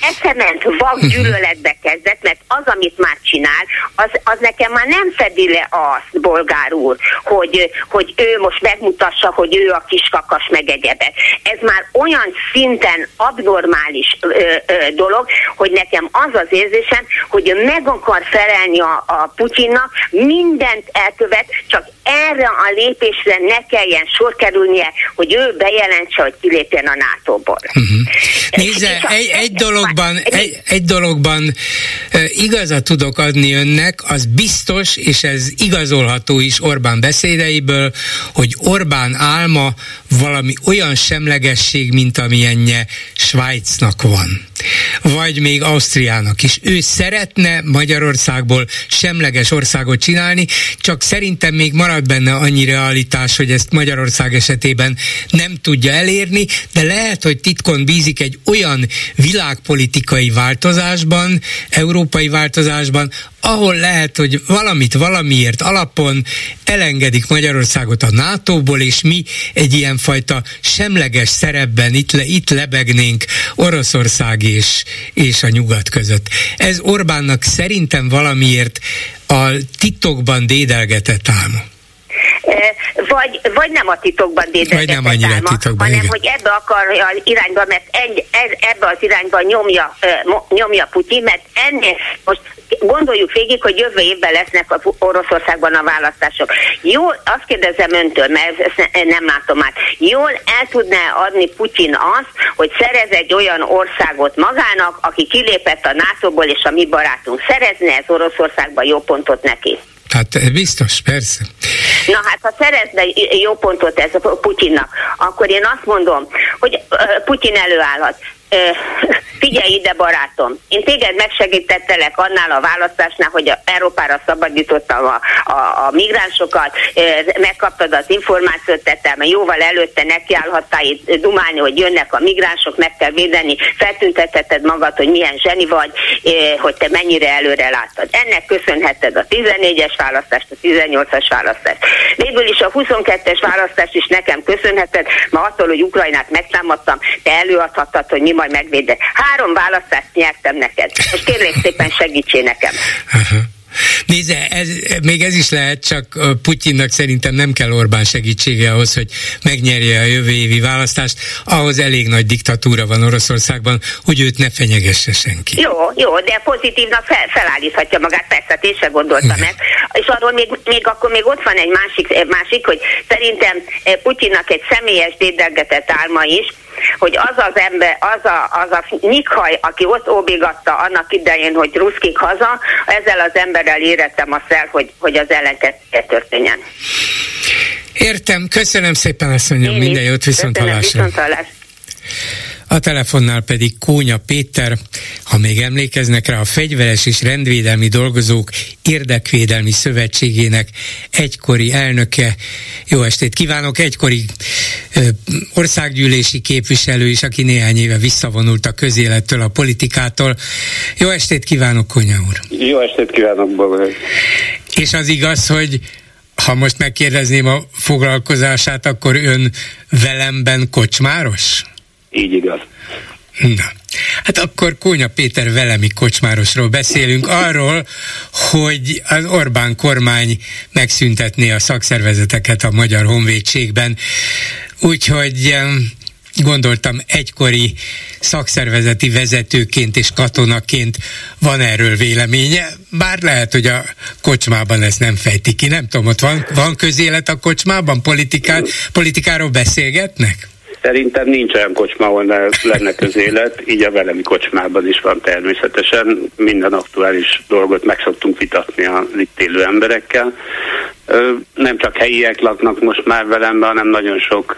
eszement vak mhm. gyűlöletbe kezdett, mert az, amit már csinál, az, az nekem már nem fedi le azt, bolgár úr, hogy, hogy ő most megmutassa, hogy ő a kiskakas meg egyebet. Ez már olyan szinten abnormális ö, ö, dolog, hogy nekem az az érzésem, hogy ő meg akar felelni a, a Putyinnak, mindent elkövet, csak erre a lépésre ne kelljen sor kerülnie, hogy ő bejelentse, hogy kilépjen a NATO-ból. Uh-huh. Nézze, egy, egy dologban, egy, egy dologban igazat tudok adni önnek, az biztos, és ez igazolható is Orbán beszédeiből, hogy Orbán álma valami olyan semlegesség, mint amilyenje Svájcnak van vagy még Ausztriának is. Ő szeretne Magyarországból semleges országot csinálni, csak szerintem még marad benne annyi realitás, hogy ezt Magyarország esetében nem tudja elérni, de lehet, hogy titkon bízik egy olyan világpolitikai változásban, európai változásban, ahol lehet, hogy valamit valamiért alapon elengedik Magyarországot a NATO-ból, és mi egy ilyenfajta semleges szerepben itt, le, itt lebegnénk Oroszország és, és a nyugat között. Ez Orbánnak szerintem valamiért a titokban dédelgetett álma vagy, vagy nem a titokban dédelgetett vagy nem álma, titokban, hanem igen. hogy ebbe akarja az irányba, mert egy, ebbe az irányba nyomja, nyomja Putyin, mert ennél most gondoljuk végig, hogy jövő évben lesznek a Oroszországban a választások. Jól, azt kérdezem öntől, mert ezt nem látom át, jól el tudná adni Putyin azt, hogy szerez egy olyan országot magának, aki kilépett a NATO-ból, és a mi barátunk szerezne ez Oroszországban jó pontot neki? Hát biztos, persze. Na hát, ha szerezne jó pontot ez a Putyinnak, akkor én azt mondom, hogy Putyin előállhat figyelj ide barátom, én téged megsegítettelek annál a választásnál, hogy a Európára szabadítottam a, a, a migránsokat, megkaptad az információt, tettem, jóval előtte nekiállhattál itt dumálni, hogy jönnek a migránsok, meg kell védeni, feltüntetetted magad, hogy milyen zseni vagy, hogy te mennyire előre láttad. Ennek köszönheted a 14-es választást, a 18-as választást. Végül is a 22-es választást is nekem köszönheted, ma attól, hogy Ukrajnát megtámadtam, te előadhattad, hogy mi majd megvédek. Három választást nyertem neked. Most kérlek szépen segítsél nekem. Nézze, ez, még ez is lehet, csak Putyinnak szerintem nem kell Orbán segítsége ahhoz, hogy megnyerje a jövő évi választást. Ahhoz elég nagy diktatúra van Oroszországban, hogy őt ne fenyegesse senki. Jó, jó, de pozitívnak fel, felállíthatja magát, persze, hát én sem gondoltam meg. És arról még, még akkor még ott van egy másik, másik hogy szerintem eh, Putyinnak egy személyes dédelgetett álma is, hogy az az ember, az a, az a nyikhaj, aki ott óbigatta annak idején, hogy ruszkik haza, ezzel az emberrel érettem azt el, hogy, hogy az ellenkezője történjen. Értem, köszönöm szépen, azt mondjam, minden jót, viszont hallásra. A telefonnál pedig Kónya Péter, ha még emlékeznek rá, a Fegyveres és Rendvédelmi Dolgozók Érdekvédelmi Szövetségének egykori elnöke. Jó estét kívánok, egykori ö, országgyűlési képviselő is, aki néhány éve visszavonult a közélettől, a politikától. Jó estét kívánok, Kónya úr! Jó estét kívánok, Bogai! És az igaz, hogy ha most megkérdezném a foglalkozását, akkor ön velemben kocsmáros? Így igaz. Na, hát akkor Kónya Péter velemi kocsmárosról beszélünk, arról, hogy az Orbán kormány megszüntetné a szakszervezeteket a Magyar Honvédségben. Úgyhogy gondoltam egykori szakszervezeti vezetőként és katonaként van erről véleménye, bár lehet, hogy a kocsmában ezt nem fejti ki, nem tudom, ott van, van közélet a kocsmában, politikár, politikáról beszélgetnek? Szerintem nincs olyan kocsma, ahol lenne közélet, így a velemi kocsmában is van természetesen. Minden aktuális dolgot meg szoktunk vitatni az itt élő emberekkel. Nem csak helyiek laknak most már velem, hanem nagyon sok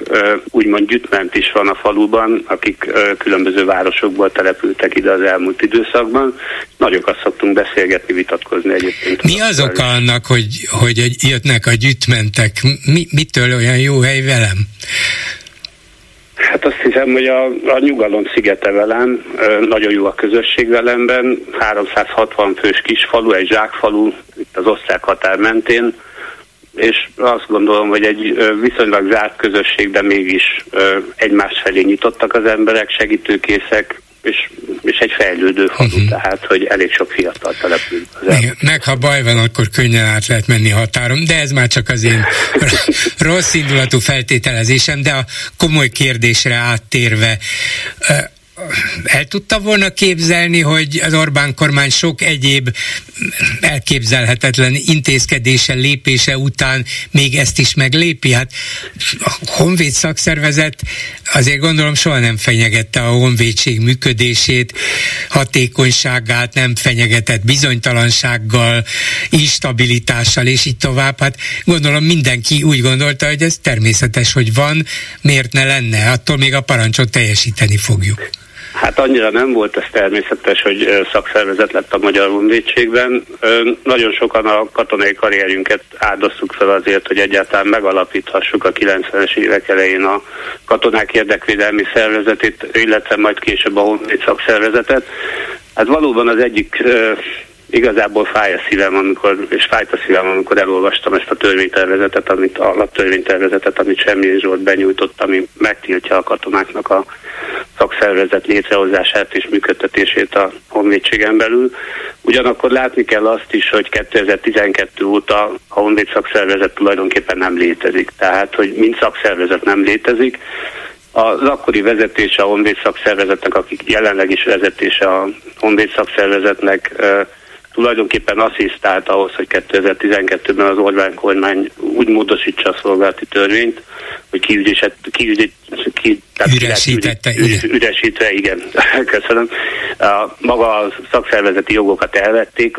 úgymond gyütment is van a faluban, akik különböző városokból települtek ide az elmúlt időszakban. Nagyokat szoktunk beszélgetni, vitatkozni egyébként. Mi az oka annak, hogy, hogy jöttnek a gyütmentek? Mi, mitől olyan jó hely velem? Hát azt hiszem, hogy a, a nyugalom szigete velem, nagyon jó a közösség velemben, 360 fős kisfalu, egy zsákfalu, itt az osztrák határ mentén, és azt gondolom, hogy egy viszonylag zárt közösség, de mégis egymás felé nyitottak az emberek, segítőkészek, és, és egy fejlődő falu, uh-huh. tehát, hogy elég sok fiatal települ. Meg ha baj van, akkor könnyen át lehet menni határon, de ez már csak az én rossz indulatú feltételezésem, de a komoly kérdésre áttérve, el tudta volna képzelni, hogy az Orbán kormány sok egyéb elképzelhetetlen intézkedése, lépése után még ezt is meglépi? Hát a Honvéd szakszervezet azért gondolom soha nem fenyegette a honvédség működését, hatékonyságát, nem fenyegetett bizonytalansággal, instabilitással, és így tovább. Hát gondolom mindenki úgy gondolta, hogy ez természetes, hogy van, miért ne lenne, attól még a parancsot teljesíteni fogjuk. Hát annyira nem volt ez természetes, hogy szakszervezet lett a Magyar Honvédségben. Nagyon sokan a katonai karrierünket áldoztuk fel azért, hogy egyáltalán megalapíthassuk a 90-es évek elején a katonák érdekvédelmi szervezetét, illetve majd később a Honvéd szakszervezetet. Hát valóban az egyik igazából fáj a szívem, amikor, és fájt a szívem, amikor elolvastam ezt a törvénytervezetet, amit, a alaptörvénytervezetet, amit Semmi Zsolt benyújtott, ami megtiltja a katonáknak a szakszervezet létrehozását és működtetését a honvédségen belül. Ugyanakkor látni kell azt is, hogy 2012 óta a honvéd szakszervezet tulajdonképpen nem létezik. Tehát, hogy mind szakszervezet nem létezik, az akkori vezetése a honvéd szakszervezetnek, akik jelenleg is vezetése a honvéd szakszervezetnek tulajdonképpen asszisztált ahhoz, hogy 2012-ben az Orbán kormány úgy módosítsa a szolgálati törvényt, hogy kiügyesítette, ki, ki, üresítette, ügy, ügy, üresítve, igen, köszönöm. A, maga a szakszervezeti jogokat elvették,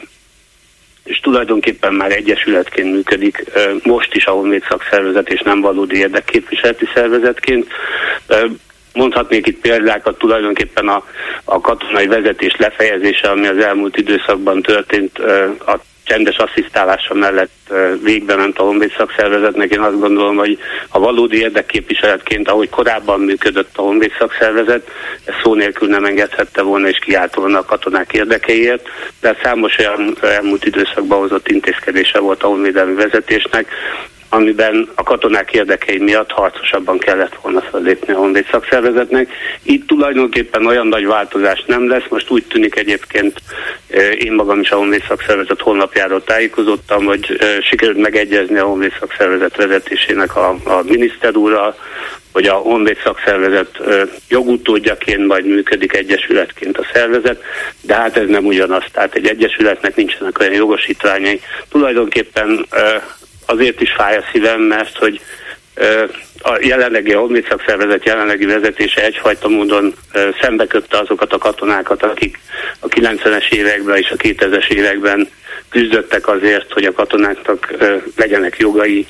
és tulajdonképpen már egyesületként működik, most is a Honvéd szakszervezet, és nem valódi érdekképviseleti szervezetként Mondhatnék itt példákat, tulajdonképpen a, a katonai vezetés lefejezése, ami az elmúlt időszakban történt, a csendes asszisztálása mellett végbe ment a Honvéd szakszervezetnek. Én azt gondolom, hogy a valódi érdekképviseletként, ahogy korábban működött a Honvéd szakszervezet, ez szó nélkül nem engedhette volna és kiállt volna a katonák érdekeiért, de számos olyan elmúlt időszakban hozott intézkedése volt a honvédelmi vezetésnek, amiben a katonák érdekei miatt harcosabban kellett volna fellépni a honvéd szakszervezetnek. Itt tulajdonképpen olyan nagy változás nem lesz, most úgy tűnik egyébként, én magam is a honvéd szakszervezet honlapjáról tájékozottam, hogy sikerült megegyezni a honvéd szakszervezet vezetésének a, a miniszter úrral, hogy a honvéd szakszervezet jogutódjaként majd működik egyesületként a szervezet, de hát ez nem ugyanaz. Tehát egy egyesületnek nincsenek olyan jogosítványai. Tulajdonképpen azért is fáj a szívem, mert hogy a jelenlegi a szakszervezet jelenlegi vezetése egyfajta módon szembeköpte azokat a katonákat, akik a 90-es években és a 2000-es években küzdöttek azért, hogy a katonáknak legyenek jogai,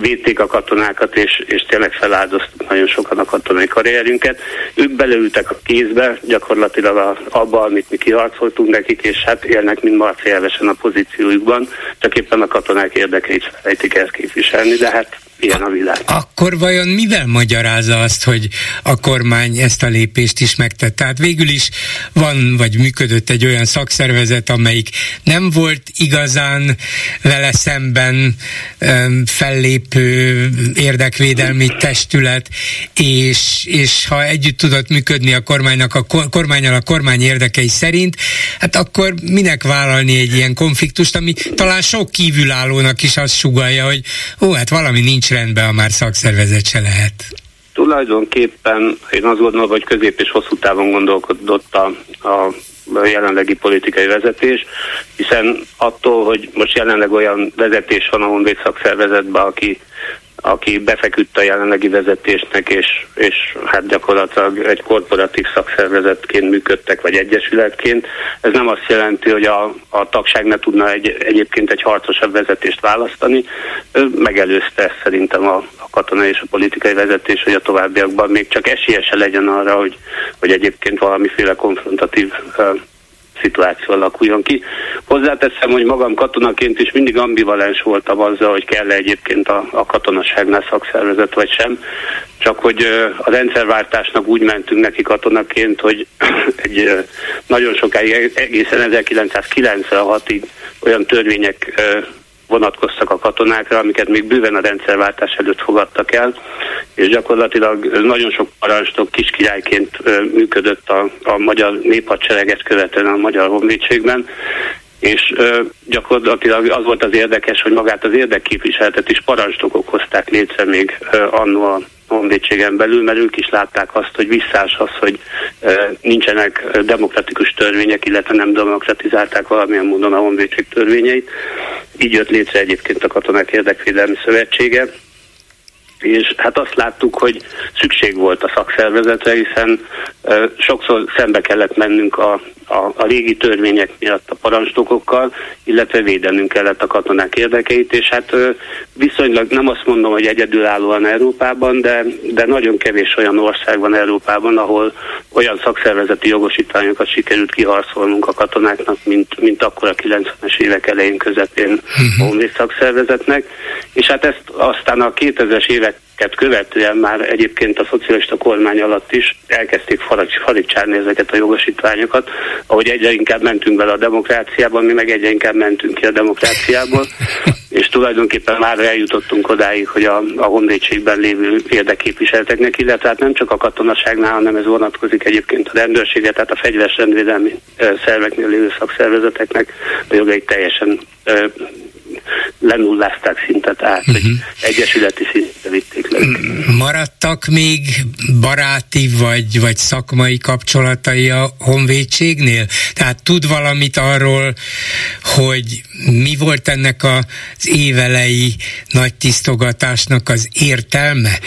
védték a katonákat, és, és tényleg feláldoztak nagyon sokan a katonai karrierünket. Ők beleültek a kézbe, gyakorlatilag a, abba, amit mi kiharcoltunk nekik, és hát élnek, mint Marci a pozíciójukban, csak éppen a katonák érdekeit felejtik el képviselni, de hát ilyen a világ. Akkor vajon mivel magyarázza azt, hogy a kormány ezt a lépést is megtett? Tehát végül is van, vagy működött egy olyan szakszervezet, amelyik nem volt igazán vele szemben fellépő érdekvédelmi testület, és, és ha együtt tudott működni a kormánynak, a kormányal a kormány érdekei szerint, hát akkor minek vállalni egy ilyen konfliktust, ami talán sok kívülállónak is azt sugalja, hogy ó, hát valami nincs nincs rendben, ha már szakszervezet se lehet? Tulajdonképpen én azt gondolom, hogy közép és hosszú távon gondolkodott a, a jelenlegi politikai vezetés, hiszen attól, hogy most jelenleg olyan vezetés van a Honvéd szakszervezetben, aki aki befeküdt a jelenlegi vezetésnek, és, és hát gyakorlatilag egy korporatív szakszervezetként működtek, vagy egyesületként. Ez nem azt jelenti, hogy a, a tagság ne tudna egy, egyébként egy harcosabb vezetést választani. Megelőzte ezt szerintem a, a katonai és a politikai vezetés, hogy a továbbiakban még csak esélyese legyen arra, hogy, hogy egyébként valamiféle konfrontatív szituáció alakuljon ki. Hozzáteszem, hogy magam katonaként is mindig ambivalens voltam azzal, hogy kell -e egyébként a, a katonaságnál szakszervezet vagy sem. Csak hogy a rendszerváltásnak úgy mentünk neki katonaként, hogy egy nagyon sokáig, egészen 1996-ig olyan törvények vonatkoztak a katonákra, amiket még bőven a rendszerváltás előtt fogadtak el, és gyakorlatilag nagyon sok parancsnok kiskirályként működött a, a magyar néphadsereget követően a magyar honvédségben, és ö, gyakorlatilag az volt az érdekes, hogy magát az érdekképviseletet is parancsnokok hozták létre még ö, annó a honvédségen belül, mert ők is látták azt, hogy visszás az, hogy nincsenek demokratikus törvények, illetve nem demokratizálták valamilyen módon a honvédség törvényeit. Így jött létre egyébként a Katonák Érdekvédelmi Szövetsége, és hát azt láttuk, hogy szükség volt a szakszervezetre, hiszen sokszor szembe kellett mennünk a, a, a régi törvények miatt a parancsnokokkal, illetve védenünk kellett a katonák érdekeit, és hát viszonylag nem azt mondom, hogy egyedülállóan Európában, de, de nagyon kevés olyan ország van Európában, ahol olyan szakszervezeti jogosítványokat sikerült kiharcolnunk a katonáknak, mint, mint akkor a 90-es évek elején közepén uh-huh. szakszervezetnek, és hát ezt aztán a 2000-es évek éveket követően már egyébként a szocialista kormány alatt is elkezdték falicsálni ezeket a jogosítványokat, ahogy egyre inkább mentünk bele a demokráciában, mi meg egyre inkább mentünk ki a demokráciából, és tulajdonképpen már eljutottunk odáig, hogy a, a honvédségben lévő érdekképviseleteknek, illetve hát nem csak a katonaságnál, hanem ez vonatkozik egyébként a rendőrséget, tehát a fegyveres rendvédelmi szerveknél lévő szakszervezeteknek a jogait teljesen lenullázták szintet át, uh-huh. hogy mhm. egyesületi szintre vitték le. Maradtak még baráti vagy, vagy szakmai kapcsolatai a honvédségnél? Tehát tud valamit arról, hogy mi volt ennek az évelei nagy tisztogatásnak az értelme?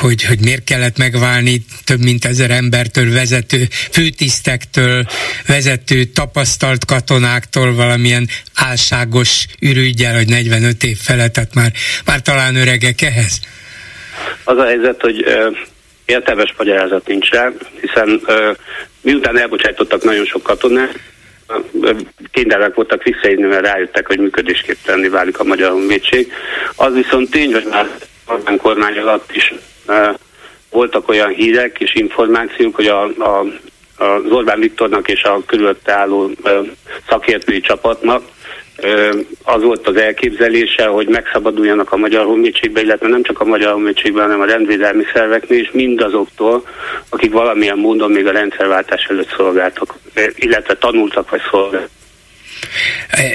Hogy, hogy miért kellett megválni több mint ezer embertől, vezető főtisztektől, vezető tapasztalt katonáktól valamilyen álságos ürügyel, hogy 45 év felett, már, már talán öregek ehhez? Az a helyzet, hogy értelmes magyarázat nincs rá, hiszen ö, miután elbocsájtottak nagyon sok katonát, kénytelenek voltak visszaérni, mert rájöttek, hogy működésképtelenné válik a Magyar Honvédség. Az viszont tény, hogy már Orbán kormány alatt is voltak olyan hírek és információk, hogy a, a, az Orbán Viktornak és a körülötte álló szakértői csapatnak az volt az elképzelése, hogy megszabaduljanak a Magyar Honvédségbe, illetve nem csak a Magyar Honvédségben, hanem a rendvédelmi szerveknél, és mindazoktól, akik valamilyen módon még a rendszerváltás előtt szolgáltak, illetve tanultak vagy szolgáltak.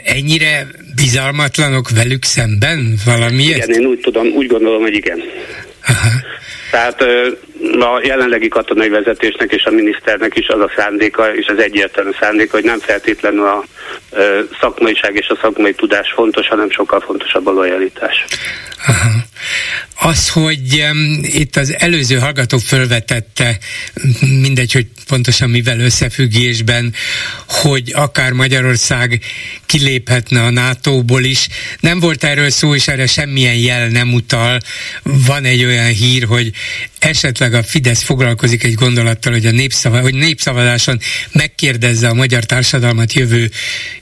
Ennyire bizalmatlanok velük szemben valamiért? Igen, én úgy tudom, úgy gondolom, hogy igen. Aha. Tehát a jelenlegi katonai vezetésnek és a miniszternek is az a szándéka, és az egyértelmű szándéka, hogy nem feltétlenül a szakmaiság és a szakmai tudás fontos, hanem sokkal fontosabb a lojalitás. Aha. Az, hogy um, itt az előző hallgató fölvetette, mindegy, hogy pontosan mivel összefüggésben, hogy akár Magyarország kiléphetne a NATO-ból is. Nem volt erről szó, és erre semmilyen jel nem utal. Van egy olyan hír, hogy esetleg a Fidesz foglalkozik egy gondolattal, hogy a népszava, hogy népszavazáson megkérdezze a magyar társadalmat jövő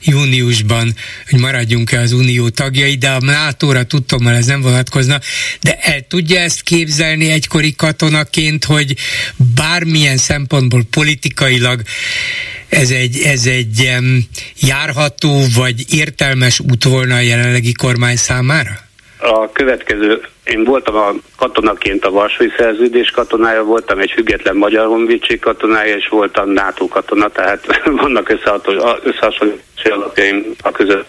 júniusban, hogy maradjunk-e az unió tagjai, de a NATO-ra tudtommal ez nem vonatkozna, de el tudja ezt képzelni egykori katonaként, hogy bármilyen szempontból politikailag ez egy, ez egy járható vagy értelmes út volna a jelenlegi kormány számára? A következő, én voltam a katonaként a Varsói Szerződés katonája, voltam egy független Magyar Honvédség katonája, és voltam NATO katona, tehát vannak összehasonlítási alapjaim a között.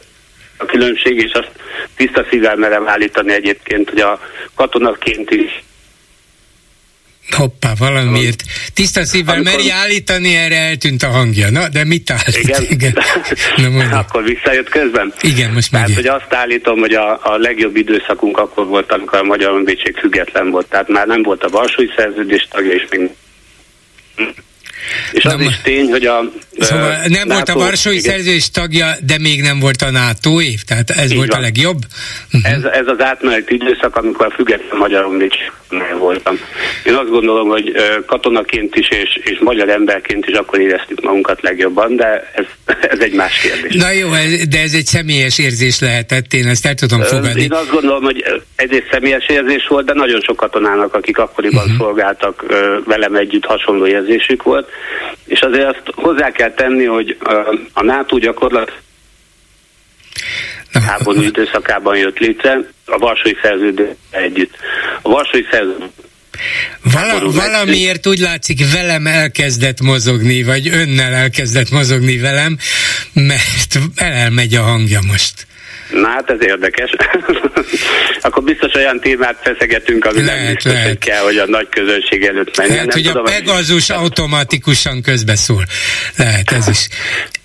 A különbség, és azt tiszta szívvel merem állítani egyébként, hogy a katonaként is Hoppá, valamiért. Tiszta szívvel Amikor... meri állítani, erre eltűnt a hangja. Na, de mit állít? Igen. Igen. Na, akkor visszajött közben? Igen, most már. Tehát, hogy azt állítom, hogy a, a legjobb időszakunk akkor volt, amikor a Magyar Honvédség független volt. Tehát már nem volt a Varsói Szerződés tagja, és még és az is tény, hogy a... Szóval uh, nem NATO, volt a Varsói Szerződés tagja, de még nem volt a NATO év, tehát ez Így volt van. a legjobb? Uh-huh. Ez, ez az átmeneti időszak, amikor a független magyar voltam. Én azt gondolom, hogy katonaként is és, és magyar emberként is akkor éreztük magunkat legjobban, de ez, ez egy más kérdés. Na jó, de ez egy személyes érzés lehetett, én ezt el tudom fogadni. Én azt gondolom, hogy ez egy személyes érzés volt, de nagyon sok katonának, akik akkoriban uh-huh. szolgáltak velem együtt hasonló érzésük volt, és azért azt hozzá kell tenni, hogy a NATO gyakorlat háború időszakában jött létre, a Varsói Szerződés együtt. A Varsói Szerződés Val- valamiért úgy látszik, velem elkezdett mozogni, vagy önnel elkezdett mozogni velem, mert elmegy a hangja most. Na hát ez érdekes. Akkor biztos olyan témát feszegetünk, ami lehet, nem biztos, lehet. hogy kell, hogy a nagy közönség előtt menjen. Lehet, hogy tudom, a Pegazus hogy... automatikusan közbeszól. Lehet, ez is.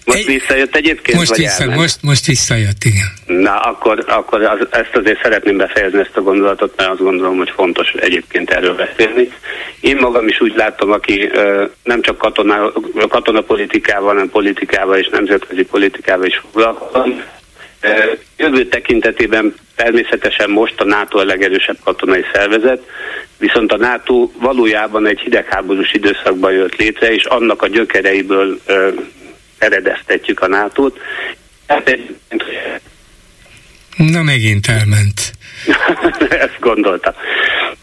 Most Egy... visszajött egyébként? Most, vissza, most, most visszajött, igen. Na, akkor, akkor az, ezt azért szeretném befejezni ezt a gondolatot, mert azt gondolom, hogy fontos egyébként erről beszélni. Én magam is úgy látom, aki ö, nem csak katona, katonapolitikával, hanem politikával és nemzetközi politikával is foglalkozom, Jövő tekintetében természetesen most a NATO a legerősebb katonai szervezet, viszont a NATO valójában egy hidegháborús időszakban jött létre, és annak a gyökereiből ö, eredeztetjük a NATO-t. Hát Na megint elment. Ezt gondoltam.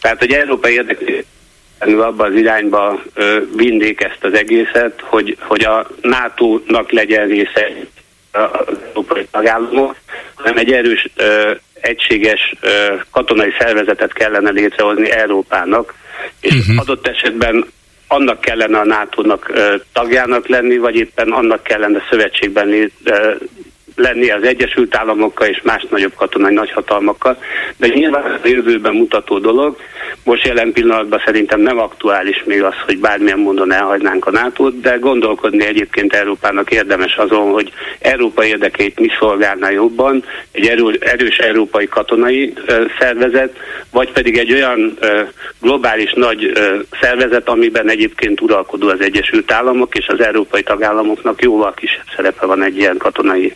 Tehát, hogy Európa érdekli abban az irányba ö, vinnék ezt az egészet, hogy, hogy a NATO-nak legyen része az európai tagállamok, hanem egy erős, egységes katonai szervezetet kellene létrehozni Európának, és uh-huh. adott esetben annak kellene a NATO-nak tagjának lenni, vagy éppen annak kellene szövetségben lennie az Egyesült Államokkal és más nagyobb katonai nagyhatalmakkal, de nyilván a jövőben mutató dolog. Most jelen pillanatban szerintem nem aktuális még az, hogy bármilyen módon elhagynánk a nato de gondolkodni egyébként Európának érdemes azon, hogy Európa érdekeit mi szolgálná jobban, egy erő, erős európai katonai szervezet, vagy pedig egy olyan globális nagy szervezet, amiben egyébként uralkodó az Egyesült Államok, és az európai tagállamoknak jóval kisebb szerepe van egy ilyen katonai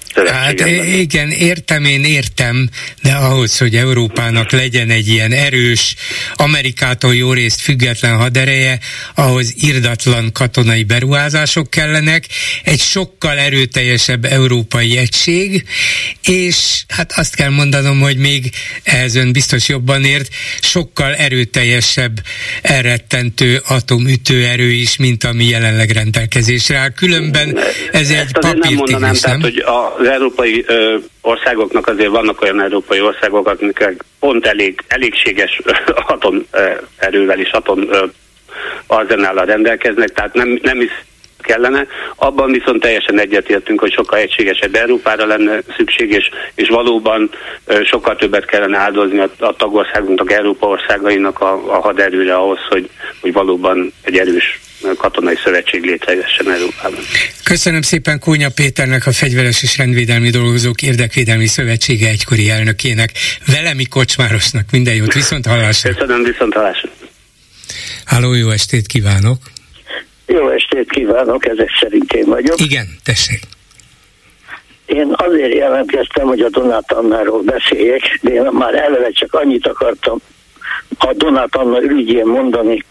Hát igen, értem, én értem, de ahhoz, hogy Európának legyen egy ilyen erős, Amerikától jó részt független hadereje, ahhoz irdatlan katonai beruházások kellenek, egy sokkal erőteljesebb európai egység, és hát azt kell mondanom, hogy még ehhez ön biztos jobban ért, sokkal erőteljesebb, elrettentő atomütőerő is, mint ami jelenleg rendelkezésre áll. Különben ez egy papírtigris, nem? Tehát, hogy az európai ö, országoknak azért vannak olyan európai országok, akik pont elég, elégséges atom erővel és atom arzenállal rendelkeznek, tehát nem, nem is kellene. Abban viszont teljesen egyetértünk, hogy sokkal egységesebb Európára lenne szükség, és, és valóban sokkal többet kellene áldozni a, a tagországunknak, Európa országainak a, a haderőre ahhoz, hogy, hogy valóban egy erős katonai szövetség létrejöhessen Európában. Köszönöm szépen Kónya Péternek, a Fegyveres és Rendvédelmi Dolgozók Érdekvédelmi Szövetsége egykori elnökének, Velemi Kocsmárosnak minden jót, viszont hallásra. Köszönöm, viszont hallásra. Háló, jó estét kívánok! Jó estét kívánok, ezek szerint én vagyok. Igen, tessék. Én azért jelentkeztem, hogy a Donát Annáról beszéljek, de én már eleve csak annyit akartam a Donát Anna ügyén mondani,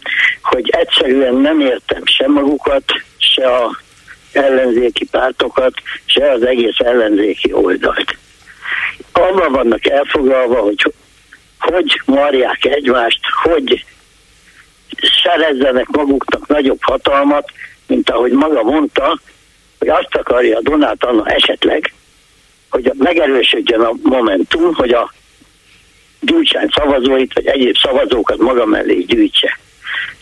hogy egyszerűen nem értem se magukat, se a ellenzéki pártokat, se az egész ellenzéki oldalt. Abban vannak elfoglalva, hogy hogy marják egymást, hogy szerezzenek maguknak nagyobb hatalmat, mint ahogy maga mondta, hogy azt akarja Donát Anna esetleg, hogy megerősödjön a Momentum, hogy a gyűjtsen szavazóit, vagy egyéb szavazókat maga mellé gyűjtse.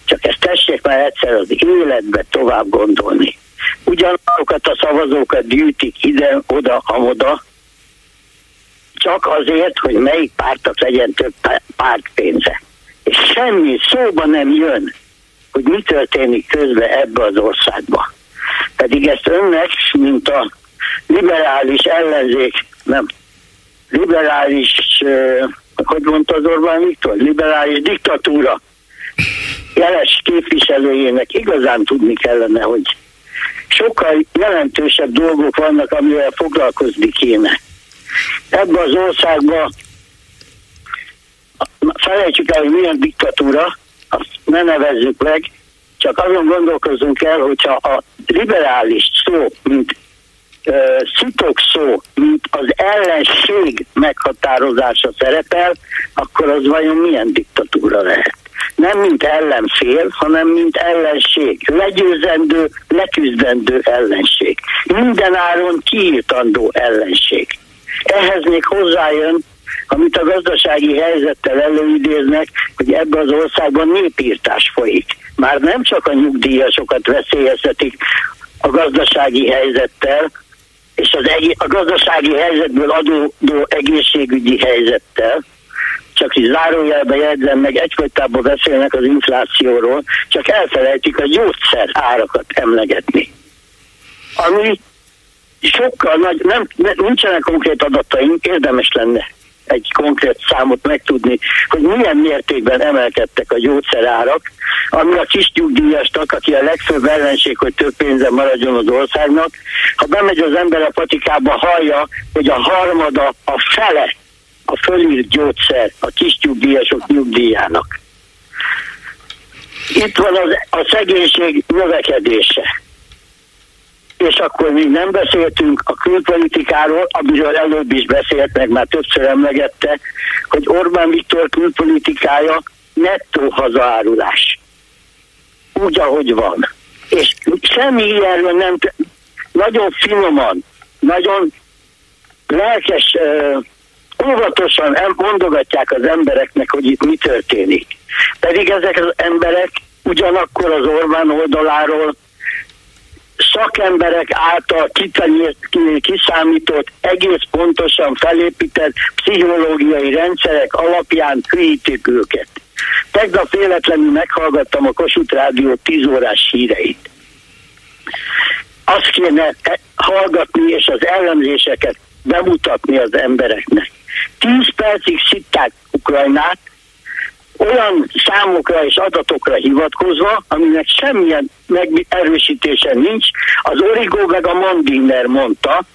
Csak ezt tessék már egyszer az életbe tovább gondolni. Ugyanazokat a szavazókat gyűjtik ide, oda, amoda, csak azért, hogy melyik pártak legyen több pártpénze és semmi szóba nem jön, hogy mi történik közben ebbe az országba. Pedig ezt önnek, mint a liberális ellenzék, nem, liberális, hogy mondta az Orbán Viktor, liberális diktatúra jeles képviselőjének igazán tudni kellene, hogy sokkal jelentősebb dolgok vannak, amivel foglalkozni kéne. Ebben az országban felejtsük el, hogy milyen diktatúra, azt ne nevezzük meg, csak azon gondolkozunk el, hogyha a liberális szó, mint szitok mint az ellenség meghatározása szerepel, akkor az vajon milyen diktatúra lehet? Nem mint ellenfél, hanem mint ellenség. Legyőzendő, leküzdendő ellenség. Minden áron kiírtandó ellenség. Ehhez még hozzájön amit a gazdasági helyzettel előidéznek, hogy ebben az országban népírtás folyik. Már nem csak a nyugdíjasokat veszélyeztetik a gazdasági helyzettel, és az eg- a gazdasági helyzetből adódó egészségügyi helyzettel, csak így zárójelbe jegyzem meg, egyfolytában beszélnek az inflációról, csak elfelejtik a gyógyszer árakat emlegetni. Ami sokkal nagy, nem, nincsenek konkrét adataink, érdemes lenne egy konkrét számot megtudni, hogy milyen mértékben emelkedtek a gyógyszerárak, ami a kis nyugdíjasnak, aki a legfőbb ellenség, hogy több pénze maradjon az országnak, ha bemegy az ember a patikába, hallja, hogy a harmada, a fele a fölírt gyógyszer a kis nyugdíjasok nyugdíjának. Itt van az, a szegénység növekedése és akkor még nem beszéltünk a külpolitikáról, amiről előbb is beszélt, meg már többször emlegette, hogy Orbán Viktor külpolitikája nettó hazaárulás. Úgy, ahogy van. És semmi ilyenről nem, nagyon finoman, nagyon lelkes, óvatosan mondogatják az embereknek, hogy itt mi történik. Pedig ezek az emberek ugyanakkor az Orbán oldaláról szakemberek által kiszámított, egész pontosan felépített pszichológiai rendszerek alapján hűítik őket. Tegnap véletlenül meghallgattam a Kossuth Rádió 10 órás híreit. Azt kéne e- hallgatni és az ellenzéseket bemutatni az embereknek. 10 percig szitták Ukrajnát, olyan számokra és adatokra hivatkozva, aminek semmilyen megerősítése nincs, az Origo meg a Mandiner mondta,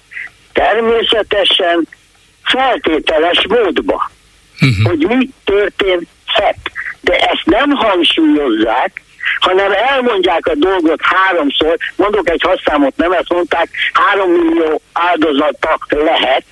Természetesen feltételes módba, uh-huh. hogy mi történhet. De ezt nem hangsúlyozzák, hanem elmondják a dolgot háromszor, mondok egy hasszámot, nem ezt mondták, három millió áldozatok lehet,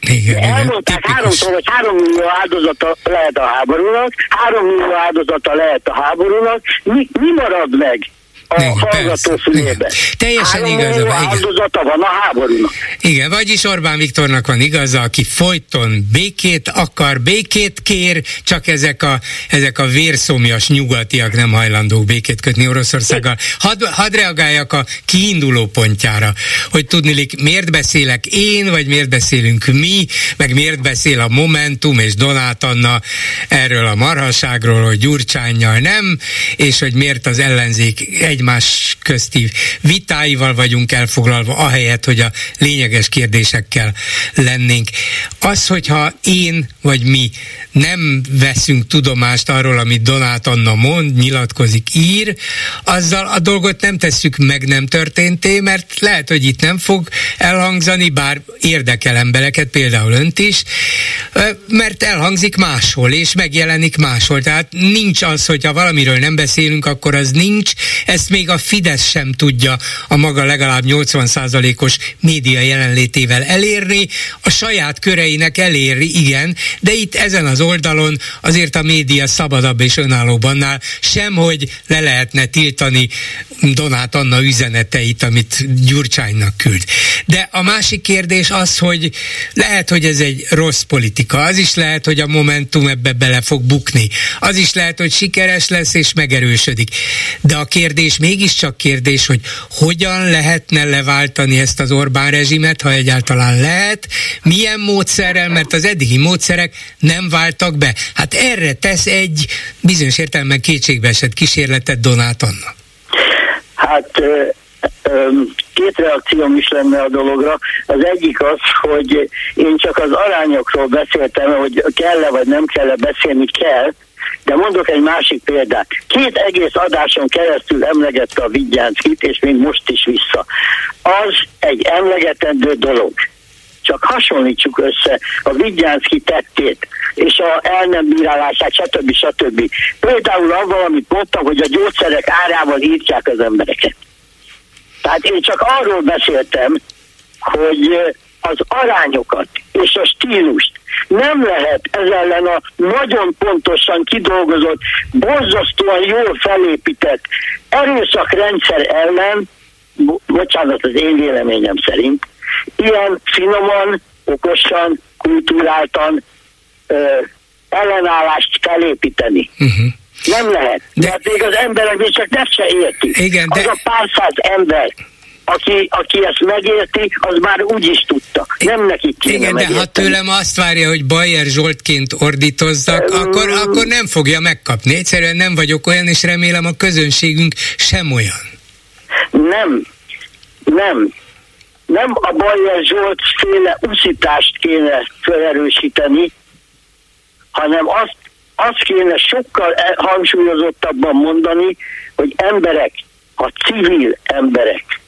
igen, Elmondták igen, háromszor, hogy három millió áldozata lehet a háborúnak, három millió áldozata lehet a háborúnak, mi, mi marad meg? A igen, hallgató fülébe. Teljesen igaza van. áldozata van a háborúnak. Igen, vagyis Orbán Viktornak van igaza, aki folyton békét akar, békét kér, csak ezek a, ezek a vérszomjas nyugatiak nem hajlandók békét kötni Oroszországgal. Hadd had reagáljak a kiinduló pontjára, hogy tudnilik, miért beszélek én, vagy miért beszélünk mi, meg miért beszél a Momentum és Donát Anna erről a marhaságról, hogy Gyurcsányjal nem, és hogy miért az ellenzék egy egymás közti vitáival vagyunk elfoglalva, ahelyett, hogy a lényeges kérdésekkel lennénk. Az, hogyha én vagy mi nem veszünk tudomást arról, amit Donát Anna mond, nyilatkozik, ír, azzal a dolgot nem tesszük meg nem történté, mert lehet, hogy itt nem fog elhangzani, bár érdekel embereket, például önt is, mert elhangzik máshol, és megjelenik máshol. Tehát nincs az, hogyha valamiről nem beszélünk, akkor az nincs. Ezt még a Fidesz sem tudja a maga legalább 80%-os média jelenlétével elérni, a saját köreinek eléri, igen, de itt ezen az oldalon azért a média szabadabb és önállóbb annál, sem, hogy le lehetne tiltani Donát Anna üzeneteit, amit Gyurcsánynak küld. De a másik kérdés az, hogy lehet, hogy ez egy rossz politika, az is lehet, hogy a Momentum ebbe bele fog bukni, az is lehet, hogy sikeres lesz és megerősödik. De a kérdés mégiscsak kérdés, hogy hogyan lehetne leváltani ezt az Orbán rezsimet, ha egyáltalán lehet, milyen módszerrel, mert az eddigi módszerek nem váltak be. Hát erre tesz egy bizonyos értelemben kétségbeesett kísérletet Donát Anna. Hát két reakcióm is lenne a dologra. Az egyik az, hogy én csak az arányokról beszéltem, hogy kell-e vagy nem kell-e beszélni, kell, de mondok egy másik példát. Két egész adáson keresztül emlegette a Vigyánszkit, és még most is vissza. Az egy emlegetendő dolog. Csak hasonlítsuk össze a Vigyánszki tettét és a el nem bírálását, stb. stb. Például avval, amit mondtam, hogy a gyógyszerek árával írtják az embereket. Tehát én csak arról beszéltem, hogy az arányokat és a stílust nem lehet ez ellen a nagyon pontosan kidolgozott, borzasztóan jól felépített erőszakrendszer ellen, bocsánat az én véleményem szerint, ilyen finoman, okosan, kultúráltan ö, ellenállást felépíteni. Uh-huh. Nem lehet. De mert még az emberek még csak nem se értik. Igen, de... Az a pár száz ember, aki, aki ezt megérti, az már úgy is tudta. Nem neki kéne Igen, megérteni. de ha tőlem azt várja, hogy Bayer Zsoltként ordítozzak, um, akkor, akkor nem fogja megkapni. Egyszerűen nem vagyok olyan, és remélem a közönségünk sem olyan. Nem, nem. Nem a Bayer Zsolt féle uszítást kéne felerősíteni, hanem azt, azt kéne sokkal e- hangsúlyozottabban mondani, hogy emberek, a civil emberek,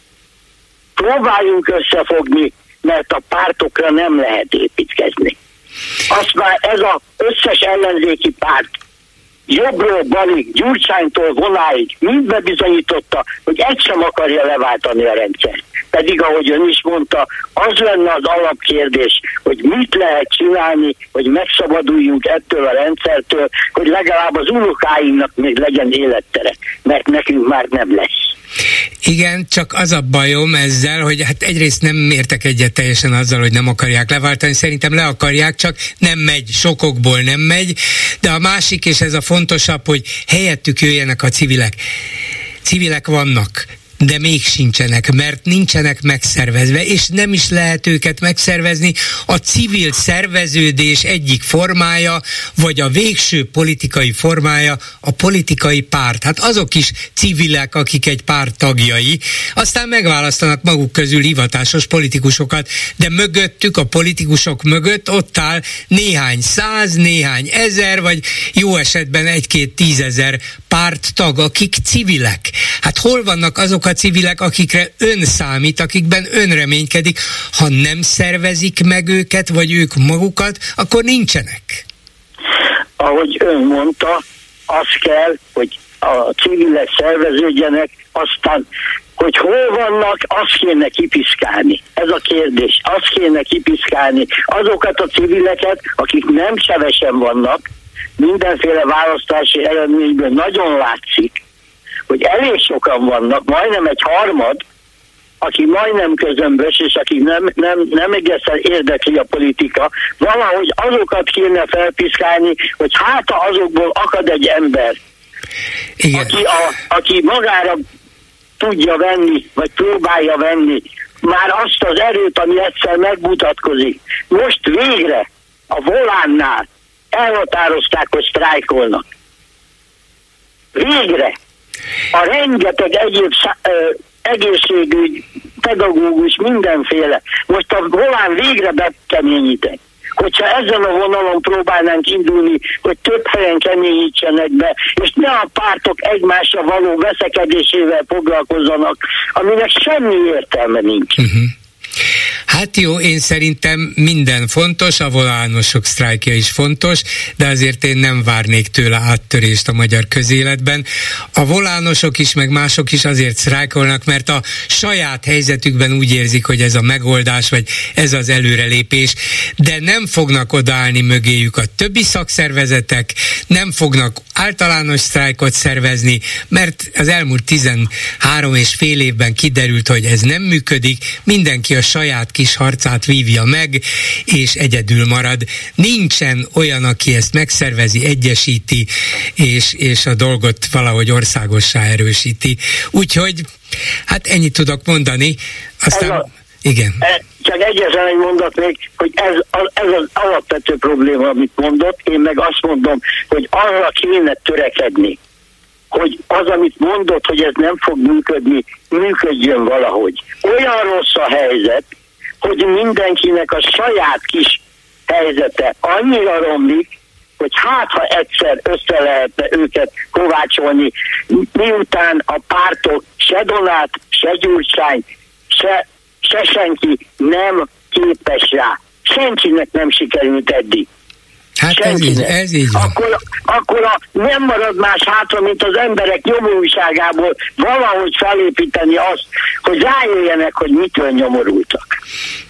próbáljunk összefogni, mert a pártokra nem lehet építkezni. Azt már ez az összes ellenzéki párt jobbról balig, Gyurcsánytól vonáig mind bebizonyította, hogy egy sem akarja leváltani a rendszert. Pedig, ahogy ön is mondta, az lenne az alapkérdés, hogy mit lehet csinálni, hogy megszabaduljunk ettől a rendszertől, hogy legalább az unokáinknak még legyen élettere, mert nekünk már nem lesz. Igen, csak az a bajom ezzel, hogy hát egyrészt nem értek egyet teljesen azzal, hogy nem akarják leváltani, szerintem le akarják, csak nem megy, sokokból nem megy, de a másik, és ez a fontosabb, hogy helyettük jöjjenek a civilek. Civilek vannak, de még sincsenek, mert nincsenek megszervezve, és nem is lehet őket megszervezni. A civil szerveződés egyik formája, vagy a végső politikai formája a politikai párt. Hát azok is civilek, akik egy párt tagjai, aztán megválasztanak maguk közül hivatásos politikusokat, de mögöttük, a politikusok mögött ott áll néhány száz, néhány ezer, vagy jó esetben egy-két tízezer párttag, akik civilek. Hát hol vannak azok a civilek, akikre ön számít, akikben ön reménykedik? Ha nem szervezik meg őket, vagy ők magukat, akkor nincsenek. Ahogy ön mondta, az kell, hogy a civilek szerveződjenek, aztán hogy hol vannak, azt kéne kipiszkálni. Ez a kérdés. Azt kéne kipiszkálni azokat a civileket, akik nem sevesen vannak, mindenféle választási eredményből nagyon látszik, hogy elég sokan vannak, majdnem egy harmad, aki majdnem közömbös, és aki nem, nem, nem egészen érdekli a politika, valahogy azokat kéne felpiszkálni, hogy hát azokból akad egy ember, Igen. aki, a, aki magára tudja venni, vagy próbálja venni már azt az erőt, ami egyszer megmutatkozik. Most végre a volánnál elhatározták, hogy sztrájkolnak. Végre a rengeteg egyéb szá- ö, egészségügy, pedagógus, mindenféle. Most a volán végre bekeményítek. Hogyha ezen a vonalon próbálnánk indulni, hogy több helyen keményítsenek be, és ne a pártok egymásra való veszekedésével foglalkozzanak, aminek semmi értelme nincs. Uh-huh. Hát jó, én szerintem minden fontos, a volánosok sztrájkja is fontos, de azért én nem várnék tőle áttörést a magyar közéletben. A volánosok is, meg mások is azért sztrájkolnak, mert a saját helyzetükben úgy érzik, hogy ez a megoldás, vagy ez az előrelépés, de nem fognak odaállni mögéjük a többi szakszervezetek, nem fognak általános sztrájkot szervezni, mert az elmúlt 13 és fél évben kiderült, hogy ez nem működik, mindenki a saját kis harcát vívja meg, és egyedül marad. Nincsen olyan, aki ezt megszervezi, egyesíti, és, és a dolgot valahogy országossá erősíti. Úgyhogy, hát ennyit tudok mondani. Aztán, Ez a- igen. E, Csak egyetlen egy mondat még, hogy ez, ez az alapvető probléma, amit mondott, én meg azt mondom, hogy arra kéne törekedni, hogy az, amit mondott, hogy ez nem fog működni, működjön valahogy. Olyan rossz a helyzet, hogy mindenkinek a saját kis helyzete annyira romlik, hogy hát, ha egyszer össze lehetne őket kovácsolni, miután a pártok se Donát, se Gyurcsány, se, se senki nem képes rá. Senkinek nem sikerült eddig. Hát ez így, ez így van. Akkor, akkor a, nem marad más hátra, mint az emberek nyomorúságából valahogy felépíteni azt, hogy rájöjjenek, hogy mitől nyomorultak.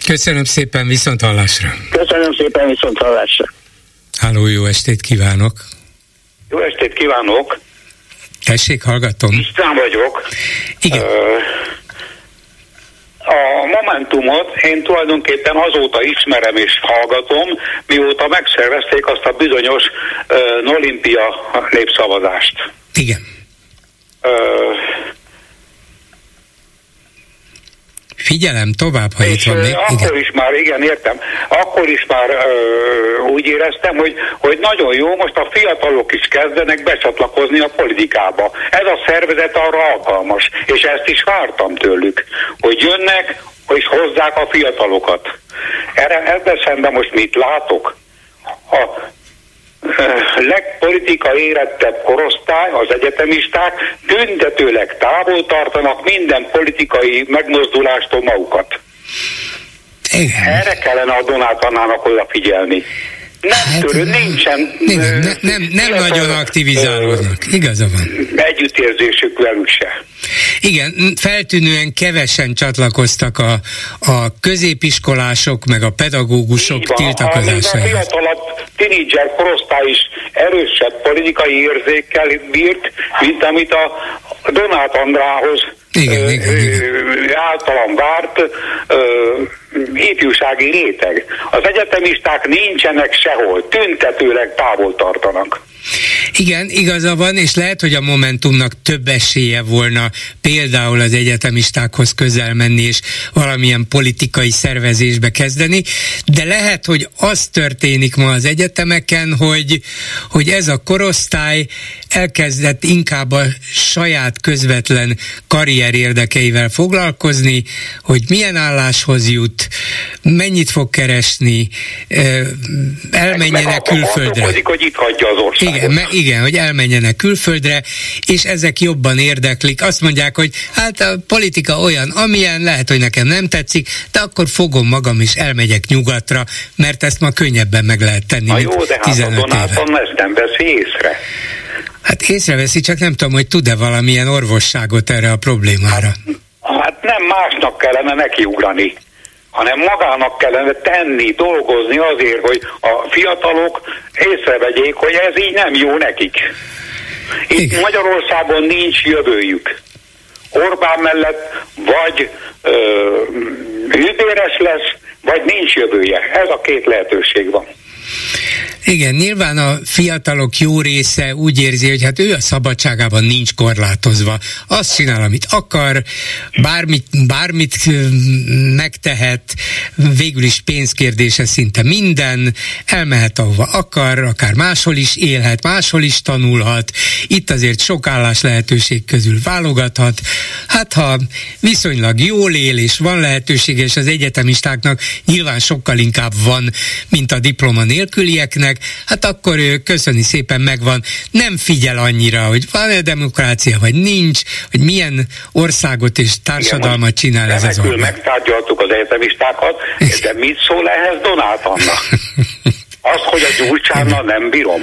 Köszönöm szépen, viszont hallásra. Köszönöm szépen, viszont hallásra. Háló, jó estét kívánok. Jó estét kívánok! Tessék, hallgatom. István vagyok. Igen. Ö, A Momentumot én tulajdonképpen azóta ismerem és hallgatom, mióta megszervezték azt a bizonyos uh, Olimpia népszavazást. Igen. Ö, Figyelem tovább, ha itt van még. akkor Igen. is már, igen, értem, akkor is már ö, úgy éreztem, hogy, hogy nagyon jó, most a fiatalok is kezdenek becsatlakozni a politikába. Ez a szervezet arra alkalmas, és ezt is vártam tőlük, hogy jönnek, és hozzák a fiatalokat. Erre, ebben szemben most mit látok? A legpolitika érettebb korosztály, az egyetemisták büntetőleg távol tartanak minden politikai megmozdulástól magukat. Igen. Erre kellene a Donát Annának odafigyelni. Nem Hát, törő, nincsen Igen, ne, nem, nem illetve, nagyon aktivizálódnak. Igaza van. Együttérzésük velük se. Igen, feltűnően kevesen csatlakoztak a, a középiskolások, meg a pedagógusok Így van, amíg a tiltakozásaihoz. fiatalabb tínédzser korosztály is erősebb politikai érzékkel bírt, mint amit a Donát Andrához Igen, ö, igen, igen. általam várt ö, ifjúsági réteg. Az egyetemisták nincsenek sehol, tüntetőleg távol tartanak. Igen, igaza van, és lehet, hogy a Momentumnak több esélye volna például az egyetemistákhoz közel menni, és valamilyen politikai szervezésbe kezdeni, de lehet, hogy az történik ma az egyetemeken, hogy, hogy ez a korosztály elkezdett inkább a saját közvetlen karrier érdekeivel foglalkozni, hogy milyen álláshoz jut, mennyit fog keresni, elmenjenek Meg külföldre. gondolkodik, hogy itt hagyja az országot. Igen, me, igen, Igen, hogy elmenjenek külföldre, és ezek jobban érdeklik. Azt mondják, hogy hát a politika olyan, amilyen, lehet, hogy nekem nem tetszik, de akkor fogom magam és elmegyek nyugatra, mert ezt ma könnyebben meg lehet tenni, Na jó, de hát a Donáton ezt nem veszi észre. Hát észreveszi, csak nem tudom, hogy tud-e valamilyen orvosságot erre a problémára. Hát nem másnak kellene nekiugrani hanem magának kellene tenni, dolgozni azért, hogy a fiatalok észrevegyék, hogy ez így nem jó nekik. Itt Igen. Magyarországon nincs jövőjük. Orbán mellett vagy hűbéres lesz, vagy nincs jövője. Ez a két lehetőség van. Igen, nyilván a fiatalok jó része úgy érzi, hogy hát ő a szabadságában nincs korlátozva. Azt csinál, amit akar, bármit, bármit megtehet, végül is pénzkérdése szinte minden, elmehet ahova akar, akár máshol is élhet, máshol is tanulhat, itt azért sok állás lehetőség közül válogathat. Hát ha viszonylag jól él, és van lehetőség, és az egyetemistáknak nyilván sokkal inkább van, mint a diploma nélkülieknek, hát akkor ő köszöni szépen megvan, nem figyel annyira, hogy van-e demokrácia, vagy nincs, hogy milyen országot és társadalmat csinál ez az ország. megtárgyaltuk az egyetemistákat, de mit szól ehhez Donát Anna? Az, hogy a gyurcsánnal nem bírom.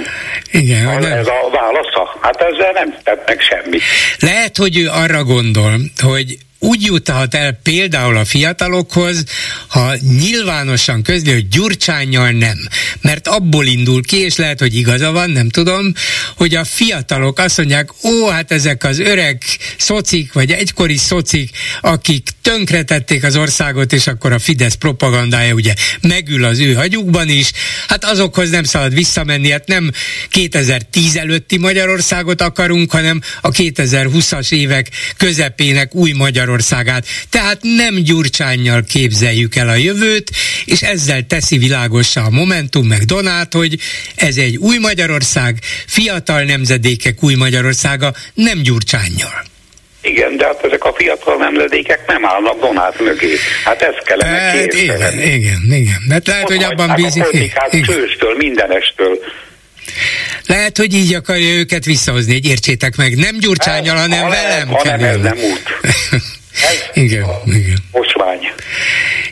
Igen, az, nem. Ez a válasza? Hát ezzel nem tett meg semmit. Lehet, hogy ő arra gondol, hogy úgy juthat el például a fiatalokhoz, ha nyilvánosan közli, hogy Gyurcsányjal nem. Mert abból indul ki, és lehet, hogy igaza van, nem tudom, hogy a fiatalok azt mondják, ó, hát ezek az öreg szocik, vagy egykori szocik, akik tönkretették az országot, és akkor a Fidesz propagandája ugye megül az ő hagyukban is, hát azokhoz nem szabad visszamenni, hát nem 2010 előtti Magyarországot akarunk, hanem a 2020-as évek közepének új Magyarországot Magyarországát. Tehát nem Gyurcsányjal képzeljük el a jövőt, és ezzel teszi világosá a Momentum meg Donát, hogy ez egy új Magyarország, fiatal nemzedékek új Magyarországa, nem Gyurcsányjal. Igen, de hát ezek a fiatal nemzedékek nem állnak Donát mögé. Hát ez kellene hát, igen, igen, igen. Hát lehet, hogy abban bízik. A politikát csőstől, mindenestől. Lehet, hogy így akarja őket visszahozni, hogy értsétek meg. Nem Gyurcsányal, hanem velem hanem ez nem út. igen, igen. Osvány.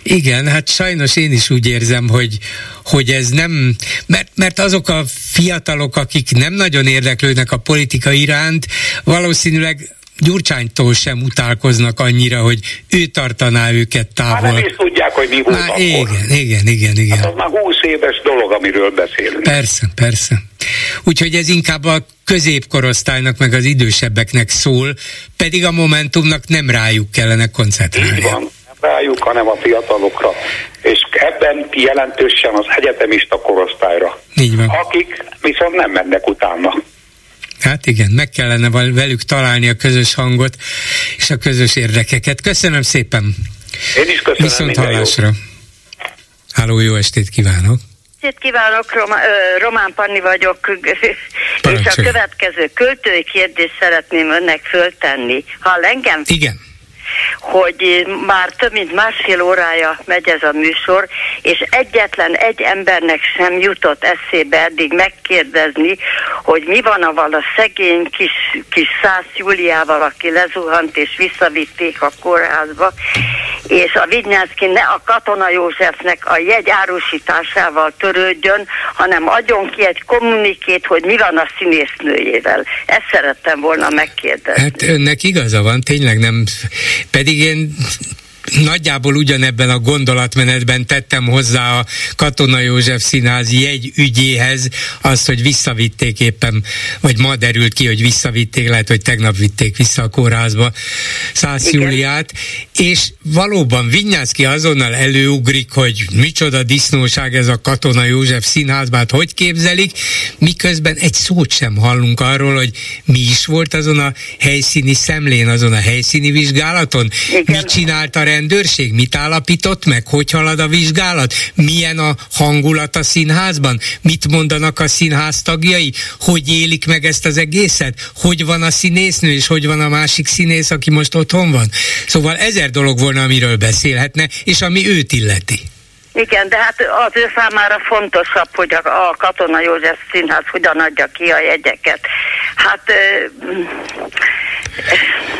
Igen, hát sajnos én is úgy érzem, hogy, hogy ez nem, mert, mert azok a fiatalok, akik nem nagyon érdeklődnek a politika iránt, valószínűleg Gyurcsánytól sem utálkoznak annyira, hogy ő tartaná őket távol. Már nem is tudják, hogy mi volt már, akkor. Igen, igen, igen, igen. Hát az már 20 éves dolog, amiről beszélünk. Persze, persze. Úgyhogy ez inkább a középkorosztálynak, meg az idősebbeknek szól, pedig a Momentumnak nem rájuk kellene koncentrálni. Így van, nem rájuk, hanem a fiatalokra. És ebben jelentősen az egyetemista korosztályra. Így van. Akik viszont nem mennek utána. Hát igen, meg kellene velük találni a közös hangot és a közös érdekeket. Köszönöm szépen! Én is köszönöm. Viszont hallásra. Háló, jó estét kívánok! estét kívánok, Roma, ö, Román Panni vagyok, és a következő költői kérdést szeretném önnek föltenni. Hall engem? Igen hogy már több mint másfél órája megy ez a műsor, és egyetlen egy embernek sem jutott eszébe eddig megkérdezni, hogy mi van avval a szegény kis, kis Szász Júliával, aki lezuhant és visszavitték a kórházba, és a Vignyánszki ne a Katona Józsefnek a jegy árusításával törődjön, hanem adjon ki egy kommunikét, hogy mi van a színésznőjével. Ezt szerettem volna megkérdezni. Hát önnek igaza van, tényleg nem pedig én nagyjából ugyanebben a gondolatmenetben tettem hozzá a Katona József Színház jegy ügyéhez azt, hogy visszavitték éppen, vagy ma derült ki, hogy visszavitték, lehet, hogy tegnap vitték vissza a kórházba Szász Júliát, és valóban Vinyászki azonnal előugrik, hogy micsoda disznóság ez a Katona József Színházban, hát hogy képzelik, miközben egy szót sem hallunk arról, hogy mi is volt azon a helyszíni szemlén, azon a helyszíni vizsgálaton, Igen. mit csinált a rendőrség mit állapított meg, hogy halad a vizsgálat, milyen a hangulat a színházban, mit mondanak a színház tagjai, hogy élik meg ezt az egészet, hogy van a színésznő, és hogy van a másik színész, aki most otthon van. Szóval ezer dolog volna, amiről beszélhetne, és ami őt illeti. Igen, de hát az ő számára fontosabb, hogy a, a Katona József Színház hogyan adja ki a jegyeket. Hát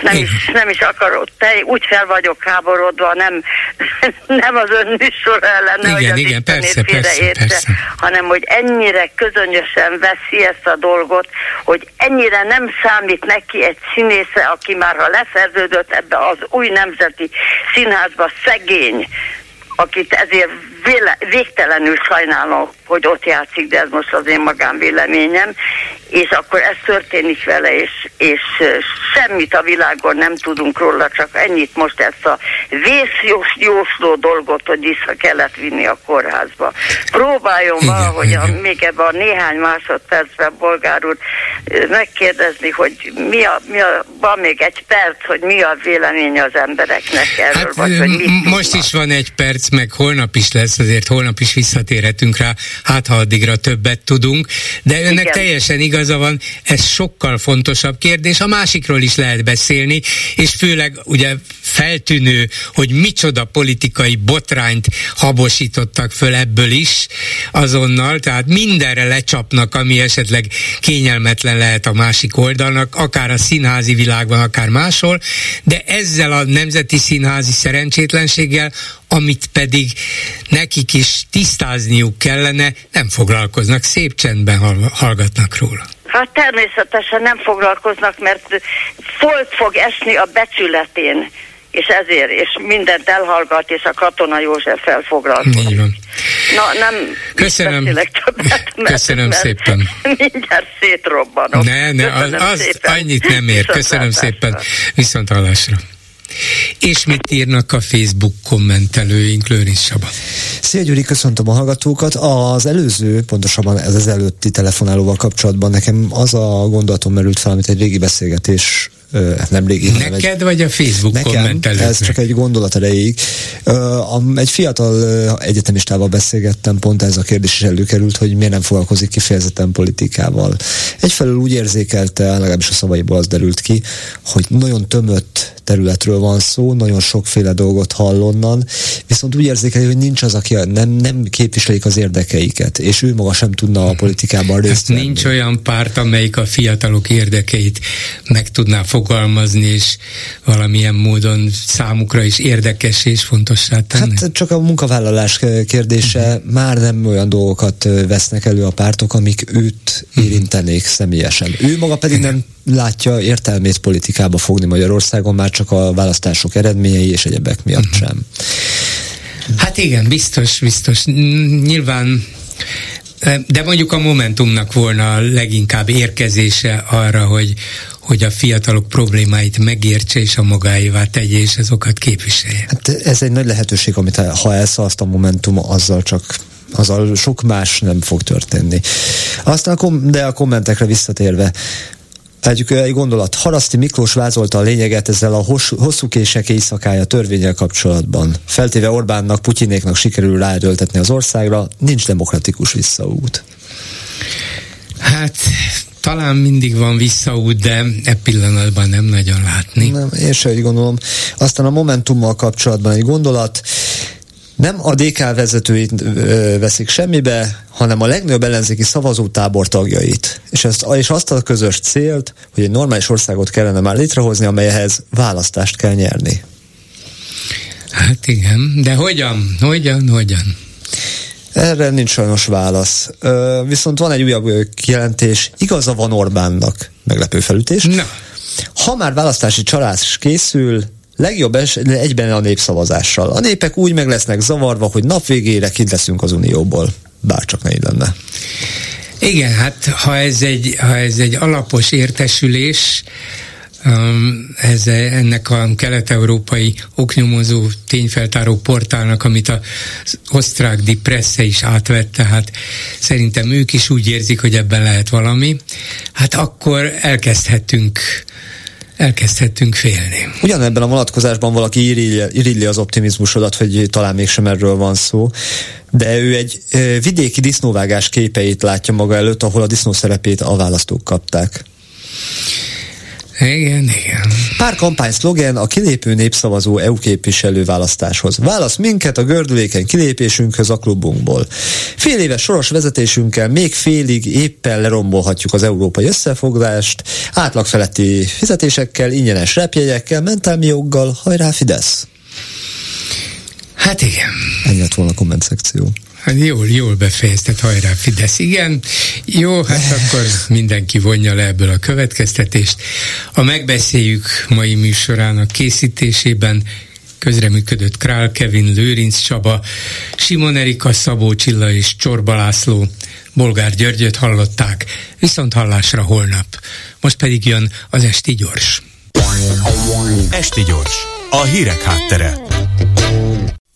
nem is, nem is akarok, te, úgy fel vagyok háborodva, nem, nem az ön műsor ellen, igen, hogy az igen, persze, persze, érte, persze. hanem hogy ennyire közönösen veszi ezt a dolgot, hogy ennyire nem számít neki egy színésze, aki már ha leszerződött ebbe az új nemzeti színházba szegény, akit ezért véle, végtelenül sajnálom, hogy ott játszik, de ez most az én magánvéleményem, és akkor ez történik vele, és, és semmit a világon nem tudunk róla, csak ennyit most ezt a vészjósló dolgot, hogy vissza kellett vinni a kórházba. Próbáljon igen, valahogy igen. A, még ebben a néhány másodpercben, bolgár úr, megkérdezni, hogy mi a, mi a, van még egy perc, hogy mi a véleménye az embereknek erről, hát, vagy hogy mit Most is van egy perc, meg holnap is lesz, azért holnap is visszatérhetünk rá, hát ha addigra többet tudunk, de önnek Igen. teljesen igaza van, ez sokkal fontosabb kérdés, a másikról is lehet beszélni, és főleg ugye feltűnő, hogy micsoda politikai botrányt habosítottak föl ebből is azonnal, tehát mindenre lecsapnak, ami esetleg kényelmetlen lehet a másik oldalnak, akár a színházi világban, akár máshol, de ezzel a nemzeti színházi szerencsétlenséggel, amit pedig nekik is tisztázniuk kellene, nem foglalkoznak, szép csendben hallgatnak róla. Hát természetesen nem foglalkoznak, mert folt fog esni a becsületén és ezért, és mindent elhallgat, és a katona József felfoglalkozik. Így van. Na, nem Köszönöm. többet, mert, Köszönöm mert szépen. Mindjárt szétrobbanok. Ne, ne, az, az annyit nem ér. Köszönöm szépen. Viszont hallásra. És mit írnak a Facebook kommentelőink, Lőrinc Saba? Szia Gyuri, köszöntöm a hallgatókat. Az előző, pontosabban ez az előtti telefonálóval kapcsolatban nekem az a gondolatom merült fel, amit egy régi beszélgetés nem régi. Neked egy, vagy a Facebook nekem, kommentelőknek? ez csak egy gondolat erejéig. Egy fiatal egyetemistával beszélgettem, pont ez a kérdés is előkerült, hogy miért nem foglalkozik kifejezetten politikával. Egyfelől úgy érzékelte, legalábbis a szavaiból az derült ki, hogy nagyon tömött területről van szó, nagyon sokféle dolgot hallonnan, viszont úgy érzékeli, hogy nincs az, aki nem, nem képviselik az érdekeiket, és ő maga sem tudna a politikában részt hát venni. Nincs olyan párt, amelyik a fiatalok érdekeit meg tudná fogalmazni, és valamilyen módon számukra is érdekes és fontossá tenni. Hát csak a munkavállalás kérdése, uh-huh. már nem olyan dolgokat vesznek elő a pártok, amik őt mhm. érintenék személyesen. Ő maga pedig nem látja értelmét politikába fogni Magyarországon, már csak a választások eredményei és egyebek miatt uh-huh. sem. Hát igen, biztos, biztos. Nyilván de mondjuk a Momentumnak volna a leginkább érkezése arra, hogy, hogy a fiatalok problémáit megértse és a magáévá tegye, és azokat képviselje. Hát ez egy nagy lehetőség, amit ha elszalaszt a Momentum, azzal csak azzal sok más nem fog történni. Aztán a kom- de a kommentekre visszatérve, Tegyük egy gondolat. Haraszti Miklós vázolta a lényeget ezzel a hosszú kések éjszakája törvényel kapcsolatban. Feltéve Orbánnak, Putyinéknak sikerül ráerőltetni az országra, nincs demokratikus visszaút. Hát talán mindig van visszaút, de e pillanatban nem nagyon látni. Nem, én sem így gondolom. Aztán a Momentummal kapcsolatban egy gondolat nem a DK vezetőit veszik semmibe, hanem a legnagyobb ellenzéki szavazótábor tagjait. És, ezt, és azt a közös célt, hogy egy normális országot kellene már létrehozni, amelyhez választást kell nyerni. Hát igen, de hogyan, hogyan, hogyan? Erre nincs sajnos válasz. Ö, viszont van egy újabb kijelentés. Igaza van Orbánnak. Meglepő felütés. Na. Ha már választási csalás készül, legjobb es, egyben a népszavazással. A népek úgy meg lesznek zavarva, hogy nap végére kint leszünk az Unióból. Bárcsak ne így lenne. Igen, hát ha ez egy, ha ez egy alapos értesülés, um, ez, ennek a kelet-európai oknyomozó tényfeltáró portálnak, amit a osztrák Die is átvette, hát szerintem ők is úgy érzik, hogy ebben lehet valami, hát akkor elkezdhetünk elkezdhettünk félni. Ugyanebben a vonatkozásban valaki irilli az optimizmusodat, hogy talán mégsem erről van szó, de ő egy vidéki disznóvágás képeit látja maga előtt, ahol a disznó szerepét a választók kapták. Igen, igen. Pár kampány szlogen a kilépő népszavazó EU képviselő választáshoz. Válasz minket a gördülékeny kilépésünkhöz a klubunkból. Fél éves soros vezetésünkkel még félig éppen lerombolhatjuk az európai összefoglalást, átlagfeletti fizetésekkel, ingyenes repjegyekkel, mentelmi joggal, hajrá Fidesz! Hát igen. Ennyi lett volna a komment szekció. Hát jól, jól befejezted, hajrá Fidesz. Igen, jó, hát akkor mindenki vonja le ebből a következtetést. A megbeszéljük mai műsorának készítésében közreműködött Král Kevin, Lőrinc Csaba, Simon Erika, Szabó Csilla és Csorba László. Bolgár Györgyöt hallották, viszont hallásra holnap. Most pedig jön az Esti Gyors. Esti Gyors, a hírek háttere.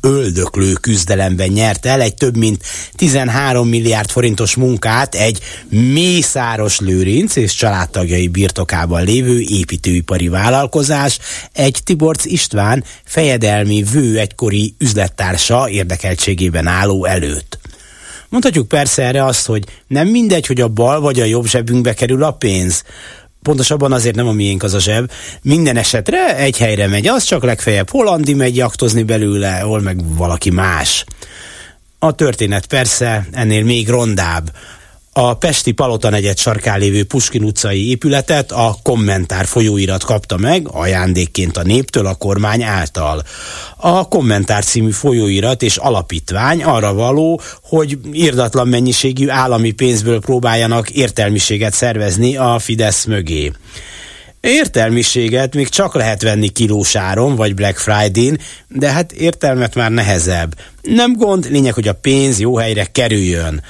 öldöklő küzdelemben nyert el egy több mint 13 milliárd forintos munkát egy Mészáros Lőrinc és családtagjai birtokában lévő építőipari vállalkozás, egy Tiborc István fejedelmi vő egykori üzlettársa érdekeltségében álló előtt. Mondhatjuk persze erre azt, hogy nem mindegy, hogy a bal vagy a jobb zsebünkbe kerül a pénz pontosabban azért nem a miénk az a zseb. Minden esetre egy helyre megy, az csak legfeljebb Hollandi megy jaktozni belőle, hol meg valaki más. A történet persze ennél még rondább a Pesti Palota negyed sarkán lévő Puskin utcai épületet a kommentár folyóirat kapta meg ajándékként a néptől a kormány által. A kommentár című folyóirat és alapítvány arra való, hogy irdatlan mennyiségű állami pénzből próbáljanak értelmiséget szervezni a Fidesz mögé. Értelmiséget még csak lehet venni kilósáron vagy Black Friday-n, de hát értelmet már nehezebb. Nem gond, lényeg, hogy a pénz jó helyre kerüljön.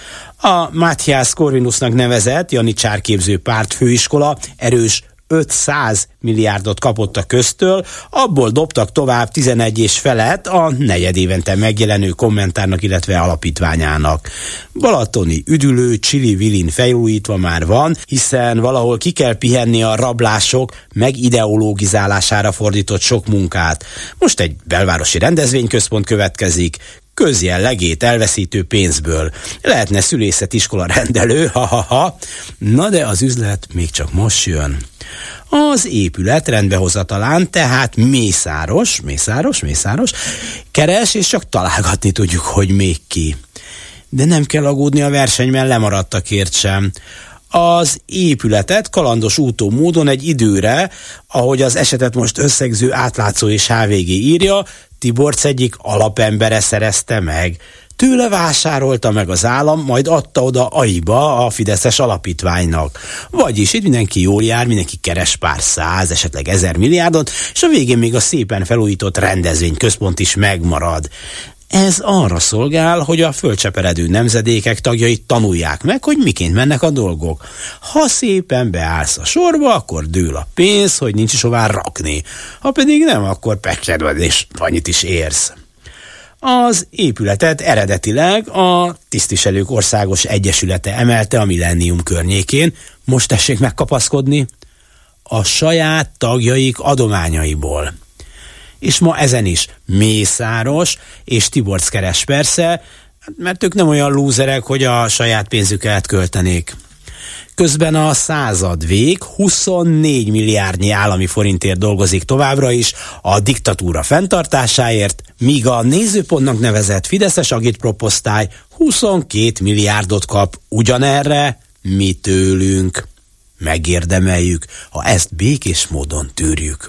A Matthias Corvinusnak nevezett Janicsárképző pártfőiskola erős 500 milliárdot kapott a köztől, abból dobtak tovább 11 és felett a negyed évente megjelenő kommentárnak, illetve alapítványának. Balatoni üdülő, csili vilin felújítva már van, hiszen valahol ki kell pihenni a rablások meg ideológizálására fordított sok munkát. Most egy belvárosi rendezvényközpont következik, közjellegét elveszítő pénzből. Lehetne szülészetiskola rendelő, ha-ha-ha. Na de az üzlet még csak most jön. Az épület rendbehozatalán, tehát mészáros, mészáros, mészáros, keres, és csak találgatni tudjuk, hogy még ki. De nem kell aggódni a versenyben lemaradtakért sem az épületet kalandos útó módon egy időre, ahogy az esetet most összegző átlátszó és HVG írja, Tiborc egyik alapembere szerezte meg. Tőle vásárolta meg az állam, majd adta oda aiba a Fideszes alapítványnak. Vagyis itt mindenki jól jár, mindenki keres pár száz, esetleg ezer milliárdot, és a végén még a szépen felújított rendezvényközpont is megmarad. Ez arra szolgál, hogy a földcseperedő nemzedékek tagjait tanulják meg, hogy miként mennek a dolgok. Ha szépen beállsz a sorba, akkor dől a pénz, hogy nincs is hová rakni. Ha pedig nem, akkor pekkedved és annyit is érsz. Az épületet eredetileg a Tisztviselők Országos Egyesülete emelte a Millennium környékén. Most tessék megkapaszkodni a saját tagjaik adományaiból és ma ezen is Mészáros és Tiborc keres persze, mert ők nem olyan lúzerek, hogy a saját pénzüket költenék. Közben a század vég 24 milliárdnyi állami forintért dolgozik továbbra is a diktatúra fenntartásáért, míg a nézőpontnak nevezett Fideszes agitproposztály 22 milliárdot kap ugyanerre, mi tőlünk. Megérdemeljük, ha ezt békés módon tűrjük.